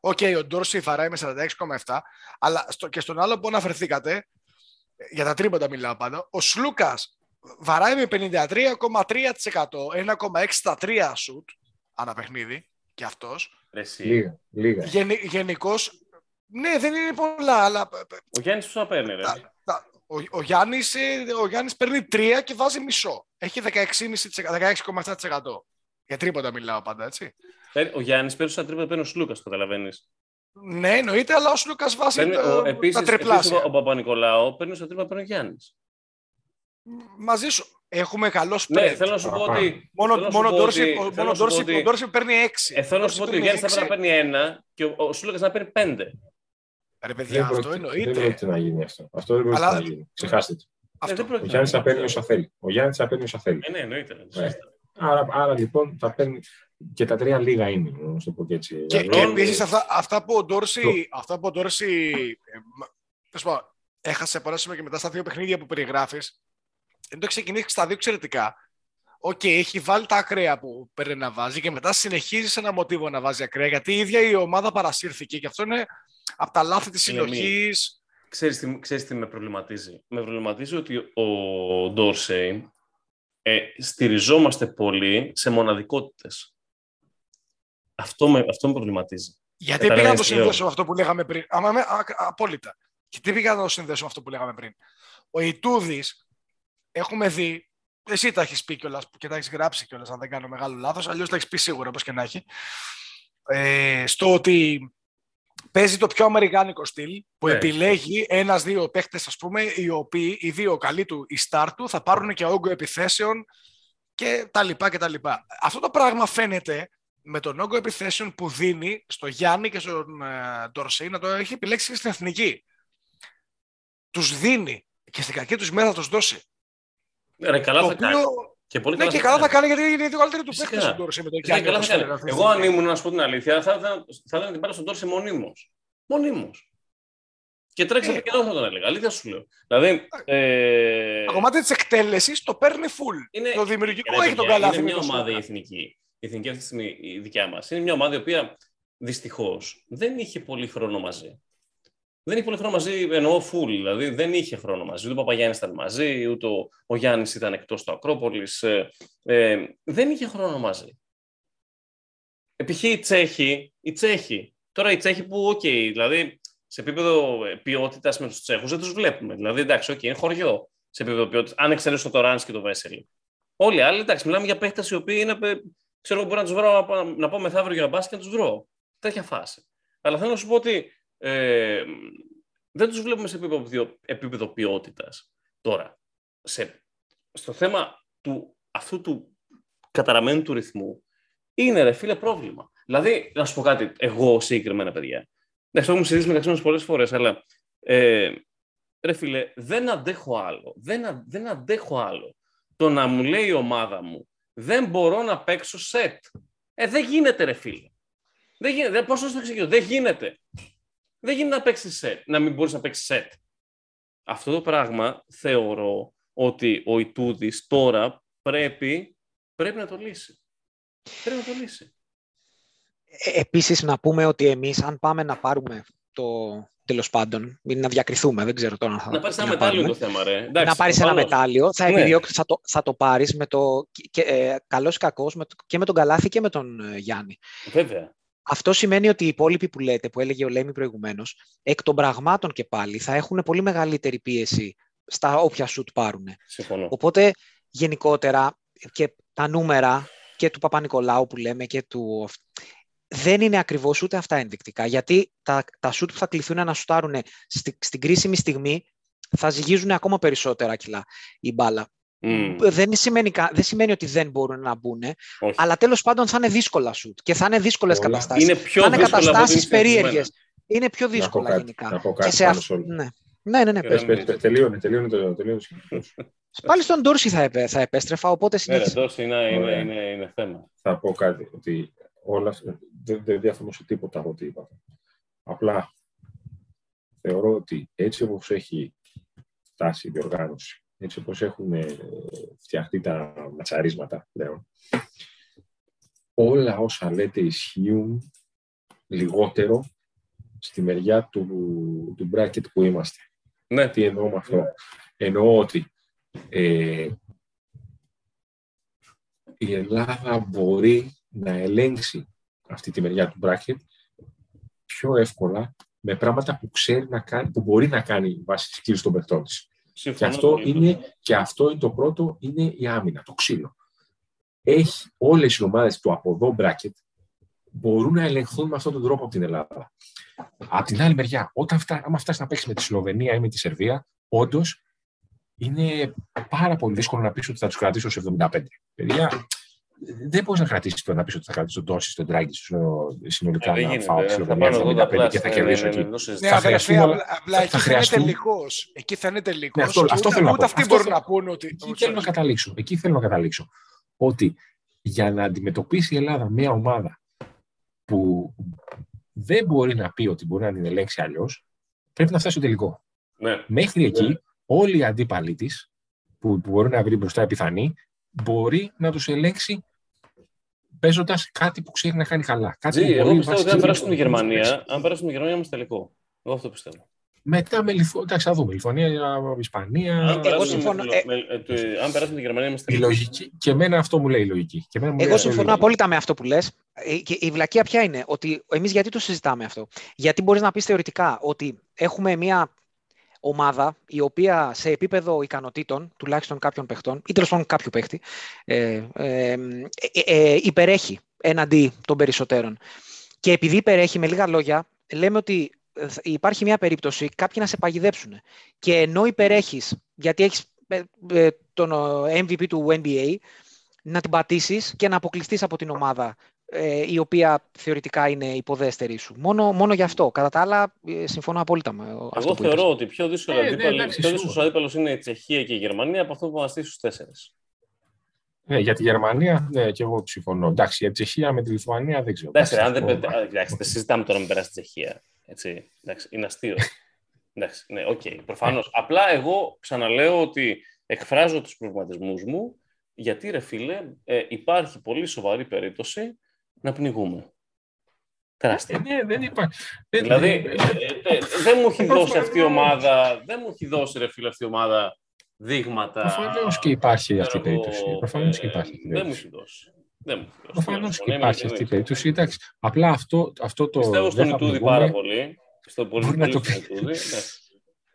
Οκ, ο Ντόρσι βαράει με 46,7, αλλά στο, και στον άλλο που αναφερθήκατε, για τα τρίποτα μιλάω πάντα, ο Σλούκας βαράει με 53,3%, 1,6 στα 3 σουτ ανά παιχνίδι, και αυτός. Ρε, εσύ. Λίγα, λίγα. Γεν, Γενικώς, ναι, δεν είναι πολλά, αλλά Ο Γιάννης πόσα παίρνει, ρε; Τα- τα- ο, ο, Γιάννης, ε, ο Γιάννης παίρνει 3 και βάζει μισό. Έχει 16,5%, 16,7%. Για τρίποτα μιλάω πάντα, έτσι. Παίρνει- Ο Γιάννης παίρνει σαν τρίποντα, παίρνει ο Σλούκας, το καταλαβαίνεις. Ναι, εννοείται, αλλά ο Σλούκας βάζει Παίρνει, ο, τα, επίσης, τα επίσης, τριπλάσια. ο, ο Παπα-Νικολάου παίρνει σαν τρίποντα, παίρνει ο Γιάννης. Μαζί σου. Έχουμε καλό spread. Ναι, θέλω να σου πω Α, ότι... Μόνο, θέλω να σου μόνο πω Ντόρση, ότι- ο- θέλω μόνο να σου πω Ντόρση, ότι- ο Ντόρση παίρνει 6. Ε, θέλω να σου πω ότι ο Γιάννης θα πρέπει να παίρνει ένα και ο, ο Σλούκας να παίρνει πέντε. Ρε παιδιά, Δεν αυτό πρόκειται- Δεν εννοείται. πρόκειται να γίνει αυτό. Αυτό δεν πρόκειται Αλλά- να γίνει. Ξεχάστε το. Ε, Αυτό. δεν Ο πρόκειται Γιάννης να θα παίρνει γίνει. όσα θέλει. Ο Γιάννης θα παίρνει όσα θέλει. Ε, ναι, εννοείται. δεν το Ναι. συζητάω. Άρα, άρα λοιπόν θα παίρνει και τα τρία λίγα είναι, να σου το πω και έτσι. Και, Δηλαδή, και Ρόλο- επίσης αυτά, αυτά που ο Ντόρση, Το- αυτά που ο Ντόρση ε, μα- τέλος πάντων, έχασε πολλά σημεία και μετά στα δύο παιχνίδια που περιγράφεις, δεν το ξεκινήσεις στα δύο εξαιρετικά. Οκ, έχει βάλει τα ακραία που πρέπει να βάζει και μετά συνεχίζει σε ένα μοτίβο να βάζει ακραία γιατί η ίδια η ομάδα παρασύρθηκε και αυτό είναι από τα λάθη της Είναι μία. συλλογής. Ξέρεις τι, ξέρεις τι με προβληματίζει; Με προβληματίζει ότι ο Ντόρσεϊ ε, στηριζόμαστε πολύ σε μοναδικότητες. Αυτό με, αυτό με προβληματίζει. Γιατί πήγα να Καταλαβαίνεις το τι λέω; συνδέσω με αυτό που λέγαμε πριν; Άμα με, α, απόλυτα. Γιατί πήγα να το συνδέσω με αυτό που λέγαμε πριν; Ο Ιτούδης, έχουμε δει, εσύ τα έχεις πει κιόλας και τα έχεις γράψει κιόλας, αν δεν κάνω μεγάλο λάθος, αλλιώς τα έχεις πει σίγουρα, όπως και να έχει. Ε, στο ότι παίζει το πιο αμερικάνικο στυλ, που Ναι. επιλέγει ένα-δύο παίχτε, ας πούμε, οι οποίοι, οι δύο καλοί του, οι star του, θα πάρουν και όγκο επιθέσεων και τα λοιπά και τα λοιπά. Αυτό το πράγμα φαίνεται με τον όγκο επιθέσεων που δίνει στο Γιάννη και στον ε, Ντορσέι να το έχει επιλέξει και στην εθνική. Τους δίνει και στην κακή τους μέρα θα τους δώσει. Ρε, καλά το θα κάνει. Και πολύ ναι, καλά και θα καλά θα κάνει. κάνει γιατί είναι η καλύτερη του Φυσικά. παίκτη στον Ντόρσεϊ με τον Φυσικά, Γιάννη. καλά θα όπως κάνει. φαίνεται αυτή τη Εγώ αν στιγμή. ήμουν, να σου πω την αλήθεια, θα ήθελα θα ήθελα την πάρω στον Τόρση μονίμως. Μονίμως. Και τρέξει Ε. από καιρό θα τον έλεγα. Αλήθεια σου λέω. Δηλαδή, ε, Το κομμάτι της εκτέλεσης το παίρνει full. Είναι- Το δημιουργικό Ρε, έχει τον παιδιά, καλάθι. Είναι με μια το ομάδα η Σλούκας. εθνική. Η εθνική αυτή τη στιγμή η δικιά μας. Είναι μια ομάδα η οποία δυστυχώς δεν είχε πολύ χρόνο μαζί. Δεν είχε πολύ χρόνο μαζί, εννοώ full. Δηλαδή δεν είχε χρόνο μαζί. Ούτε ο Παπαγιάννης ήταν μαζί, ούτε ο, ο Γιάννης ήταν εκτός του Ακρόπολης. Ε, ε, δεν είχε χρόνο μαζί. Επιχ οι Τσέχοι, οι Τσέχοι. Τώρα οι Τσέχοι που, οκ, δηλαδή σε επίπεδο ποιότητας με τους Τσέχους δεν τους βλέπουμε. Δηλαδή, εντάξει, οκ, είναι χωριό σε επίπεδο ποιότητας. Αν εξαιρέσω το Ράνς και το Βέσελη. Όλοι οι άλλοι, εντάξει, μιλάμε για παίχτες οι οποίοι είναι. ε, Ξέρω εγώ, μπορώ να τους βρω να πάω- να πάω μεθαύριο για να μπάσκετ και να τους βρω. Τέτοια φάση. Αλλά θέλω να σου πω ότι ε, δεν τους βλέπουμε σε επίπεδο, επίπεδο ποιότητας. Τώρα, σε, στο θέμα του, αυτού του καταραμένου του ρυθμού, είναι ρε φίλε πρόβλημα. Δηλαδή, να σου πω κάτι, εγώ συγκεκριμένα παιδιά. Εντάξει, το έχουμε συζητήσει μεταξύ μας πολλές φορές, αλλά ε, ρε φίλε, δεν αντέχω άλλο. Δεν, α- δεν αντέχω άλλο. Το να μου λέει η ομάδα μου, δεν μπορώ να παίξω σετ. Ε, δεν γίνεται, ρε φίλε. Δεν γίνεται. Πώς να το εξηγήσω, δεν γίνεται. Δεν γίνεται να παίξει σετ, να μην μπορείς να παίξεις σετ. Αυτό το πράγμα θεωρώ ότι ο Ιτούδης τώρα πρέπει, πρέπει να το λύσει. Πρέπει να το λύσει. Ε, Επίσης να πούμε ότι εμείς αν πάμε να πάρουμε το τέλος πάντων, ή να διακριθούμε, δεν ξέρω τώρα αν θα Να πάρεις ένα να μετάλλιο πάρουμε. το θέμα, ρε. Εντάξει, να πάρεις ένα προφανώς. μετάλλιο, θα, Ναι. επιδιώξεις, θα, το, θα το πάρεις με το, και, ε, καλός ή κακός με το, και με τον Καλάθι και με τον ε, Γιάννη. Βέβαια. Αυτό σημαίνει ότι οι υπόλοιποι που λέτε, που έλεγε ο Λέμι προηγουμένως, εκ των πραγμάτων και πάλι θα έχουν πολύ μεγαλύτερη πίεση στα όποια σουτ πάρουν. Συμφωνώ. Οπότε γενικότερα και τα νούμερα και του Παπα-Νικολάου που λέμε και του... Δεν είναι ακριβώς ούτε αυτά ενδεικτικά, γιατί τα, τα σουτ που θα κληθούν να σουτάρουν στη, στην κρίσιμη στιγμή θα ζυγίζουν ακόμα περισσότερα κιλά η μπάλα. Μμμ. Δεν, σημαίνει, κα- δεν σημαίνει ότι δεν μπορούν να μπουν, Όχι. αλλά τέλος πάντων θα είναι δύσκολα σουτ και θα είναι δύσκολες Όλα. καταστάσεις. Είναι πιο θα είναι δύσκολο από ό,τι καταστάσεις είναι συνηθισμένα. περίεργες. Είναι πιο δύσκολα κάτι, γενικά. να πω Και κάτι σε πάνω αυ- σε όλο. ναι. ναι, ναι, ναι. Ε, πες. Πες, πες, πες, τελείωνε, τελείωνε το τελείωνε το σκηνικό σου. Πάλι στον Ντόρση θα, επέ, θα επέστρεφα, οπότε Ναι, ρε, συνέχισε. δώσε, είναι, είναι, Ωραία. είναι, είναι θέμα. Θα πω κάτι, ότι όλα αυτά- δεν, δεν διαφωνώ σε τίποτα από ό,τι είπατε. Απλά θεωρώ ότι έτσι όπως έχει φτάσει η διοργάνωση, έτσι όπως έχουν ε, φτιαχτεί τα ματσαρίσματα πλέον, όλα όσα λέτε ισχύουν λιγότερο στη μεριά του, του bracket που είμαστε. Ναι, Τι εννοώ με αυτό; Εννοώ ότι ε, η Ελλάδα μπορεί να ελέγξει αυτή τη μεριά του bracket πιο εύκολα με πράγματα που, ξέρει να κάνει, που μπορεί να κάνει βάσει της skills των παιχτών της. Και συμφωνώ. αυτό, πολύ. είναι, και αυτό είναι το πρώτο, είναι η άμυνα, το ξύλο. Έχει όλες οι ομάδες του από εδώ bracket μπορούν να ελεγχθούν με αυτόν τον τρόπο από την Ελλάδα. Απ' την άλλη μεριά, όταν φτά, άμα φτάσεις να παίξεις με τη Σλοβενία ή με τη Σερβία, όντως είναι πάρα πολύ δύσκολο να πεις ότι θα τους κρατήσω σε 75. Παιδιά, δεν μπορείς να κρατήσεις το να πεις ότι θα κρατήσω τον Τόση, τον Τράγκη συνολικά Ε, δεν να γίνεται, φάω ε, τη θα Σλοβενία πάνω 75 80 και θα ναι, κερδίσω ναι, ναι, εκεί. ναι, το Ναι, συζητάμε. θα αδερφέ, χρειαστούν- απλά, απλά θα εκεί θα είναι χρειαστούν- τελικός. Εκεί θα είναι τελικός. Ναι, αυτό- αυτό ούτε, θέλω να ούτε πω. αυτοί Αυτό μπορούν θέλω- να πούνε ότι. Εκεί θέλω να καταλήξω. Εκεί θέλω να καταλήξω. Ότι για να αντιμετωπίσει η Ελλάδα μια ομάδα που δεν μπορεί να πει ότι μπορεί να την ελέγξει αλλιώς, πρέπει να φτάσει στο τελικό. Ναι. Μέχρι εκεί, όλοι οι αντίπαλοι της, που, που μπορεί να βρει μπροστά επιθανή, μπορεί να τους ελέγξει παίζοντας κάτι που ξέρει να κάνει καλά. Κάτι Τζι, που εγώ μπορεί πιστεύω ότι βάσει αν της περάσουμε τη λογικής να Γερμανία, αν περάσουμε τη Γερμανία, είμαστε τελικό. Εγώ αυτό πιστεύω. Μετά με Λιθουανία. Εντάξει, θα δούμε. Λιθουανία, Ισπανία. Αν περάσουμε, συμφωνώ, με, ε, με, ε, το- αν περάσουμε τη Γερμανία, είμαστε Η τελικό. λογική. Και εμένα αυτό μου λέει η λογική. Και εμένα μου λέει Εγώ αυτό η συμφωνώ λογική. απόλυτα με αυτό που λες. Ε, Και η βλακεία ποια είναι, ότι εμείς γιατί το συζητάμε αυτό; Γιατί μπορείς να πεις θεωρητικά ότι έχουμε μια ομάδα η οποία σε επίπεδο ικανοτήτων, τουλάχιστον κάποιων παιχτών, ή τέλος πάντων κάποιου παίχτη, ε, ε, ε, ε, υπερέχει έναντι των περισσότερων. Και επειδή υπερέχει, με λίγα λόγια, λέμε ότι ε, θα- υπάρχει μια περίπτωση κάποιοι να σε παγιδέψουν. Και ενώ υπερέχεις, γιατί έχεις ε, ε, τον ε, MVP του NBA, να την πατήσεις και να αποκλειστείς από την ομάδα ε, η οποία θεωρητικά είναι υποδέστερη σου. Μόνο, μόνο γι' αυτό. Κατά τα άλλα, ε, συμφωνώ απόλυτα με αυτό Εγώ που θεωρώ είπες. ότι πιο δύσκολο Ε, ναι, αντίπαλο εντάξει, πιο σίγουρα. δύσκολος αντίπαλος είναι η Τσεχία και η Γερμανία από αυτό που μας στήσει στους τέσσερις. Ναι, για τη Γερμανία, ναι, και εγώ συμφωνώ. Εντάξει, για τη Τσεχία με τη Λιθουανία δεν ξέρω. Εντάξει, Εντάξει, αν δεν, θα πω, πετε- α, εντάξει, δεν συζητάμε τώρα με περάσει τη Τσεχία. Έτσι. Εντάξει, είναι αστείο. εντάξει, ναι, οκ, προφανώς. Απλά εγώ ξαναλέω ότι εκφράζω τους προβληματισμούς μου, γιατί ρε φίλε, ε, υπάρχει πολύ σοβαρή περίπτωση να πνιγούμε. Τεράστια. Ε, ναι, δεν υπάρχει. Δεν- Δηλαδή, δεν- ε, ε, δεν μου έχει δώσει αυτή η ομάδα, δεν μου έχει δώσει ρε φίλε αυτή η ομάδα δείγματα. Προφανώς και υπάρχει αυτή η ξέρω εγώ, περίπτωση. Προφανώς και ε, υπάρχει. αυτή η Δεν μου περίπτωση. έχει δώσει. Δεν μου έχει δώσει. Προφανώς Λοιπόν, και είμαι υπάρχει αυτή η ειλικρινής. περίπτωση. Εντάξει, απλά αυτό, αυτό το. Πιστεύω δεν στον θα Ιτούδη πνιγούμε. πάρα πολύ. Πιστεύω πολύ, Μπορεί να πολύ το στον Ιτούδη. Ναι.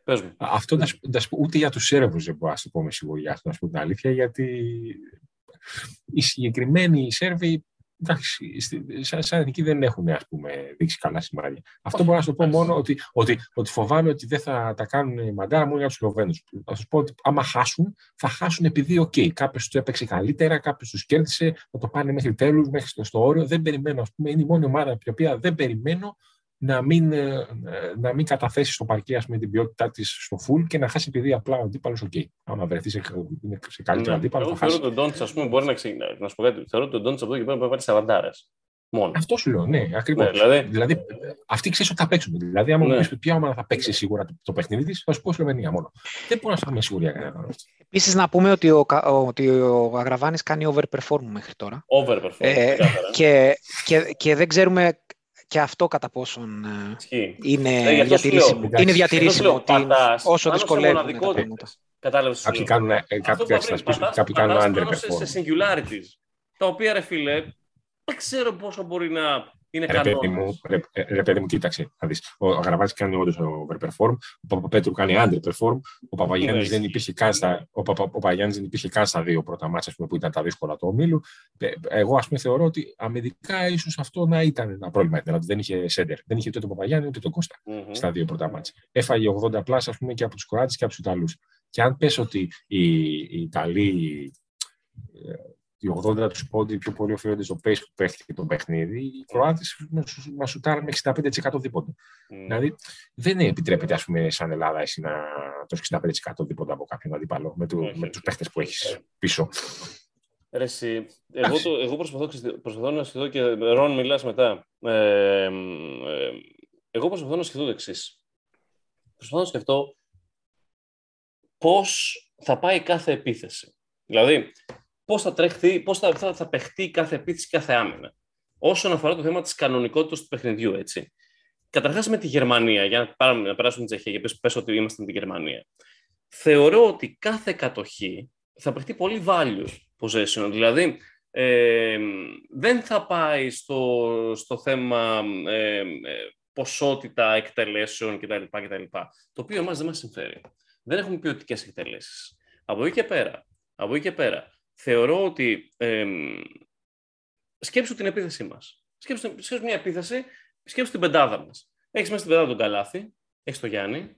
Πες μου. Αυτό να σου- να σου πω, ούτε για τους Σέρβους δεν μπορώ να σου πω με σιγουριά αυτό, να σου πω την αλήθεια, γιατί οι συγκεκριμένοι Σέρβοι. Εντάξει, στη- σαν, σαν εθνική δεν έχουν ας πούμε, δείξει καλά σημάδια. Αυτό μπορώ να σου πω μόνο ότι, ότι, ότι φοβάμαι ότι δεν θα τα κάνουν μαντάρα μόνο για τους Σλοβαίνους. Θα σου πω ότι άμα χάσουν, θα χάσουν επειδή, οκ, κάποιος του έπαιξε καλύτερα, κάποιος τους κέρδισε, θα το πάνε μέχρι τέλους, μέχρι στο, στο όριο. Δεν περιμένω, ας πούμε, είναι η μόνη ομάδα την οποία δεν περιμένω να μην, ε, ε, να μην καταθέσεις στο παρκέ ας πούμε, την ποιότητά της στο full και να χάσεις επειδή απλά ο αντίπαλος, οκ. Άμα βρεθείς σε, είναι σε καλύτερο Ναι. αντίπαλο, Εγώ θα χάσεις. θεωρώ τον Ντόντσιτς, ας πούμε, μπορεί να ξεκινάει. Να σου πω κάτι. Θεωρώ τον Ντόντσιτς από εδώ και πέρα μπορεί να πάρει 40 Μόνο. Αυτός σου λέω, ναι, ακριβώς. Ναι, δηλαδή- δηλαδή, αυτοί ξέρεις ότι θα παίξουν. Δηλαδή, άμα Ναι. μου πεις ποια ομάδα θα παίξει σίγουρα το, το παιχνίδι της, θα σου πω Σλοβενία μόνο. Δεν μπορώ να σου πω με σιγουριά κανέναν. Επίσης να πούμε ότι ο, Κα- ο- ότι ο Αγραβάνης κάνει overperform μέχρι τώρα. Overperform. Ε, ξεκάθαρα. Και, και, και δεν ξέρουμε και αυτό κατά πόσον ε, Ισχύει. είναι Ε, γι' αυτό σου διατηρήσιμο. λέω. Είναι Εντάξει, διατηρήσιμο Εδώ σου λέω, ότι πατάς όσο πάνω σε δυσκολεύουν τα μοναδικότητες. πράγματα. Κατάλαβες τι σου Κάποιοι λέω. κάνουν, ε, Αυτό κάποιοι, που θα πριν σου πεις, πατάς- κάποιοι κάνουν πατάς πάνω σε, underperform. σε singularities. Τα οποία, ρε φίλε, δεν ξέρω πόσο μπορεί να είναι Ρε παιδί, κανόνας. μου, ρε, ε, ρε παιδί μου, κοίταξε. Να δεις. Ο Αγραβάτης κάνει όντως overperform, ο Παπαπέτρου κάνει underperform, ο Παπαγιάννης Ναι, δεν υπήρχε καν στα, ο Παπα, ο Παπαγιάννης δεν υπήρχε καν στα δύο πρώτα μάτια που ήταν τα δύσκολα του ομίλου. Ε, Εγώ ας πούμε θεωρώ ότι αμυντικά ίσως αυτό να ήταν ένα πρόβλημα. Δηλαδή δεν είχε σέντερ. Δεν είχε ούτε τον Παπαγιάννη ούτε τον Κώστα Μμμ. στα δύο πρώτα μάτια. Έφαγε 80 πλάς ας πούμε και από τους Κροάτες και από τους Ιταλούς. Και αν πες ότι οι, οι Ιταλοί ε, οι 80 τους πόντι πιο πολύ οφείλονται στο pace που παίχτηκε το παιχνίδι. Οι Κροάτες μα σουτάρουν με 65% δίποντα. Μμ. Δηλαδή δεν επιτρέπεται, ας πούμε, σαν Ελλάδα εσύ να το 65% δίποντα από κάποιον αντίπαλο με, του, Όχι. με τους παίχτες που έχεις πίσω. Ρε εσύ, εγώ, το, εγώ προσπαθώ, ξέρεις, προσπαθώ να σκεφτώ και Ρον μιλάς μετά. Ε, ε, εγώ προσπαθώ να σκεφτώ το εξής. Προσπαθώ να σκεφτώ πώς θα πάει κάθε επίθεση. Δηλαδή, πώς θα τρέχει, πώς θα, θα, θα παιχτεί κάθε επίθεση, κάθε άμυνα. Όσον αφορά το θέμα της κανονικότητας του παιχνιδιού, έτσι. Καταρχάς με τη Γερμανία, για να, πάρουμε, να περάσουμε την Τσεχία, και πες, πες ότι είμαστε με τη Γερμανία. Θεωρώ ότι κάθε κατοχή θα παιχτεί πολύ value possession. Δηλαδή, ε, δεν θα πάει στο, στο θέμα ε, ε, ποσότητα εκτελέσεων κτλ, κτλ. Το οποίο εμάς δεν μας συμφέρει. Δεν έχουμε ποιοτικές εκτελέσεις. Από εκεί και πέρα, από εκεί και πέρα θεωρώ ότι ε, σκέψου την επίθεσή μας. Σκέψου, σκέψου μια επίθεση, σκέψου την πεντάδα μας. Έχεις μέσα στην πεντάδα τον Καλάθι, έχεις τον Γιάννη,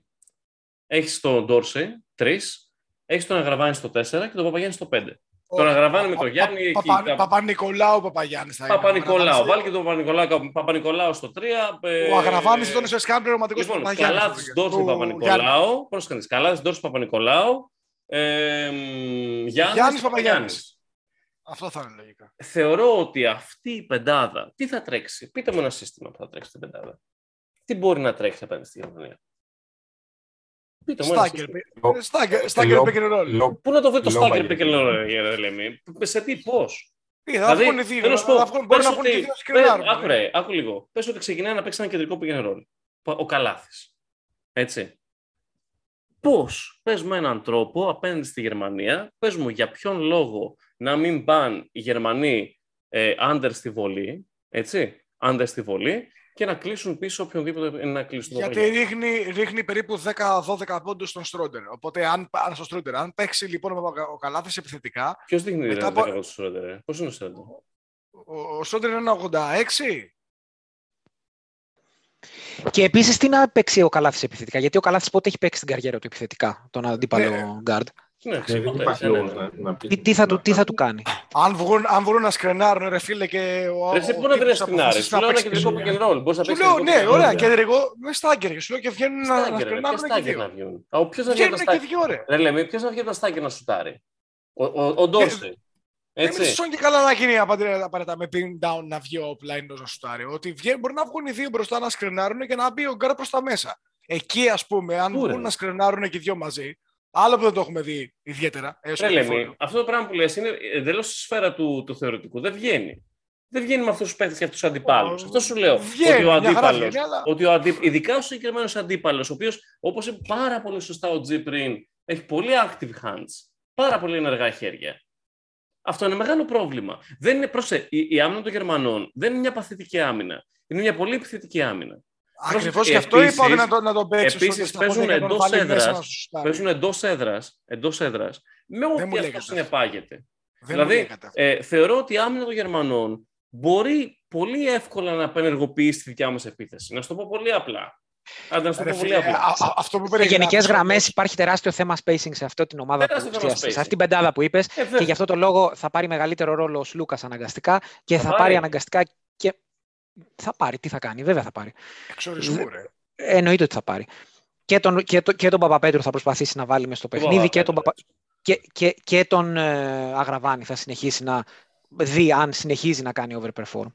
έχεις τον Ντόρσε, τρεις, έχεις τον Αγραβάνη στο 4 και τον Παπαγιάννη στο 5. Τον Αγραβάνη με τον Γιάννη εκεί. Παπα- κάπου- Παπα-Νικολάου Παπαγιάννης θα είναι. Παπα-Νικολάου. Βάλει και τον Παπα-Νικολάου, Παπα-Νικολάου στο 3. Ο Αγραβάνης ήταν σε σκάν πληρωματικός Λοιπόν, Παπαγιάννης. Καλάθης, Ντόρση, Του Παπα-Νικολάου. Πώς κάνεις, Καλάθης, Ντόρση, Παπα-Νικολάου. Ε, Γιάννης, Γιάννης, Παπαγιάννης. Παπαγιάννης. Αυτό θα είναι λογικά. Θεωρώ ότι αυτή η πεντάδα, τι θα τρέξει; Πείτε μου ένα σύστημα που θα τρέξει την πεντάδα. Τι μπορεί να τρέξει απέναντι στη Γερμανία. Πείτε μου ένα Στάγκερ. σύστημα. Στάγκερ- Στάγκερ Λο- pick and roll. Λο- Πού να το βρει το Λόγω Στάγκερ γιατί. pick and roll, ρε Λέμε. Σε τι, πώς; Τι, Θα Δηλαδή, βγουν οι δύο. θέλω να σου πω, θα βγουν- Μπορεί πες να βγουν και ότι- δύο πες- σκρινάρουν. Άκου ρε, άκου λίγο. Πες ότι ξεκινάει να παίξει ένα κεντρικό pick and roll. Ο Καλάθης. Έτσι. Πώς, πες με έναν τρόπο απέναντι στη Γερμανία, πες μου για ποιον λόγο να μην πάνε οι Γερμανοί ε, under στη βολή, έτσι, under στη βολή και να κλείσουν πίσω οποιονδήποτε είναι να κλείσουν. το Γιατί βολή. ρίχνει, ρίχνει περίπου 10-12 πόντους στον Σρόντερ. Οπότε, αν, αν, στο Σρόντερ, αν παίξει λοιπόν ο, ο Καλάθης επιθετικά, Ποιος δείχνει μετά ρε, από- 10 στο Σρόντερ, ρε. Πώς είναι ο Σρόντερ. ο, ο Σρόντερ είναι ένα 86. Και επίσης τι να παίξει ο Καλάθης επιθετικά; Γιατί ο Καλάθης πότε έχει παίξει στην καριέρα του επιθετικά, τον αντίπαλο Ναι. guard; Ναι, Ναι, δεν ποτέ, υπάρχει ναι, ναι, λόγος ναι. να, να πει. Τι, τι, θα, του, να- τι θα του κάνει; Αν βγουν, αν βρουν να σκρενάρουν, ρε φίλε, και ο Ρε, εσύ ο πού να βρει τύπος σκηνάρι. αποφασίσει Σου λέω ένα παίξει κεντρικό πίσω. pick and roll. Μπορείς να Σου παίξεις λέω, κεντρικό ναι, pick and roll. ωραία, Βέβαια. κεντρικό, με στάγκερ. Σου λέω και βγαίνουν να, να Στάγκερ, ρε, σκρενάρουν ποια και στάγκερ δύο. να βγουν. Α, Ποιος να βγει από Βγαίνουν τα και στάγκερ; δύο, ρε. Ρε λέμε, ποιος να βγει από τα στάγκερ να σουτάρει; Ο, ο, ο Ντόρσεϊ. Δεν με Έτσι. σηκώνει και καλά να γίνει απαραίτητα απαραίτητα με pin down να βγει ο offline να σουτάρει. Ότι βγαίνει, μπορεί να βγουν οι δύο μπροστά να σκρενάρουν και να μπει ο γκάρ προς τα μέσα. Εκεί, ας πούμε, αν Πού, ρε; βγουν να σκρενάρουν και οι δύο μαζί, άλλο που δεν το έχουμε δει ιδιαίτερα. έως Ρε και λέμε, καθόλου. αυτό το πράγμα που λες είναι εντελώς στη σφαίρα του, του θεωρητικού. Δεν βγαίνει. Δεν βγαίνει με αυτούς τους παίχτε και αυτούς τους αντιπάλους. Ω, Αυτό σου λέω. βγαίνει, ότι ο μια χαρά αντίπαλο. βγαίνει, αλλά- Ότι ο αντί... Ειδικά ο συγκεκριμένος αντίπαλος, ο οποίος, όπως είπε πάρα πολύ σωστά ο Τζι πριν, έχει πολύ active hands. Πάρα πολύ ενεργά χέρια. Αυτό είναι μεγάλο πρόβλημα. Δεν είναι, πρόσε, η, η άμυνα των Γερμανών δεν είναι μια παθητική άμυνα. Είναι μια πολύ επιθετική άμυνα. Ακριβώς Και γι' αυτό επίσης- είπα ότι να, το, να τον παίξεις. επίσης παίζουν εντός έδρας, Παίζουν εντός έδρας, εντός έδρας, με μου ό,τι λέγατε αυτό αυτό. συνεπάγεται. Δεν δηλαδή, μου λέγατε αυτό. Ε, θεωρώ ότι η άμυνα των Γερμανών μπορεί πολύ εύκολα να απενεργοποιήσει τη δικιά μας επίθεση. Να σου το πω πολύ απλά. Άντε, να σου το Ρε πω πολύ φίλε, απλά. α- α- αυτό που Σε γενικές περιγράφεις γραμμές όμως, υπάρχει τεράστιο θέμα spacing σε αυτή την ομάδα, που, Τεράστιο θέμα ουσιαστικά, σε spacing. αυτή την πεντάδα που είπες. Ε, Και βέβαια. γι' αυτό το λόγο θα πάρει μεγαλύτερο ρόλο ο Λούκα αναγκαστικά και Θα θα, πάρει. πάρει αναγκαστικά και. Θα πάρει, τι θα κάνει, βέβαια θα πάρει. Εξορισμού, ρε. Ε, Εννοείται ότι θα πάρει. Και τον, και, το, και τον Παπαπέτρου θα προσπαθήσει να βάλει μέσα στο Τον παιχνίδι και τον, Παπαπέτρου, Παπα... και, και, και τον ε, Αγραβάνη θα συνεχίσει να δει αν συνεχίζει να κάνει overperform.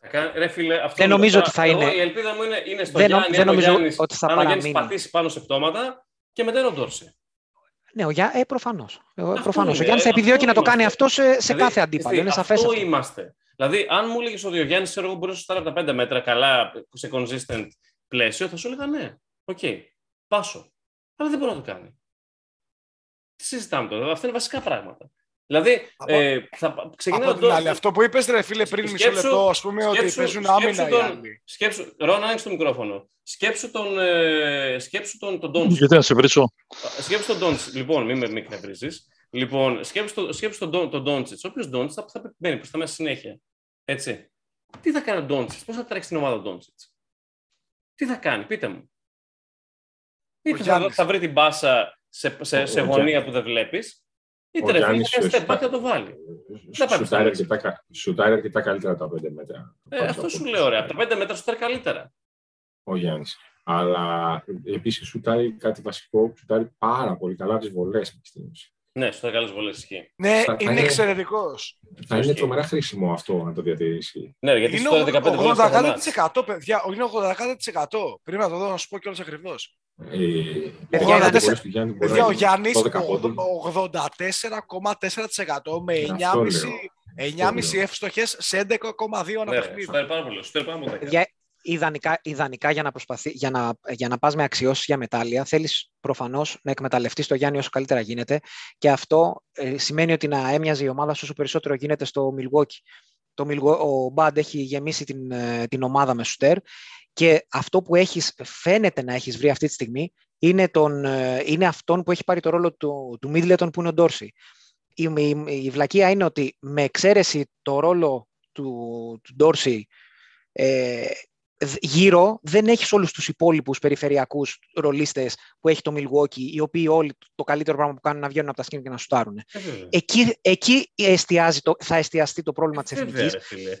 Θα κάνει- Ρε φίλε, αυτό Δεν είναι νομίζω τώρα- ότι θα εγώ είναι- Η ελπίδα μου είναι, είναι στο Δεν νο- Γιάννη. δεν αν ο νομίζω Γιάννης- ότι θα αν ο Γιάννης παραμείνει. πατήσει πάνω σε πτώματα και μετά είναι ο Ντόρση. Ναι, ο Γιά, ε, προφανώς. Αυτό Προφανώς. Ο είναι, Γιάννης θα ε, επιδιώκει αυτό να το κάνει είμαστε. αυτός σε, σε Δηλαδή, κάθε αντίπαλο. εσύ, Είναι σαφές αυτό αυτό. είμαστε. Δηλαδή, αν μου έλεγες ότι ο Γιάννης ξέρω εγώ, μπορεί να σουτάρει από τα 5 μέτρα καλά σε consistent πλαίσιο, θα σου έλεγα ναι. Οκ. Πάσο. Αλλά δεν μπορεί να το κάνει. Τι συζητάμε τώρα. Αυτά είναι βασικά πράγματα. Δηλαδή, Από- ε, θα ξεκινάω Από την τώρα- άλλη, αυτό που είπες ρε φίλε πριν μισό Σκέψου- λεπτό, ας πούμε ότι σκέψου- παίζουν σκέψου άμυνα οι τον- άλλοι. Σκέψου, Ρόν, άνοιξε το μικρόφωνο. Σκέψου τον, ε, σκέψου τον, τον Ντόντσιτς. Γιατί να σε βρίσω; Σκέψου τον Ντόντσιτς. Λοιπόν, μην με μην εκνευρίζεις. Λοιπόν, σκέψου, το, σκέψου τον, Ντόν- τον Ντόντσιτς. Ο οποίο Ντόντσιτς θα, θα μπαίνει προς τα μέσα συνέχεια. Έτσι. Τι θα κάνει ο Ντόντσιτ, πώς θα τρέξει την ομάδα ο Ντόντσιτ. Τι θα κάνει, πείτε μου. Είτε θα, Γιάννης. θα βρει την μπάσα σε, σε, Ο- σε ο γωνία Γιάννης. που δεν βλέπεις, Ο είτε ρε φίλε Γιάννης θα κάνει step σωστά. back και θα το βάλει. Δεν πάει Σουτάρει μέσα. αρκετά, κα- σουτάρει αρκετά καλύτερα τα 5 μέτρα. Ε, Πάνω αυτό από σου ό,τι λέω, ρε. Από σουτάρει τα 5 μέτρα σου τρέχει καλύτερα. Ο Γιάννης. Αλλά επίσης σουτάρει κάτι βασικό, σουτάρει πάρα πολύ καλά τις βολές. Ναι, σου θα καλές βολές ισχύει. Ναι, Θα- θα είναι είναι- εξαιρετικός. Θα είναι Ισχύει. τρομερά χρήσιμο αυτό να το διατηρήσει. Ναι, ρε, γιατί Είναι σου τώρα 15 βολές στο μάτς. 80% παιδιά, είναι 80%. Πριν να το δω να σου πω κιόλας ακριβώς. Ε, Παιδιά, οι είναι- βολές του Γιάννη μπορείς Παιδιά, να ο είναι Γιάννης 12 πόντων. 84,4% με Αυτό 9,5 λέω. 9,5 λέω. εύστοχες σε 11,2 ένα Ναι, ρε, παιχνίδι. σου φέρει πάρα πολύ. Σου φέρει πάρα πολύ. Παιδιά, ιδανικά, ιδανικά για να, προσπαθεί, για να, για να πας με αξιώσεις για μετάλλια, θέλεις προφανώς να εκμεταλλευτείς το Γιάννη όσο καλύτερα γίνεται και αυτό ε, σημαίνει ότι να έμοιαζε η ομάδα σου όσο περισσότερο γίνεται στο Milwaukee. Το Milwaukee ο Μπαντ έχει γεμίσει την, ε, την ομάδα με σουτέρ και αυτό που έχεις, φαίνεται να έχεις βρει αυτή τη στιγμή είναι, τον, ε, είναι αυτόν που έχει πάρει το ρόλο του, του Middleton που είναι ο Ντόρση. Η, η, η βλακεία είναι ότι με εξαίρεση το ρόλο του, του Ντόρση ε, δ- γύρω δεν έχεις όλους τους υπόλοιπους περιφερειακούς ρολίστες που έχει το Milwaukee, οι οποίοι όλοι το καλύτερο πράγμα που κάνουν είναι να βγαίνουν από τα σκήνη και να σουτάρουν. Ε, βέβαια. Εκεί, εκεί εστιάζει το, θα εστιαστεί το πρόβλημα της Ε, Βέβαια, εθνικής. ρε, φίλε.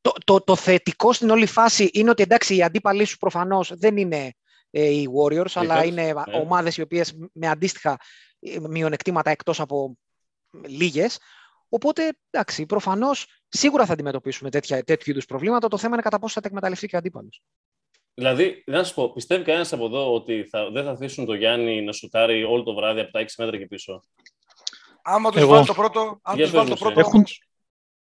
Το, το, το θετικό στην όλη φάση είναι ότι εντάξει, οι αντίπαλοι σου προφανώς δεν είναι ε, οι Warriors, αλλά Lakers, είναι ναι. ομάδες οι οποίες με αντίστοιχα ε, μειονεκτήματα εκτός από λίγες. Οπότε, εντάξει, προφανώς σίγουρα θα αντιμετωπίσουμε τέτοια, τέτοιου είδους προβλήματα. Το θέμα είναι κατά πόσο θα τα εκμεταλλευτεί και ο αντίπαλος. Δηλαδή, να σου πω, πιστεύει κανένας από εδώ ότι θα, δεν θα αφήσουν τον Γιάννη να σουτάρει όλο το βράδυ από τα 6 μέτρα και πίσω; Άμα τους Εγώ- βάλει το πρώτο, αν Για τους βάλει πες το μου, πρώτο Έχουν- όμως,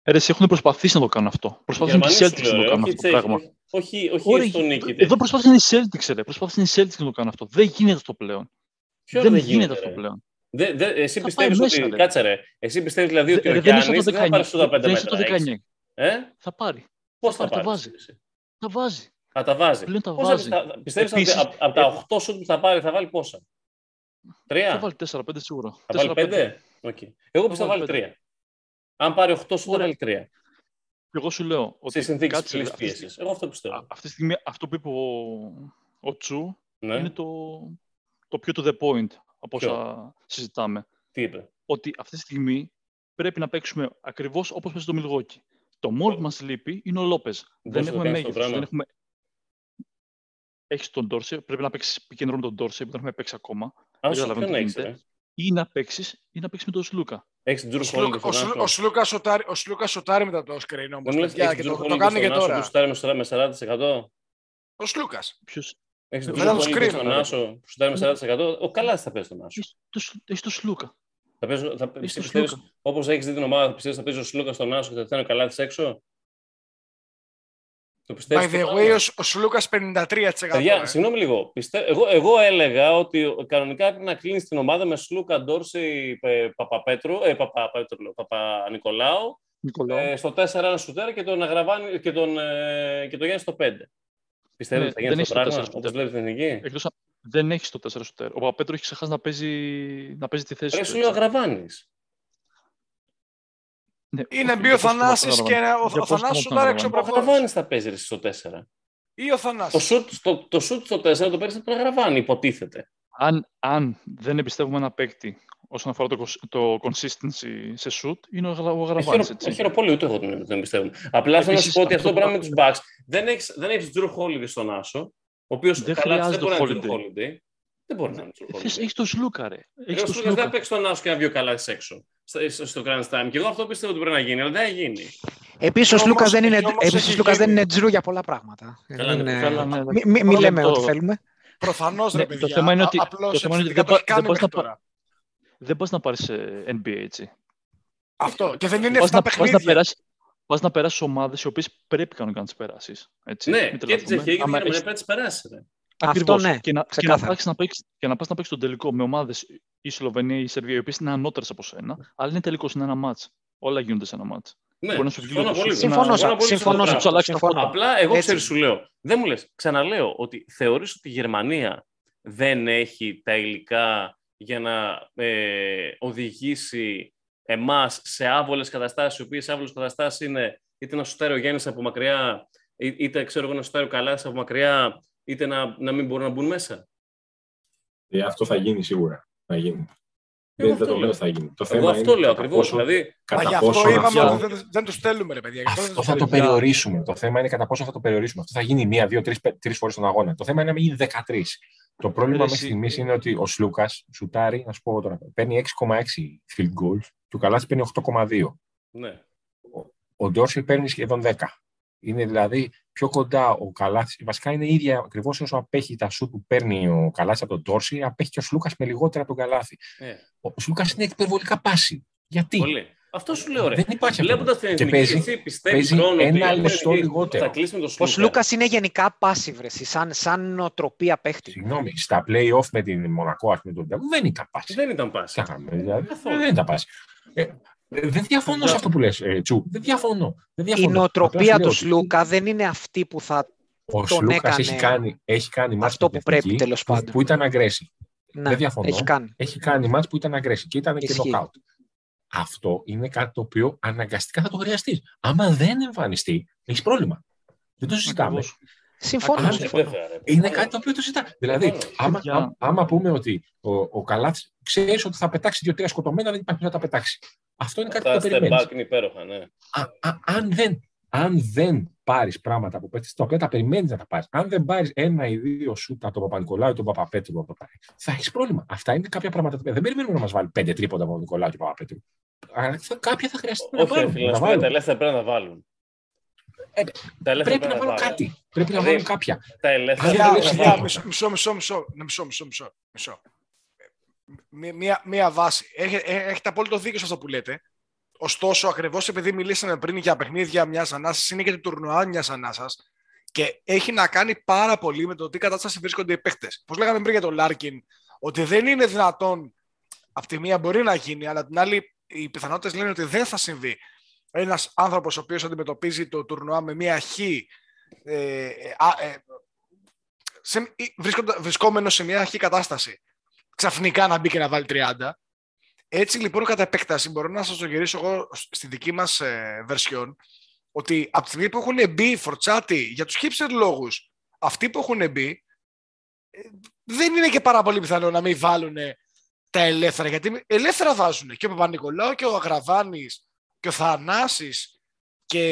Ε, ρε, εσύ έχουν προσπαθήσει να το κάνουν αυτό. Προσπάθησαν και οι Γερμανοί σου Celtics λέω, να το ρε, κάνουν όχι αυτό το οι πράγμα. Celtics, Όχι, όχι Ωραία, στον νίκη. Εδώ προσπάθησαν οι Celtics, ρε. Προσπάθησαν οι Celtics να το κάνουν αυτό. Δεν γίνεται αυτό πλέον. Ποιο δεν δεν γίνεται γίνεται, αυτό ρε; πλέον. Δε, δε, εσύ Θα πιστεύεις πάει μέσα, ότι. ρε. Κάτσε ρε. Εσύ πιστεύεις δηλαδή ότι Ρε, ο δεν είσαι Γιάννης το δεν θα πάρει 19. σου τα 5 Δεν είσαι το μέτρα. 19. έχεις. Ε; Θα πάρει. Πώς Θα θα πάρει, το πάρεις. βάζει. Θα βάζει. Θα τα βάζει. Πλέον τα Πόσα βάζει. πιστεύει πιστεύεις ότι Επίσης, από, από τα 8 σουτ που θα πάρει θα βάλει πόσα; Τρία; Θα βάλει 4-5 σίγουρα. Θα βάλει 4-5. 5. Okay. Εγώ πιστεύω θα βάλει βάλει 3. Αν πάρει 8 σουτ θα Ωραία. βάλει 3. Και εγώ σου λέω Σε ότι συνθήκες κάτσε, ρε, ψηλής αυτή τη πίεσης. Εγώ αυτό πιστεύω. Α- Αυτή τη στιγμή αυτό που είπε ο, ο Τσου Ναι. είναι το, το πιο to the point. Από Ποιο; όσα συζητάμε. Τι είπε; Ότι αυτή τη στιγμή πρέπει να παίξουμε ακριβώς όπως παίζει το Μιλγόκι. Το μόνο που μας λείπει είναι ο Λόπε. να Δεν το έχουμε κάνεις το μέγεθο. πράγμα. Δεν έχουμε... Έχεις τον Ντόρσε, πρέπει να παίξεις pick and roll με τον Ντόρσε που δεν έχουμε παίξει ακόμα. Άσο, καταλαβαίνω ποιον τι έχεις, γίνεται. ρε. Ή να παίξει ή να παίξεις με τον Σλούκα. Έχεις την Drew Ο Σλούκα- Holiday ο στον Σλου- Άσο. Ο Σλούκα σοτάρει, ο Σλούκα σοτάρει μετά το screen όμως, Δεν μου λες, παιδιά, έχεις και Drew το, Holiday το κάνει και στον Άσο τώρα. που σουτάρει με 40 με 40%. Ο Σλούκας. Ποιο. Έχεις Ε, Drew μετά το Holiday screen, στον βέβαια. Άσο που σουτάρει με 40%. Ο Καλάς θα παίζει στον Άσο. Έχει το Σλούκα. Θα παίζει, θα, Έχεις εσύ το πιστεύεις, Σλούκα. όπως έχεις δει την ομάδα, πιστεύεις θα παίζει ο Σλούκα στον Άσο και θα φτάνει ο Καλάθης έξω; Το πιστεύεις By the αυτό, way, πράγμα; ο, ο Σλούκας 53%. Παιδιά, ε. συγγνώμη λίγο. Πιστε... Εγώ, εγώ έλεγα ότι ο- κανονικά πρέπει να κλείνεις την ομάδα με Σλούκα, Ντόρση, Πε- Παπαπέτρου, ε, Παπαπέτρου, λέω, Παπα-Νικολάου, Νικολάου. ε, στο 4 ένα σουτέρ και τον Αγραβάνη και τον, ε, και τον Γιάννη στο 5. Πιστεύετε Ναι, ότι θα γίνει δεν αυτό το έχει το πράγμα, 4 όπως βλέπεις την εθνική. Εκτός αν δεν έχεις το 4 σουτέρ. Ο Παπαπέτρου έχει ξεχάσει να παίζει, να παίζει τη θέση Ρε, του. σου λέω ο έτσι. Αγραβάνης. Ναι, Ή να οκ, μπει για ο πώς το Θανάσης καταλαβαίνω. και να- ο- Για ο πώς το Θανάσης καταλαβαίνω. σουτάρει έξω Ο Αγραβάνης θα παίζει ρε, στο 4. Ή ο Το Θανάσης. σουτ στο, το σουτ στο 4 το παίρνεις από τον Αγραβάνη, υποτίθεται. Αν, αν δεν εμπιστεύουμε ένα παίκτη όσον αφορά το, cons- το consistency σε shoot, είναι ο, Γρα- ο Γραβάνης, έτσι. Χαίρο πολύ, ούτε εγώ τον δεν πιστεύω. Απλά θέλω να σου Επίσης, πω ότι αυτό αυτό το που πράγμα με τους Bucks δεν έχει δεν έχεις Drew Holiday στον Άσο, ο οποίος Δεν καλά δεν χρειάζεται μπορεί να είναι Holiday. Drew Holiday. Δεν μπορεί να είναι Drew Θες, Holiday. έχεις το Σλούκα, ρε. Ρε, Έχεις Ο το Σλούκας δεν θα Σλούκα. παίξει στον Άσο και να βγει ο καλά έξω στο, στο- στο Grand Slam. Και εγώ αυτό πιστεύω ότι πρέπει να γίνει, αλλά δεν θα γίνει. Επίσης ο Όμως- Σλούκας δεν είναι, όμως επίσης, έχει ο Σλούκας δεν γίνει. είναι τζρου για πολλά πράγματα. Καλά, Δεν ναι, είναι- καλά, ναι, ναι. Μη, μη- μη Πρώτα λέμε το- ό,τι θέλουμε. Προφανώς ρε Ναι, παιδιά. το θέμα είναι ότι- Α- απλώς το θέμα είναι ότι επιθετικά δεν το έχει πα- κάνει δεν πας μέχρι να πα- τώρα. Δεν πας να πάρεις ε, NBA, έτσι. Αυτό. Και δεν είναι Πας 7 να, πας να, παιχνίδια. περάσεις, πας να περάσεις ομάδες οι οποίες πρέπει κανονικά να τις περάσεις. Έτσι. Ναι, Μην και τη τρελαθούμε. Τσεχία Άμα και την έχεις- πρέπει να τις περάσεις. ρε. Αυτό Ακριβώς. ναι, Και να, και, να ξεκάθαρα. πας να παίξεις, και να πας να παίξεις τον τελικό με ομάδες η Σλοβενία ή η Σερβία, οι οποίες είναι ανώτερες από σένα, αλλά είναι τελικός, είναι ένα μάτς. Όλα γίνονται σε ένα μάτς. Ναι, Μπορεί να σου βγει συμφωνώ λίγο πολύ. το Συμφωνώ, Συμφωνώ πολύ συμφωνώ, σε αυτό το σου αλλάξεις τα συμφωνώ. φώτα. Απλά εγώ Έτσι. ξέρει, σου λέω. Δεν μου λες, ξαναλέω ότι θεωρείς ότι η Γερμανία δεν έχει τα υλικά για να ε, οδηγήσει εμάς σε άβολες καταστάσεις, οι οποίες άβολες καταστάσεις είναι είτε να σουτάρει ο Γιάννης από μακριά, ή- είτε ξέρω εγώ να σουτάρει ο Καλάς από μακριά, είτε να, να μην μπορούν να μπουν μέσα. Ε, αυτό θα γίνει σίγουρα. Θα γίνει. Εγώ Δεν, δεν αυτό το λέω. λέω θα γίνει. Το Εγώ θέμα αυτό είναι λέω κατά ακριβώς. πόσο- Δηλαδή, Μα κατά γι' αυτό πόσο είπαμε αυτό- ότι δεν, δεν του στέλνουμε ρε παιδιά. Γι' αυτό δεν Αυτό τους θα το στέλνουμε. περιορίσουμε. Το θέμα είναι κατά πόσο θα το περιορίσουμε. Αυτό θα γίνει μία, δύο, τρεις τρεις φορές τον αγώνα. Το θέμα είναι να μην γίνει 13. Το πρόβλημα Ρε, μέχρι εσύ- στιγμής είναι ότι ο Σλούκας σουτάρει, να σου πω τώρα, παίρνει 6,6 field goals και ο Καλάτη παίρνει 8,2. ναι. Ο Ντόρσι παίρνει σχεδόν 10. Είναι δηλαδή πιο κοντά ο Καλάθι. Βασικά είναι ίδια ακριβώς όσο απέχει τα σου που παίρνει ο Καλάθι από τον Ντόρσι, απέχει και ο Σλούκας με λιγότερα από τον Καλάθι. Ε, Ο Σλούκας είναι υπερβολικά πάση. Γιατί; Πολύ. Αυτό σου λέω, ρε. δεν υπάρχει αυτό. Βλέποντας την Και εθνική, παίζει- εσύ πιστεύει παίζει χρόνο ένα ότι η λεπτό εθνική λιγότερο. Θα κλείσει με τον Ο Σλούκα. Σλούκας είναι γενικά passive, ρε, εσύ, σαν, σαν νοοτροπία παίχτη. Συγγνώμη, στα play-off με την Μονακό, ας πούμε, τον Ολυμπιακό, δεν ήταν πάση. Δεν ήταν πάση. Κάναμε, δηλαδή, Καθόλου. δεν ήταν πάση. Ε, ε, δεν διαφωνώ σε αυτό που λες, ε, Τσου. Δεν διαφωνώ. Δεν Η διαφωνώ. νοοτροπία Απλά σου του λέω ότι Σλούκα δεν είναι αυτή που θα. Ο τον Σλούκας έκανε έχει κάνει, έχει κάνει μάτς αυτό με την που πρέπει, εθνική τέλος που- πάντων. Που ήταν αγκρέσι. Ναι, Δεν διαφωνώ. έχει κάνει. Έχει κάνει μάτς που ήταν αγκρέσι και ήταν και Ισχύει. νοκάουτ. Αυτό είναι κάτι το οποίο αναγκαστικά θα το χρειαστείς. Άμα δεν εμφανιστεί, έχεις πρόβλημα. Δεν το συζητάμε. Ακριβώς. Συμφωνώ. Αν- συμφωνώ. Βέβαια, ρε. Είναι κάτι το οποίο το συζητάμε. Δηλαδή, Συμφωνώ. άμα, Παιδιά. άμα, άμα πούμε ότι ο, ο Καλάθι ξέρεις ότι θα πετάξει δύο-τρία σκοτωμένα, δεν υπάρχει που θα τα πετάξει. Αυτό είναι κάτι που Αυτά το step περιμένεις. back είναι υπέροχα, ναι. αν δεν, αν δεν πάρεις πράγματα από παίκτε τα οποία τα περιμένεις να τα πάρεις, αν δεν πάρεις ένα ή δύο σούτα από τον Παπα-Νικολάου ή τον Παπαπέτρου, από το πάρει, θα έχεις πρόβλημα. Αυτά είναι κάποια πράγματα τα οποία δεν περιμένουμε να μας βάλει πέντε τρίποτα από τον Νικολάου και τον Παπαπέτρου. Αλλά θα- κάποια θα χρειαστεί να Όχι, ρε βάλουν. φίλε, να να τα σου πω, τα βάλουν. ελεύθερα πρέπει να τα βάλουν. Ε, Τα ελεύθερα Πρέπει να βάλουν κάτι. Πρέπει να Δηλαδή, βάλουν κάποια. Τα ελεύθερα Παιδιά, δεν πρέπει να λέω παιδιά, βάλουν. μισό, μισό, μισό, μισό, ναι, μισό, μισό, μισό, μισό. Μία- Μία, μία βάση. Έχετε, ε, έχετε απόλυτο δίκιο σε αυτό που λέτε. Ωστόσο, ακριβώς επειδή μιλήσαμε πριν για παιχνίδια μιας ανάσας, είναι και το τουρνουά μιας ανάσας και έχει να κάνει πάρα πολύ με το τι κατάσταση βρίσκονται οι παίχτε. Πώς λέγαμε πριν για τον Λάρκιν, ότι δεν είναι δυνατόν από τη μία μπορεί να γίνει, αλλά την άλλη οι πιθανότητες λένε ότι δεν θα συμβεί. Ένας άνθρωπος ο οποίος αντιμετωπίζει το τουρνουά με μία χ. Ε, α, ε, σε, βρίσκοντα, βρισκόμενος σε μια αρχή κατάσταση, ξαφνικά να μπει και να βάλει 30. Έτσι λοιπόν κατά επέκταση μπορώ να σας το γυρίσω εγώ στη δική μας ε, version ότι από τη στιγμή που έχουν μπει φορτσάτι για τους hipster λόγους αυτοί που έχουν μπει ε, δεν είναι και πάρα πολύ πιθανό να μην βάλουν τα ελεύθερα. Γιατί ελεύθερα βάζουν και ο Παπα-Νικολάου και ο Αγραβάνης και ο Θανάσης και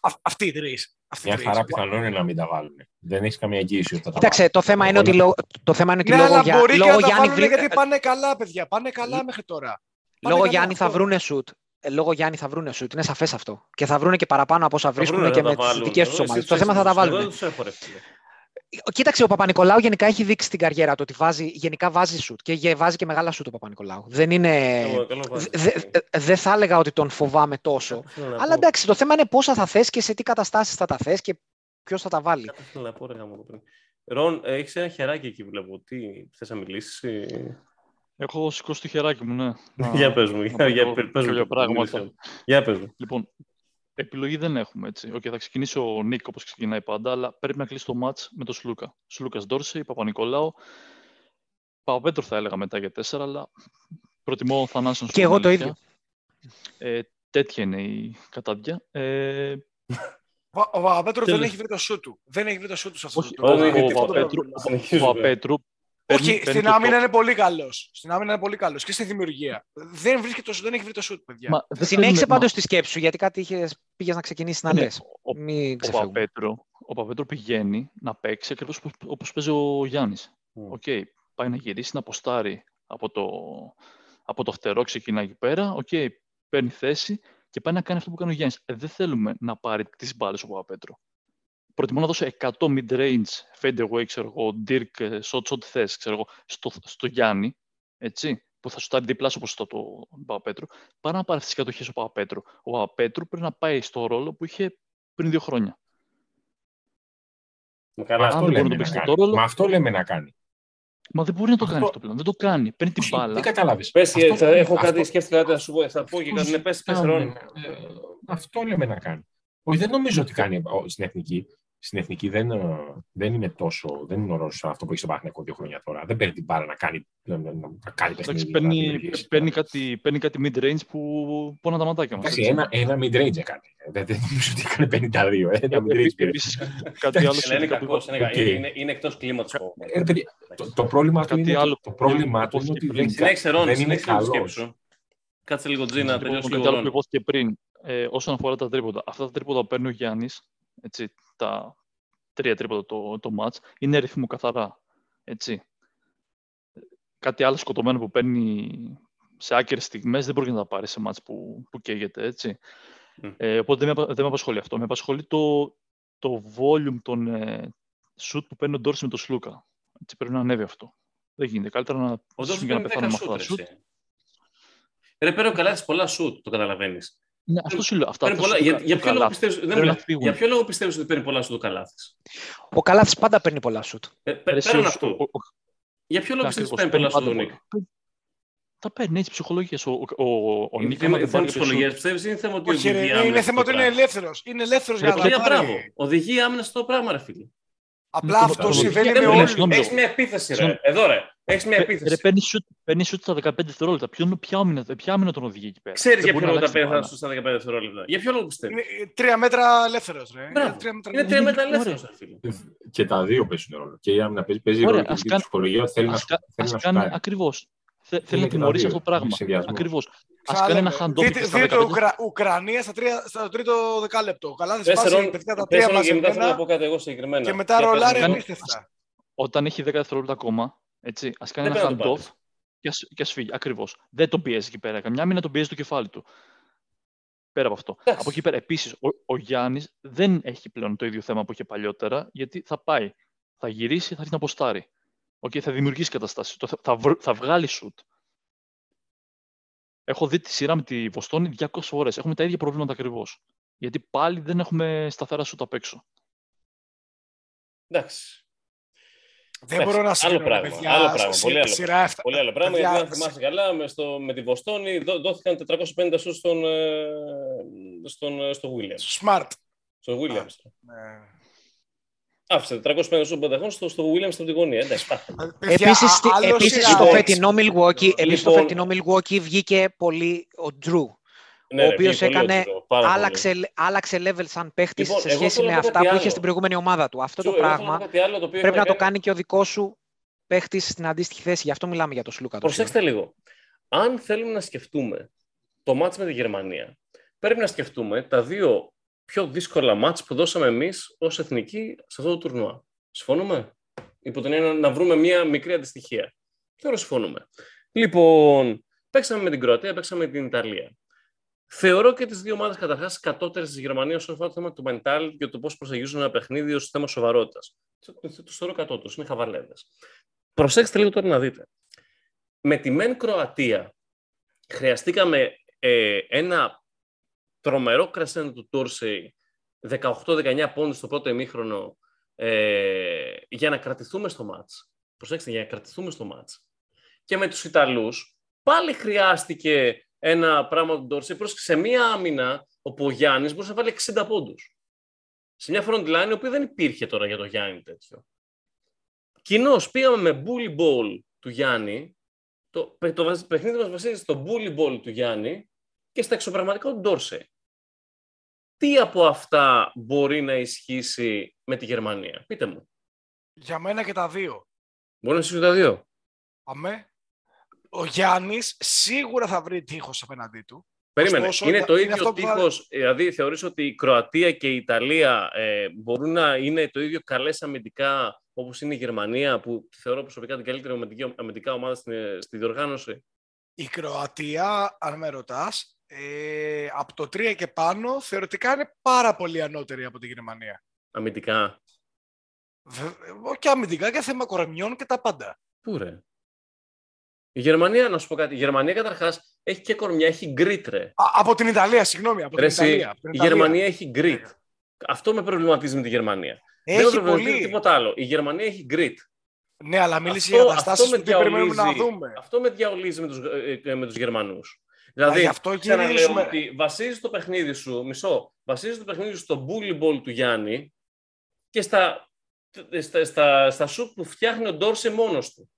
Α- αυτοί οι τρεις. Αυτοί οι Μια τρεις. χαρά πιθανό είναι να μην τα βάλουν. Δεν έχεις καμία εγγύηση ότι θα τα Κοίταξε, το θέμα είναι ότι, λόγω- το θέμα είναι ότι Ναι, λόγω, αλλά για, μπορεί και λόγω να τα Γιάννη, βάλουν βρει- γιατί πάνε καλά, παιδιά. Πάνε καλά μέχρι τώρα. Πάνε λόγω καλά, Γιάννη θα αυτό. βρούνε σουτ. Ε, Λόγω Γιάννη θα βρούνε σουτ. Είναι σαφές αυτό. Και θα βρούνε και παραπάνω από όσα Θα βρίσκουν βρούνε και να με τα τις βάλουν. δικές τους Εσύ ομάδες. τους Το θέμα θα τα έχεις τους. Εγώ βάλουν. Κοίταξε, ο Παπα-Νικολάου γενικά έχει δείξει στην καριέρα του ότι βάζει, γενικά βάζει σουτ και γε- βάζει και μεγάλα σουτ ο Παπα-Νικολάου. Δεν είναι. Καλό- καλό βάζει. δε- δε- Δεν θα έλεγα ότι τον φοβάμαι τόσο. Κάτι θέλω να Αλλά πω. εντάξει, το θέμα είναι πόσα θα θες και σε τι καταστάσεις θα τα θες και ποιος θα τα βάλει. Κάτι θέλω να πω, ρε γαμώτο πριν. Ρον, έχεις ένα χεράκι εκεί βλέπω. Τι θες να μιλήσεις. Έχω σηκώσει το χεράκι μου, ναι. Να- Για πες μου. να Για, πω για, δυο- πες μου. δυο πράγματα. μίλησε. Για πες μου. Λοιπόν, επιλογή δεν έχουμε έτσι. Οκ, θα ξεκινήσει ο Νικ όπως ξεκινάει πάντα, αλλά πρέπει να κλείσει το match με τον Σλούκα. Σλούκας Ντόρσεϊ, Παπανικολάου. Παπαπέτρου θα έλεγα μετά για τέσσερα, αλλά προτιμώ Θανάση Και εγώ το ίδιο. Ε, τέτοια είναι η κατάδια. Ε, Ο- Ο Παπαπέτρου δεν Τέλος. έχει βρει το σου του. Δεν έχει βρει το σου του σε αυτό όχι, το όχι, ο, δεν ο, έχει Παπαπέτρου, τίποτα. ο Συνεχίζουμε. Παπαπέτρου Όχι, παίρνει- παίρνει στην το άμυνα top. είναι πολύ καλός. Στην άμυνα είναι πολύ καλός και στη δημιουργία. Δεν, βρίσκει το, δεν έχει βρει το σουτ, παιδιά. Μα δεν Συνέχισε θέλουμε- πάντως τη σκέψη σου, γιατί κάτι είχες, πήγες να ξεκινήσεις να Ναι, λες. ο- Μην Ο ξεφεύγουμε. Παπαπέτρο, ο Παπαπέτρο πηγαίνει να παίξει ακριβώς όπω παίζει ο Γιάννης. Μμ. Οκ, πάει να γυρίσει, να αποστάρει από το, από το φτερό, ξεκινάει εκεί πέρα. Οκ, παίρνει θέση και πάει να κάνει αυτό που κάνει ο Γιάννης. δεν θέλουμε να πάρει τις μπάλες ο Παπαπέτρου. Προτιμώ να δώσω 100 mid-range, fade away, ξέρω εγώ, Dirk, ε, shots, ό,τι θες, ξέρω εγώ, στο, στο Γιάννη, έτσι, που θα σουτάρει διπλάσιο ποσοστό του Παπαπέτρου, παρά να πάρει αυτές τις κατοχές ο Παπαπέτρου. Ο Παπαπέτρου πρέπει να πάει στο ρόλο που είχε πριν δύο χρόνια. Μα Μα Καλά, αν αυτό, δεν μπορεί λέμε να το να παίξει κάνει. το ρόλο- Μα αυτό λέμε να κάνει. Μα δεν μπορεί να το κάνει Αυτό- αυτό πλέον. Δεν το κάνει. Παίρνει την Όχι, μπάλα. Δεν καταλάβεις. Πες, Αυτό- θα, έχω αυτό- κάτι, σκέφτηκα κάτι να σου πω. Θα πω και αυτό κάτι. Ναι, πες, πες, ζητάμε. Ρον. Ε, Αυτό λέμε να κάνει. Όχι, δεν νομίζω ότι κάνει ο, στην εθνική. Στην εθνική δεν, ε, δεν είναι τόσο. Δεν είναι ο ρόλος αυτό που έχεις στο Παναγενικό δύο χρόνια τώρα. Δεν παίρνει την μπάλα να κάνει, να, να, να κάνει Εντάξει, παιχνίδι. να παίρνει, δημιουργήσει. παίρνει, κάτι, παίρνει κάτι mid-range που πόνα τα ματάκια μας. Εντάξει, ένα, ένα mid-range έκανε. Δεν, δεν νομίζω ότι έκανε 52. Ένα mid-range. πήρε. Επίσης, κάτι άλλο Έλα, Είναι σχετικά που κακός, είναι, Οκ. είναι, είναι, είναι εκτός κλίματος. ο- Ε, παιδί, το, το πρόβλημα του Κάτι είναι, άλλο το που πρόβλημά του είναι υπόθηκε ότι πριν. δεν, Συνέχισε, Ρον, δεν είναι συνέχισε τη σκέψη καλός. σου. Κάτσε λίγο, Τζι, να Λοιπόν, τελειώσει κάτι λίγο. άλλο που Ρον. υπόθηκε πριν, ε, όσον αφορά τα τρίποτα. Αυτά τα τρίποτα που παίρνει ο Γιάννης, τα τρία τρίποτα το, το match, είναι ρυθμό καθαρά. Έτσι. Κάτι άλλο σκοτωμένο που παίρνει σε άκυρες στιγμές δεν μπορεί να τα πάρει σε match που, που καίγεται. Έτσι. Μμ. Ε, οπότε δεν με, απα- δεν με απασχολεί αυτό. Με απασχολεί το, το volume των ε, shoot που παίρνει ο Ντόρση με το Σλούκα. Έτσι, πρέπει να ανέβει αυτό. Δεν γίνεται. Καλύτερα να Ο Ντόρση ζήσουμε και να παίρνει πεθάνουμε 10 με αυτά σούτ, τα ρε, shoot. εσύ. Ρε, παίρνει ο Καλάθης πολλά σουτ, το καταλαβαίνεις. Ναι, αυτό σου λέω. Αυτά, Παίρνει αυτά πολλά. σου Για, κα- για, το ποιο λόγο καλάθι. πιστεύεις, δεν Πρέπει να μιλάω. φύγουν. για ποιο λόγο πιστεύεις ότι παίρνει πολλά σουτ ο Καλάθης. Ο Καλάθης πάντα παίρνει πολλά σουτ. Ε, πε- Ρε, εσύ, Πέραν ο- αυτού. ο- ο- Για ποιο λόγο Ναι, πιστεύεις ότι ακριβώς, παίρνει πολλά σουτ ο πάντα Νίκ. πολλά. Τα παίρνει έτσι ψυχολογία. Ο, ο, ο, ο Είναι Νίκ, θέμα- άμα δεν θέμα πάρει κάποιο ψυχολογίας, shoot- πιστεύεις, είναι θέμα ότι Όχι, ρε, οδηγεί είναι, άμυνα είναι στο θέμα ότι είναι πράγμα. ελεύθερος. Είναι ελεύθερος Ρε, για να Οδηγεί, τα μπράβο. πάρει. Οδηγεί άμυνα στο πράγμα, ρε φίλε. Απλά το- αυτό το- συμβαίνει Δεν με μου όλους. λες, όλου. Συγγνώμη. έχεις μια επίθεση, ρε. Συγγνώμη. Εδώ, ρε. Έχεις μια Ρε, επίθεση. παίρνεις shoot, παίρνεις shoot στα 15 δευτερόλεπτα. Ποιο, ποια, άμυνα, ποια άμυνα τον οδηγεί εκεί πέρα; Ξέρεις Δεν για μπορεί ποιο να λόγο τα αλλάξει παίρνεις την στα 15 δευτερόλεπτα. Για ποιο λόγο πιστεύεις; Είναι τρία μέτρα ελεύθερος. Ρε. Μπράβο. Είναι τρία μέτρα Είναι ελεύθερος. τρία μέτρα Ωραία. ελεύθερος, ρε φίλε. Και τα δύο παίζουν ρόλο. Και η άμυνα παίζει, παίζει Ωραία, ρόλο και ας η κάνει- ψυχολογία θέλει να, Ας, σου- κα- θέλει ας να κάνει σουτάρει. ακριβώς. Θε- Είναι Θέλει να και τα τιμωρήσει δύο. αυτό το πράγμα. Είναι συνδυασμός. Ακριβώς. Ας Ξαναλέμε, κάνει ένα hand-off δείτε- στα Δείτε το 15 Ουκρα- Ουκρανία στα, τρία, στα τρίτο δεκάλεπτο. Ο Καλάθης Πες, βάζει Ρον, παιδιά τα πες, τρία Ρον, και μετά θέλω να μαζεμένα πω κάτι εγώ συγκεκριμένα. και μετά Για πες, ρολάρει Ρον. απίστευτα. Όταν έχει 10 δευτερόλεπτα ακόμα, έτσι, ας κάνει Δεν ένα πρέπει να το hand-off και ας, και ας φύγει. Ακριβώς. Δεν τον πιέζει εκεί πέρα. Καμιά μήνα τον πιέζει το κεφάλι του. Πέρα από αυτό. Εντάξει. Από εκεί πέρα, επίσης, ο, ο Γιάννης δεν έχει πλέον το ίδιο θέμα που είχε παλιότερα, γιατί θα πάει, θα γυρίσει, θα αρχίσει να αποστάρει. Okay, θα δημιουργήσει καταστάσεις. Το, θα, θα, βρ- θα βγάλει σουτ. Έχω δει τη σειρά με τη Βοστόνη 200 φορές. Έχουμε τα ίδια προβλήματα ακριβώς. Γιατί πάλι δεν έχουμε σταθερά σουτ απ' έξω. Εντάξει. Δεν Εντάξει, μπορώ να άλλο συγκρίνω, πράγμα, παιδιά. άλλο πράγμα, Σι- πολύ άλλο Σειρά πράγμα. έφτα- Πολύ άλλο πράγμα, παιδιά, γιατί αν θυμάσαι καλά, με, στο, με τη Βοστόνη δό- δόθηκαν 450 σου στον, ε, στον, ε, στο Williams. Smart. Στο Williams. Ναι. Άφησε 450 σου πενταγών στο, στο Williams από τη γωνία. Εντάξει, πάτε. Παιδιά, Επίσης, α- στη- άλλο επίσης σειρά. στο Λοιπόν, φετινό Milwaukee, επίσης στο λοιπόν, φετινό Milwaukee βγήκε πολύ ο Drew. Ναι, ο ρε, οποίος πήγε πολύ έκανε- ο Τζο, πάρα πολύ. Άλλαξε, άλλαξε level σαν παίχτης Λοιπόν, σε εγώ σχέση θέλω με να πω αυτά κάτι που άλλο. είχε στην προηγούμενη ομάδα του. Αυτό Τζο, το εγώ θέλω να πω πράγμα κάτι άλλο το οποίο πρέπει να είχαμε το κάνει και ο δικός σου παίχτης στην αντίστοιχη θέση. Γι' αυτό μιλάμε για το Σλούκα. το Προσέξτε λίγο. Αν θέλουμε να σκεφτούμε το μάτς με τη Γερμανία, πρέπει να σκεφτούμε τα δύο πιο δύσκολα μάτς που δώσαμε εμείς ως εθνική σε αυτό το τουρνουά. Συμφωνούμε; Υπό την έννοια να βρούμε μια μικρή αντιστοιχία. Θεωρώ συμφωνούμε. Λοιπόν, παίξαμε με την Κροατία, παίξαμε με την Ιταλία. Θεωρώ και τις δύο ομάδες καταρχάς κατώτερες της Γερμανίας όσον αφορά το θέμα του mental και το πώς προσεγγίζουν ένα παιχνίδι ως θέμα σοβαρότητας. Τους θεωρώ κατώτερους, είναι χαβαλέδες. Προσέξτε λίγο τώρα να δείτε. Με τη μεν Κροατία χρειαστήκαμε ε, ένα τρομερό κρασένο του Τούρσεϊ 18-19 πόντους στο πρώτο ημίχρονο ε, για να κρατηθούμε στο μάτς. Προσέξτε, για να κρατηθούμε στο μάτς. Και με τους Ιταλούς πάλι χρειάστηκε ένα πράγμα του Ντόρσεϊ σε μία άμυνα όπου ο Γιάννης μπορούσε να βάλει 60 πόντους. Σε μια front line, η οποία δεν υπήρχε τώρα για το Γιάννη τέτοιο. Κοινώς πήγαμε με bully ball του Γιάννη. Το, το παιχνίδι μας βασίζεται στο bully ball του Γιάννη και στα εξωπραγματικά του Ντόρσεϊ. Τι από αυτά μπορεί να ισχύσει με τη Γερμανία; Πείτε μου. Για μένα και τα δύο. Μπορεί να ισχύσουν τα δύο. Αμέ. Ο Γιάννης σίγουρα θα βρει τείχος απέναντί του. Περίμενε. Ωστόσο, είναι το είναι ίδιο αυτό που θα- τείχος, δηλαδή θεωρείς ότι η Κροατία και η Ιταλία ε, μπορούν να είναι το ίδιο καλές αμυντικά όπως είναι η Γερμανία που θεωρώ προσωπικά την καλύτερη αμυντική- αμυντικά ομάδα στην, στη διοργάνωση; Η Κροατία, αν με ρωτάς, ε, από το 3 και πάνω θεωρητικά είναι πάρα πολύ ανώτερη από τη Γερμανία. Αμυντικά. Βε- Και αμυντικά και θέμα κορμιών και τα πάντα. Πού ρε; Η Γερμανία, να σου πω κάτι, η Γερμανία καταρχάς έχει και κορμιά, έχει grit ρε. Α, από την Ιταλία, συγγνώμη. Από Ρε, την εσύ, Ιταλία. από την η Ιταλία. Γερμανία έχει γκριτ. Αυτό με προβληματίζει με τη Γερμανία. δεν με Έχει προβληματίζει πολύ. τίποτα άλλο. Η Γερμανία έχει grit. Ναι, αλλά μίλησε Αυτό- για καταστάσεις αυτό που με τι περιμένουμε να διαολίζει. δούμε. Αυτό με διαολίζει με τους, ε, ε, με τους Γερμανούς. Μα Δηλαδή, γι' αυτό ξαναλέω γυρίζουμε. ότι βασίζει το παιχνίδι σου, μισό, βασίζει το παιχνίδι σου στο bully ball του Γιάννη και στα, στα, στα, στα σουτ που φτιάχνει ο Ντόρσε μόνος του.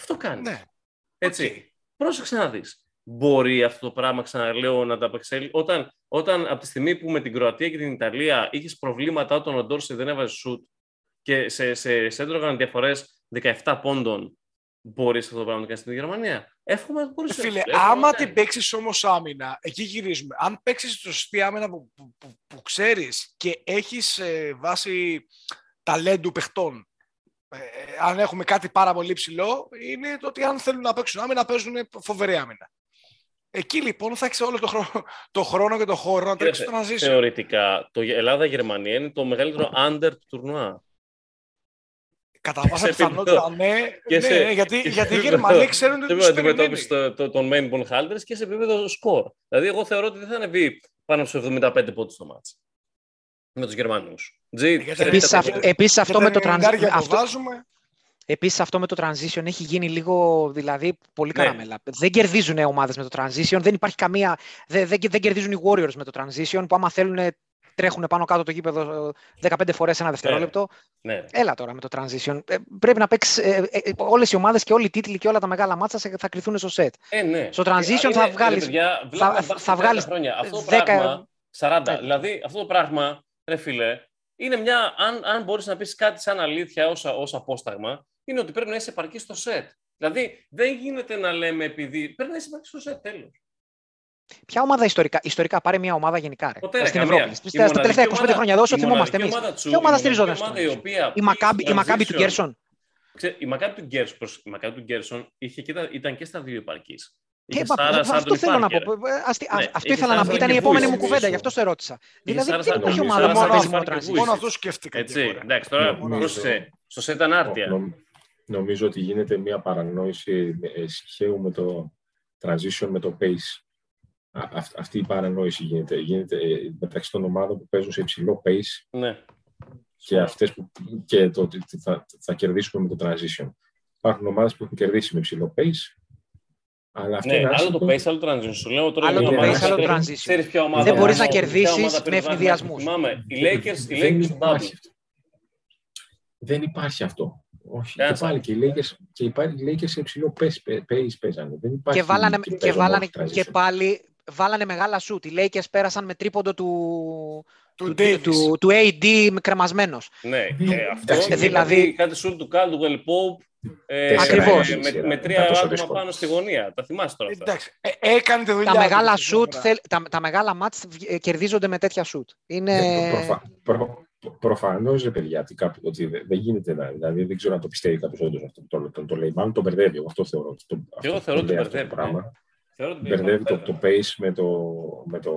Αυτό κάνει. Ναι. Έτσι. Πρόσεξε να δεις. Μπορεί αυτό το πράγμα, ξαναλέω, να τα απεξέλθει. Όταν, όταν από τη στιγμή που με την Κροατία και την Ιταλία είχες προβλήματα όταν ο Ντόρσε δεν έβαζε σουτ και σε, σε, σε έτρωγαν διαφορές 17 πόντων, μπορείς αυτό το πράγμα να το κάνεις στην Γερμανία. Εύχομαι να μπορείς. Ε, Φίλε, εύχομαι να άμα το την κάνεις. παίξεις όμως άμυνα, εκεί γυρίζουμε. Αν παίξεις τη σωστή άμυνα που, που, που, που ξέρεις και έχεις ε, βάση ταλέντου παιχτών, ε, ε, αν έχουμε κάτι πάρα πολύ ψηλό, είναι το ότι αν θέλουν να παίξουν άμυνα, παίζουν φοβερή άμυνα. Εκεί λοιπόν θα έχεις όλο το χρόνο, το χρόνο και το χώρο να τρέξεις το να ζήσεις. Θεωρητικά, το Ελλάδα-Γερμανία είναι το μεγαλύτερο under του τουρνουά. Κατά πάσα σε πιθανότητα, επίπεδο- ναι, και ναι, σε- γιατί, και γιατί σε οι επίπεδο- Γερμανοί ξέρουν Σε ότι επίπεδο τους περιμένει. αντιμετώπιση το- το- των main ball holders και σε επίπεδο score. Δηλαδή, εγώ θεωρώ ότι δεν θα ανεβεί πάνω στους 75 πόντους το μάτς. Με τους Γερμανούς. Τζι, Γιατί ξέρετε Επίσης, τα αυ- πόντια. επίσης αυτό Και με τα το 90 transition. που Αυτό, βάζουμε, Επίσης αυτό με το transition έχει γίνει λίγο, δηλαδή, πολύ Ναι. καραμέλα. Δεν κερδίζουν ομάδες με το transition, δεν υπάρχει καμία, δεν, δεν, δεν κερδίζουν οι Warriors με το transition που άμα θέλουν τρέχουν πάνω κάτω το γήπεδο ε, 15 φορές ένα δευτερόλεπτο. Ναι. Έλα τώρα με το transition. Ε, πρέπει να παίξει. Ε, ε, όλες οι ομάδες και όλοι οι τίτλοι και όλα τα μεγάλα μάτσα σε- θα κρυθούν στο set. Ε, ναι. Στο Και transition είναι- θα ρε, βγάλεις- παιδιά, βλέπουμε θα- μπάσκετ θα 30 βγάλεις χρόνια. Αυτό το 10 πράγμα, 40. Ναι. Δηλαδή, αυτό το πράγμα, ρε φίλε, είναι μια, αν, αν μπορείς να πεις κάτι σαν αλήθεια ως, ως απόσταγμα, είναι ότι πρέπει να είσαι επαρκής στο σετ. Δηλαδή, δεν γίνεται να λέμε επειδή. Πρέπει να είσαι επαρκής στο σετ, τέλος. Ποια ομάδα ιστορικά, ιστορικά πάρε μια ομάδα γενικά. Ρε, Ποτέ, ρε, στην καμία. Ευρώπη. Η Στα, στα τελευταία μοναδική 25 ομάδα- χρόνια εδώ, όσο η θυμόμαστε μοναδική εμείς. ομάδα του- Ποια ομάδα η στηριζόταν μοναδική στο ομάδα η οποία Η πήγε Μακάμπι, στο η Μακάμπι του transition. Γκέρσον. Ξέρε, η Μακάμπι του Γκέρσον, προς- η Μακάμπι του Γκέρσον είχε και τα, ήταν και στα δύο επαρκής. Ε, μα, αυτό θέλω να πω. Ε, αστι- α- Ναι, αυτό είχε ήθελα να πω. Σάρα Ήταν η και επόμενη Βούης. μου κουβέντα, γι' αυτό σε ρώτησα. Δηλαδή Σάρα δεν υπάρχει και ομάδα που Βούης. να παίζει μόνο Μόνο transition. Μόνος αυτό σκέφτηκα. και Έτσι, εγώ, ρε. εντάξει, τώρα Νομίζω- πρόσεξε. Στο σετ ήταν άρτια. Νομ- Νομίζω ότι γίνεται μια παρανόηση ε, συγχαίου με το transition με το pace. Α- αυ- αυτή η παρανόηση γίνεται, γίνεται ε, μεταξύ των ομάδων που παίζουν σε υψηλό pace Ναι. και αυτές που και το ότι θα, θα κερδίσουμε με το transition. Υπάρχουν ομάδες που έχουν κερδίσει με υψηλό pace, αλλά αυτό Ναι, είναι άλλο το άσχετο. pace, άλλο το transition. Σου λέω τώρα Άλλο για το ομάδα pace, άλλο ξέρεις- transition. ξέρεις ποια ομάδα Δεν μπορείς ποια να κερδίσεις ομάδα με πήρε το ευνηδιασμούς. Θυμάμαι, οι Lakers, οι Δεν Lakers του υπάρχει Bubble. αυτό. Δεν υπάρχει αυτό. Όχι. Κάτσε. Και πάλι και οι Lakers, και οι πάλι οι Lakers σε υψηλό pace, pace παίζανε. Δεν υπάρχει Και βάλανε, και, παίζουν βάλανε μόνο και transition. πάλι βάλανε μεγάλα σουτ. Οι Lakers πέρασαν με τρίποντο του, Του του, Davis. του, του AD με κρεμασμένος. Ναι, Ναι, ε, αυτό εντάξει, και δηλαδή- κάτι, κάτι σουτ του Caldwell Pope ε, Τέσσερα Ακριβώς. με, είναι η με, σειρά. με τρία Ήταν τόσο άτομα δύσκολο. πάνω στη γωνία. Τα θυμάσαι τώρα αυτά; Εντάξει, ε, έκανε τη δουλειά Τα του μεγάλα αυτή τη σουτ, φορά. θέλ- τα, τα μεγάλα μάτς ε, κερδίζονται με τέτοια σουτ. Είναι... Ναι, προφα... προ... Προφανώς, ρε παιδιά, ότι, κάποιο, ότι δεν δεν γίνεται να. Δηλαδή, δεν ξέρω αν το πιστεύει κάποιος όντως αυτό που το, το, το λέει. Μάλλον το μπερδεύει. Εγώ αυτό θεωρώ. Το, Και εγώ αυτό θεωρώ που ότι λέει αυτό μπερδεύει. το πράγμα. ναι. Θεωρώ ότι Μπερδεύει το, βέβαια. το pace με το, με το,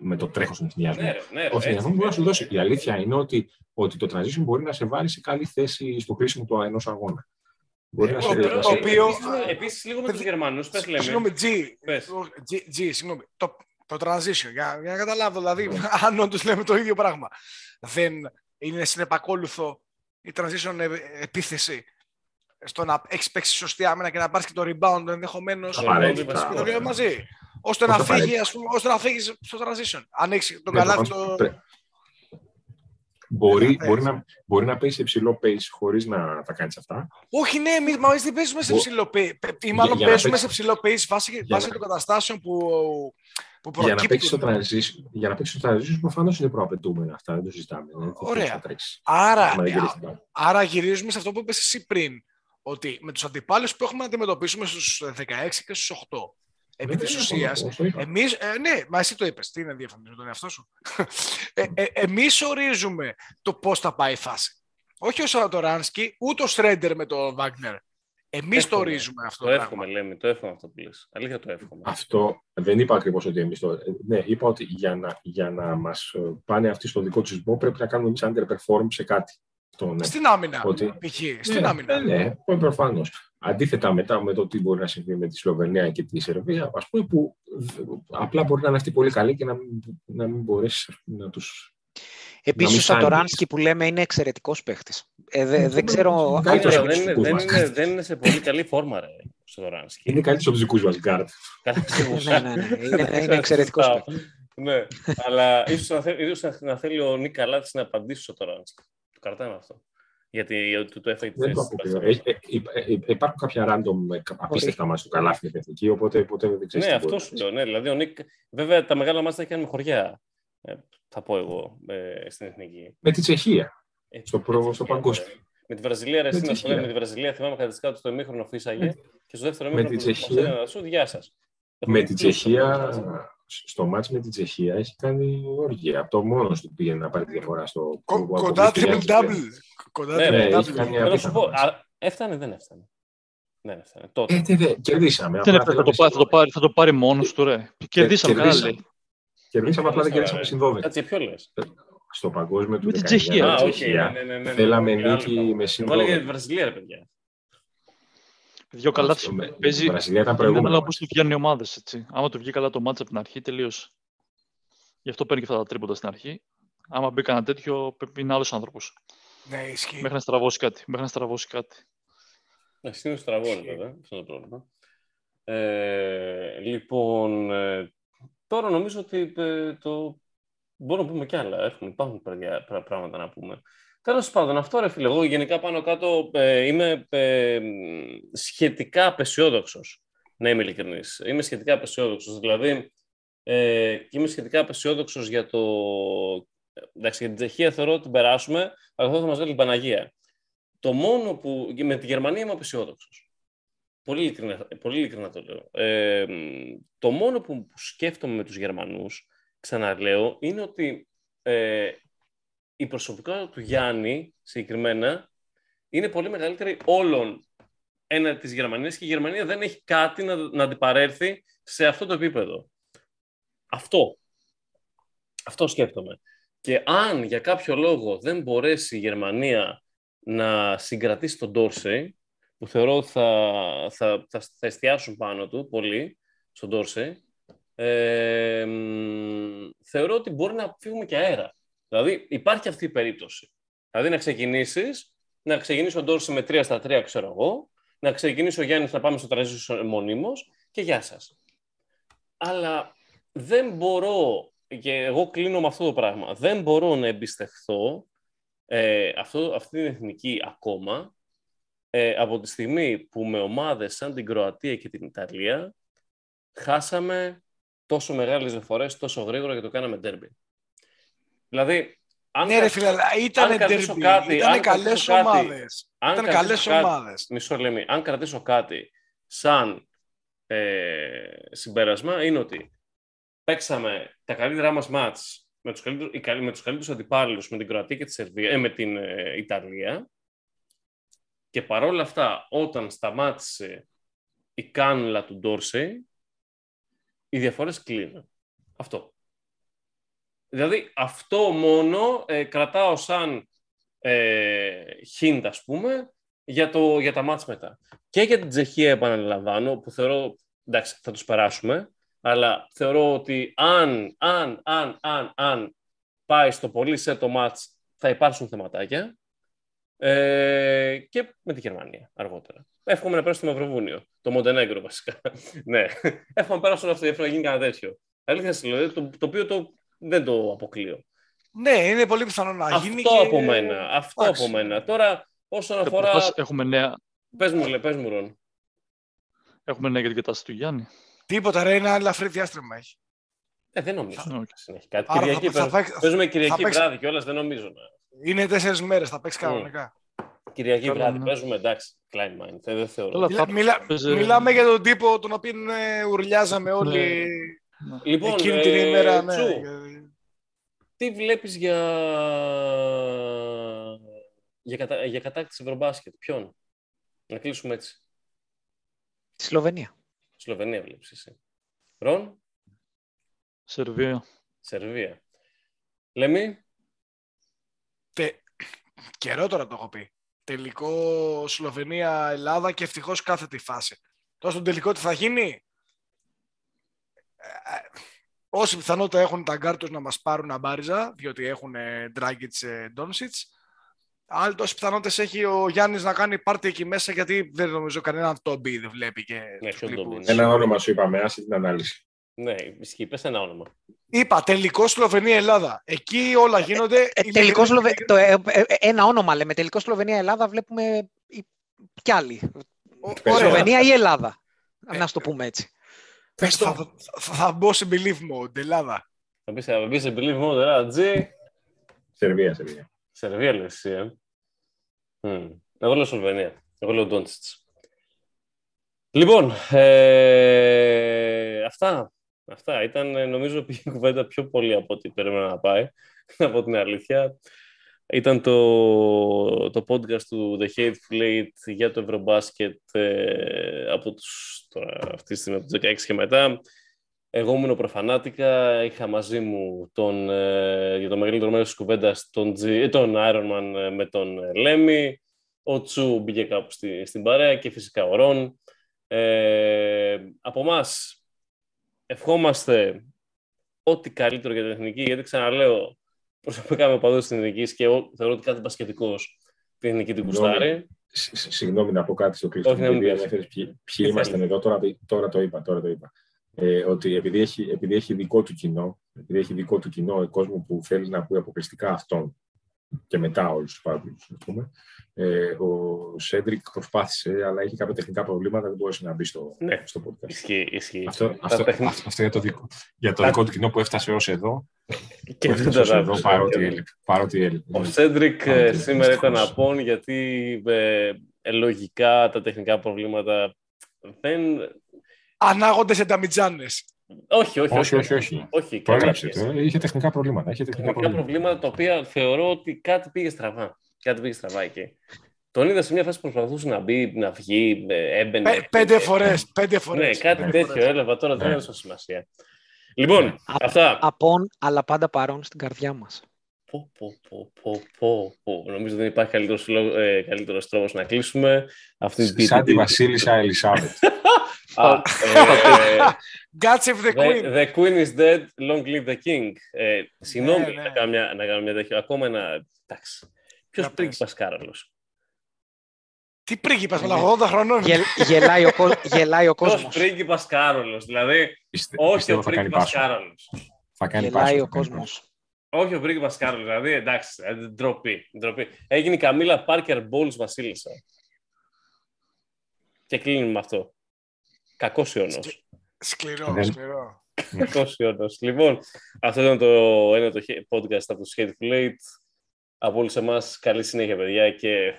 με το τρέχος στον εθνιασμό. Ναι, ρε, ναι, ρε, Ο εθνιασμό έτσι, μπορεί να σου έτσι. δώσει. Η αλήθεια είναι ότι, ότι το transition μπορεί να σε βάλει σε καλή θέση στο κρίσιμο του ενός αγώνα. Μπορεί να Ο σε. οποίο- να ο σε- οποίο- Επίσης, Επίσης, λίγο με τους Γερμανούς, πες λέμε. Συγγνώμη, G, Πες. G, G, συγγνώμη. Το, το transition, για, για να καταλάβω, δηλαδή, αν όντως λέμε το ίδιο πράγμα. Δεν είναι συνεπακόλουθο η transition ε- επίθεση στο να έχεις παίξει σωστή άμυνα και να πάρεις και το rebound ενδεχομένως. Απαραίτητα. Και το λέω μαζί. Ώστε να, Όχι φύγει, απαραίτητα. ας πούμε, ώστε να φύγεις στο transition. Αν έχεις τον Ναι, καλάθι προφανώς το. πρέ- Μπορεί, Ναι, μπορεί, έτσι. να, μπορεί να παίζει σε ψηλό pace χωρίς να τα κάνεις αυτά. Όχι, ναι, εμεί μα εμείς δεν παίζουμε σε Μπο- ψηλό pace. Ή μάλλον για να παίζουμε παίξεις- σε ψηλό pace βάσει, για βάσει να- των καταστάσεων που, που Για να παίξεις το προκύπτουν. transition, για να παίξεις το transition προφανώς είναι προαπαιτούμενα αυτά, δεν το συζητάμε. Δεν θα Ωραία. τρέξεις. Άρα, Άμα δεν γυρίσει την μπάλα. άρα γυρίζουμε σε αυτό που είπες εσύ πριν. Ότι με τους αντιπάλους που έχουμε να αντιμετωπίσουμε στους 16 και στους 8. Επί Δεν της είναι ουσίας, αυτό, το είπα. εμείς, ε, ναι, μα εσύ το είπες, τι είναι διαφωνείς με τον εαυτό σου; ε, ε, εμείς ορίζουμε το πώς θα πάει η φάση. Όχι ο Σαρατοράνσκι, ούτε ο Σρέντερ με τον Βάγνερ. Εμείς το Εύχομαι. ορίζουμε αυτό Το το, εύχομαι, πράγμα. λέμε. Το εύχομαι αυτό που λες. Αλήθεια το εύχομαι. Αυτό δεν είπα ακριβώς ότι εμείς το. Ναι, είπα ότι για να, για να μας πάνε αυτοί στο δικό τους ρυθμό πρέπει να κάνουμε εμείς underperform σε κάτι. Αυτό, ναι. Στην άμυνα, Ότι- π.χ. Στην ναι, άμυνα. Ναι, ναι προφανώς. Αντίθετα μετά με το τι μπορεί να συμβεί με τη Σλοβενία και τη Σερβία, ας πούμε, που ε, απλά μπορεί να είναι αυτοί πολύ καλοί και να μην, να μην μπορέσεις να του. Επίσης μην ο Σατοράνσκι φτάνεις. που λέμε είναι εξαιρετικός παίχτης. Ε, δε- Ναι, δεν ξέρω... είναι αν καλύτερος το- Κοίτα, από δεν, τους είναι, δικούς δεν, μας. είναι, δεν είναι σε πολύ καλή φόρμα, ρε, ο Σιδωράνσκι. Είναι καλύτερο από του δικούς μας γκάρτ. Καλά, ναι, ναι, ναι. Είναι, είναι εξαιρετικός Σωστά. παίκτης. Ναι, αλλά ίσως να, θέλει, ίσως να- να θέλει ο Νίκα Λάτης να απαντήσει στο Σατοράνσκι. Το κρατάμε αυτό. Γιατί του το έφαγε τη Δεν το θέση. στην αποκλείω. Barcelona. Ε, ε, ε, ε, Υπάρχουν κάποια random ε, απίστευτα μάτια του καλάθι με την εθνική, οπότε ποτέ δεν ξέρεις. Ναι, αυτό σου λέω. Ναι, δηλαδή ο Νίκ, βέβαια τα μεγάλα μάτια τα έχει κάνει με χωριά. Ε, θα πω εγώ ε, στην εθνική. Με τη Τσεχία. Ε, Στο προ- έτσι, στο έτσι, παγκόσμιο. ε. Με τη Βραζιλία, ρε, Με εσύ τη να σου πω, Τσεχία. με τη Βραζιλία θυμάμαι καταστικά του στο ημίχρονο φύσαγε Με- και στο δεύτερο με ημίχρονο τη που Τσεχία- μας έδινε Σου, γεια σας. Με Έχουμε τη πλούσιο Τσεχία, μάτς. Στο μάτς με τη Τσεχία έχει κάνει όργια. Από το μόνος του πήγαινε να πάρει τη διαφορά στο. Κο- που Κοντά αποκλείστηκε triple για- double. Κοντά Ναι, triple ναι, double. έχει κάνει μια Θέλω να σου πω, απίθανο. α, έφτανε, δεν έφτανε. Δεν έφτανε. Τότε. Ε, τε, δε, κερδίσαμε. Δεν απλά είναι, θα, το θέλαμε πάρει, θα, το συν- πάρει, θα το πάρει μόνος του, ρε. Κερδίσαμε, καλά κερδίσαμε. λέει. Κερδίσαμε, απλά δεν Τώρα, κερδίσαμε ρε. συν 12. Κάτσε, ποιο λες. Στο παγκόσμιο του Με την 19, Τσεχία. με Α, την οκ, Τσεχία. ναι, ναι, ναι, ναι, Θέλαμε ναι, νίκη άλλο με πράγμα. συν Εγώ έλεγα για 12. τη Βραζιλία, ρε παιδιά. Δυο καλά Αυτό με- παίζει. Η Βραζιλία ήταν Είναι προηγούμενο. ανάλογα πώς του βγαίνουν οι ομάδες, έτσι. Άμα του βγει καλά το μάτς από την αρχή, τελείωσε. Γι' αυτό παίρνει και αυτά τα τρίποτα στην αρχή. Άμα μπει κανένα τέτοιο, πρέπει να είναι άλλος άνθρωπος. Ναι, ισχύει. Μέχρι να στραβώσει κάτι. Μέχρι να στραβώσει κάτι. Ναι, συνήθως τραβώνει βέβαια, αυτό είναι το πρόβλημα. Ε, λοιπόν, ε, τώρα νομίζω ότι ε, το... μπορούμε να πούμε κι άλλα. Έχουμε, υπάρχουν παιδιά, πρά- πράγματα να πούμε. Τέλος πάντων, αυτό ρε φίλε, εγώ γενικά πάνω κάτω ε, είμαι ε, σχετικά απεσιόδοξος. Να είμαι ειλικρινής. Είμαι σχετικά απεσιόδοξος. Δηλαδή, ε, και είμαι σχετικά απεσιόδοξος για το. Εντάξει, για την Τσεχία θεωρώ ότι την περάσουμε, αλλά αυτό θα μας βγάλει την Παναγία. Το μόνο που. και Με τη Γερμανία είμαι απεσιόδοξος. Πολύ ειλικρινά, πολύ ειλικρινά το λέω. Ε, το μόνο που σκέφτομαι με τους Γερμανούς, ξαναλέω, είναι ότι ε, η προσωπικότητα του Γιάννη, συγκεκριμένα, είναι πολύ μεγαλύτερη όλων ένα της Γερμανίας και η Γερμανία δεν έχει κάτι να, να αντιπαρέλθει σε αυτό το επίπεδο. Αυτό. Αυτό σκέφτομαι. Και αν για κάποιο λόγο δεν μπορέσει η Γερμανία να συγκρατήσει τον Ντόρσεϊ, που θεωρώ ότι θα, θα, θα, θα εστιάσουν πάνω του πολύ, στον Ντόρσεϊ, ε, μ, θεωρώ ότι μπορεί να φύγουμε και αέρα. Δηλαδή υπάρχει αυτή η περίπτωση. Δηλαδή να ξεκινήσεις, να ξεκινήσει ο Ντόρσεϊ με 3 στα 3, ξέρω εγώ, να ξεκινήσει ο Γιάννης να πάμε στο transition μονίμως και γεια σας. Αλλά δεν μπορώ, και εγώ κλείνω με αυτό το πράγμα, δεν μπορώ να εμπιστευθώ ε, αυτό, αυτή την εθνική ακόμα ε, από τη στιγμή που με ομάδες σαν την Κροατία και την Ιταλία χάσαμε τόσο μεγάλες διαφορές τόσο γρήγορα και το κάναμε ντέρμπι. Δηλαδή, αν Ναι, ρε κα- φίλε, αλλά ήταν αν κρατήσω ντερμπι. κάτι, Ήταν αν καλές κρατήσω κάτι, ομάδες. αν Ήταν κρατήσω καλές κάτι- ομάδες. Μισό λέμε, αν κρατήσω κάτι σαν ε, συμπέρασμα, είναι ότι παίξαμε τα καλύτερά μας μάτς με τους καλύτερους, οι καλύ- με τους καλύτερους αντιπάλους, με την Κροατία και τη Σερβία, ε, με την ε, Ιταλία και παρόλα αυτά, όταν σταμάτησε η κάνουλα του Ντόρσεϊ, οι διαφορές κλείνουν. Αυτό. Δηλαδή, αυτό μόνο ε, κρατάω σαν ε, hint, ας πούμε, για, το, για τα μάτς μετά. Και για την Τσεχία, επαναλαμβάνω, που θεωρώ, εντάξει, θα τους περάσουμε, αλλά θεωρώ ότι αν, αν, αν, αν, αν πάει στο πολύ σε το μάτς, θα υπάρξουν θεματάκια. Ε, και με τη Γερμανία αργότερα. Εύχομαι να πέρασω στο Μαυροβούνιο. Το Μοντενέγκρο βασικά. ναι. Εύχομαι να πέρασω αυτό, εύχομαι να γίνει κανένα τέτοιο. Αλήθεια σας λέω, το, το οποίο το, δεν το αποκλείω. Ναι, είναι πολύ πιθανό να γίνει. Αυτό και... από μένα. Αυτό Εντάξει. από μένα. Τώρα, όσον αφορά. Καταρχάς, έχουμε νέα, Πες μου, λέ, πες μου, Ρον. έχουμε νέα για την κατάσταση του Γιάννη. Τίποτα, ρε, ένα ελαφρύ διάστρεμμα έχει. Ε, δεν νομίζω. Οκ. να συντρέχει κάτι. Άρα Κυριακή θα- θα παίζ- παίξει- παίζουμε Κυριακή παίξει- βράδυ κιόλας, δεν νομίζω. Να... Είναι τέσσερις μέρες, θα παίξει Μμ. κανονικά. Κυριακή Καλά, βράδυ ναι. παίζουμε, εντάξει. Κλάιν μάιν, ε, δεν θεωρώ. Καλά, Μιλά- θα μιλά- παίζει- Μιλάμε για τον τύπο τον οποίο ε, ουρλιάζαμε όλοι Ναι. Λοιπόν, εκείνη την ε, ημέρα. Ναι. Τσου, τι βλέπεις για... Για, κατα... για κατάκτηση Ευρωμπάσκετ, ποιον. Να κλείσουμε έτσι. Τη Σλοβενία. Σλοβενία βλέπεις εσύ. Ρον, Σερβία. Σερβία. Λέμι, Τε... Καιρό τώρα το έχω πει. Τελικό Σλοβενία-Ελλάδα και ευτυχώς κάθετη φάση. Τώρα στον τελικό τι θα γίνει; Ε, Όση πιθανότητα έχουν τα γκάρτους να μας πάρουν αμπάριζα, διότι έχουν Ντράγκητς Ντόνσιτς. Άλλη τόση πιθανότητες έχει ο Γιάννης να κάνει πάρτι εκεί μέσα, γιατί δεν νομίζω κανέναν Τόμπι δεν βλέπει και Ναι, τους ποιον λοιπούς. Τόμπι, Ένα όνομα σου είπαμε, άσε την ανάλυση. ναι, ισχύει, πες ένα όνομα. Είπα, τελικό Σλοβενία-Ελλάδα. Εκεί όλα γίνονται. Ε, Είναι τελικό λίγο- Σλοβε... το, ε, ε, ε, ένα όνομα λέμε. Τελικό Σλοβενία-Ελλάδα βλέπουμε η- κι άλλοι. Ω- Πες ωραία. Σλοβενία ή Ελλάδα. Ε, Να σου το πούμε έτσι. Θα, θα, θα, θα μπω σε believe mode, Ελλάδα. Θα πεις, θα πεις σε believe mode, ρε, Τζι. Σερβία, Σερβία. Σερβία λες εσύ, ε. Μμ. Εγώ λέω Σλοβενία. Εγώ λέω Ντόντσιτς. Λοιπόν, ε, αυτά. Αυτά ήταν, ε, νομίζω, πήγε η κουβέντα πιο πολύ από ό,τι περίμενα να πάει, από την αλήθεια. Ήταν το, το podcast του The Hateful Eight για το Ευρωμπάσκετ ε, από τους, τώρα, αυτή τη στιγμή από τους 16 και μετά. Εγώ ήμουν ο προφανάτικα, είχα μαζί μου τον, ε, για το μεγαλύτερο μέρος της κουβέντας τον, G, ε, τον Ironman ε, με τον ε, Λέμι, ο Τσου μπήκε κάπου στη, στην παρέα και φυσικά ο Ρον. Ε, από εμάς ευχόμαστε ό,τι καλύτερο για την εθνική, γιατί ξαναλέω, προσωπικά είμαι παδός της εθνικής και εγώ θεωρώ ότι κάθε μπασκετικός την εθνική την Συγγνώμη. κουστάρει. Σ- σ- Συγγνώμη να πω κάτι στο κλειστό. Όχι, να μην επειδή πεις. ανέφερες ποιοι, ποιοι Τι ήμασταν θέλεις. εδώ, τώρα, το- τώρα το είπα. Τώρα το είπα. Ε, ότι επειδή έχει, επειδή έχει δικό του κοινό, επειδή έχει δικό του κοινό, ο κόσμος που θέλει να ακούει αποκλειστικά αυτόν και μετά όλους τους υπόλοιπου, ας πούμε. Ε, ο Σέντρικ προσπάθησε, αλλά είχε κάποια τεχνικά προβλήματα, δεν μπορούσε να μπει στο, Ναι. στο podcast. Ισχύει, ισχύει. Αυτό, Τα αυτό, τεχνη- αυτό, αυτό για το δικό, για το Τα- δικό του κοινό που έφτασε ως εδώ, και που δεν έφτασε ως τα εδώ άκουσα. παρότι έλειπε. Παρότι έλειπε. Ο Σέντρικ Πάμε ε, και σήμερα ήταν δυστυχώς. απόν γιατί ε, ε, λογικά τα τεχνικά προβλήματα δεν... Ανάγονται σε ταμιτζάνε. Όχι, όχι, Όχι, όχι, όχι. όχι Το καμία έγραψε. σχέση. το- Είχε τεχνικά προβλήματα. Είχε τεχνικά Τεχνικά προβλήματα. προβλήματα τα οποία θεωρώ ότι κάτι πήγε στραβά. Κάτι πήγε στραβά εκεί. Τον είδα σε μια φάση που προσπαθούσε να μπει, να βγει, ε, έμπαινε. πέντε ε, φορές. Πέντε Ναι, φορές. κάτι Πέντε τέτοιο φορές. έλαβα τώρα, δεν Ναι. έδωσα σημασία. Λοιπόν, Α- αυτά. Απόν, αλλά πάντα παρόν στην καρδιά μας. Πω, πω, πω, πω, πω, πω. Νομίζω δεν υπάρχει καλύτερος, λόγο- ε, καλύτερος τρόπος να κλείσουμε αυτή την Σαν τη Βασίλισσα Ελισάβετ. Α, ε, God save the The, queen. the queen is dead, long live the king. Ε, συγγνώμη Ναι, ναι. να, κάνω μια, να κάνω μια τέτοια. Ακόμα ένα. Εντάξει. Ποιος Να πες. πρίγκιπα Κάρολος; Τι πρίγκιπας με Ναι. τα 80 χρονών. Γελ, γελάει, ο, κο- γελάει ο Ποιος κόσμος. πρίγκιπας Κάρολος. Δηλαδή, Πιστε- όχι πιστεύω ο θα κάνει πρίγκιπας πάσο. Κάρολος. Θα κάνει Γελάει πάσο, ο θα κάνει κόσμος. Όχι ο πρίγκιπα Κάρολο. Δηλαδή, εντάξει, ε, ντροπή, ντροπή. Έγινε η Καμίλα Πάρκερ Μπόλς Βασίλισσα. Και κλείνουμε με αυτό. Κακός ιονό. Σκληρό, Δεν- σκληρό. Τόση ώρα. Λοιπόν, αυτό ήταν το ένα το podcast από το Skate Plate. Από όλους εμάς, καλή συνέχεια, παιδιά, και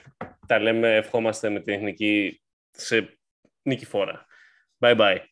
τα λέμε, ευχόμαστε με την εθνική σε νίκη φόρα. Bye bye.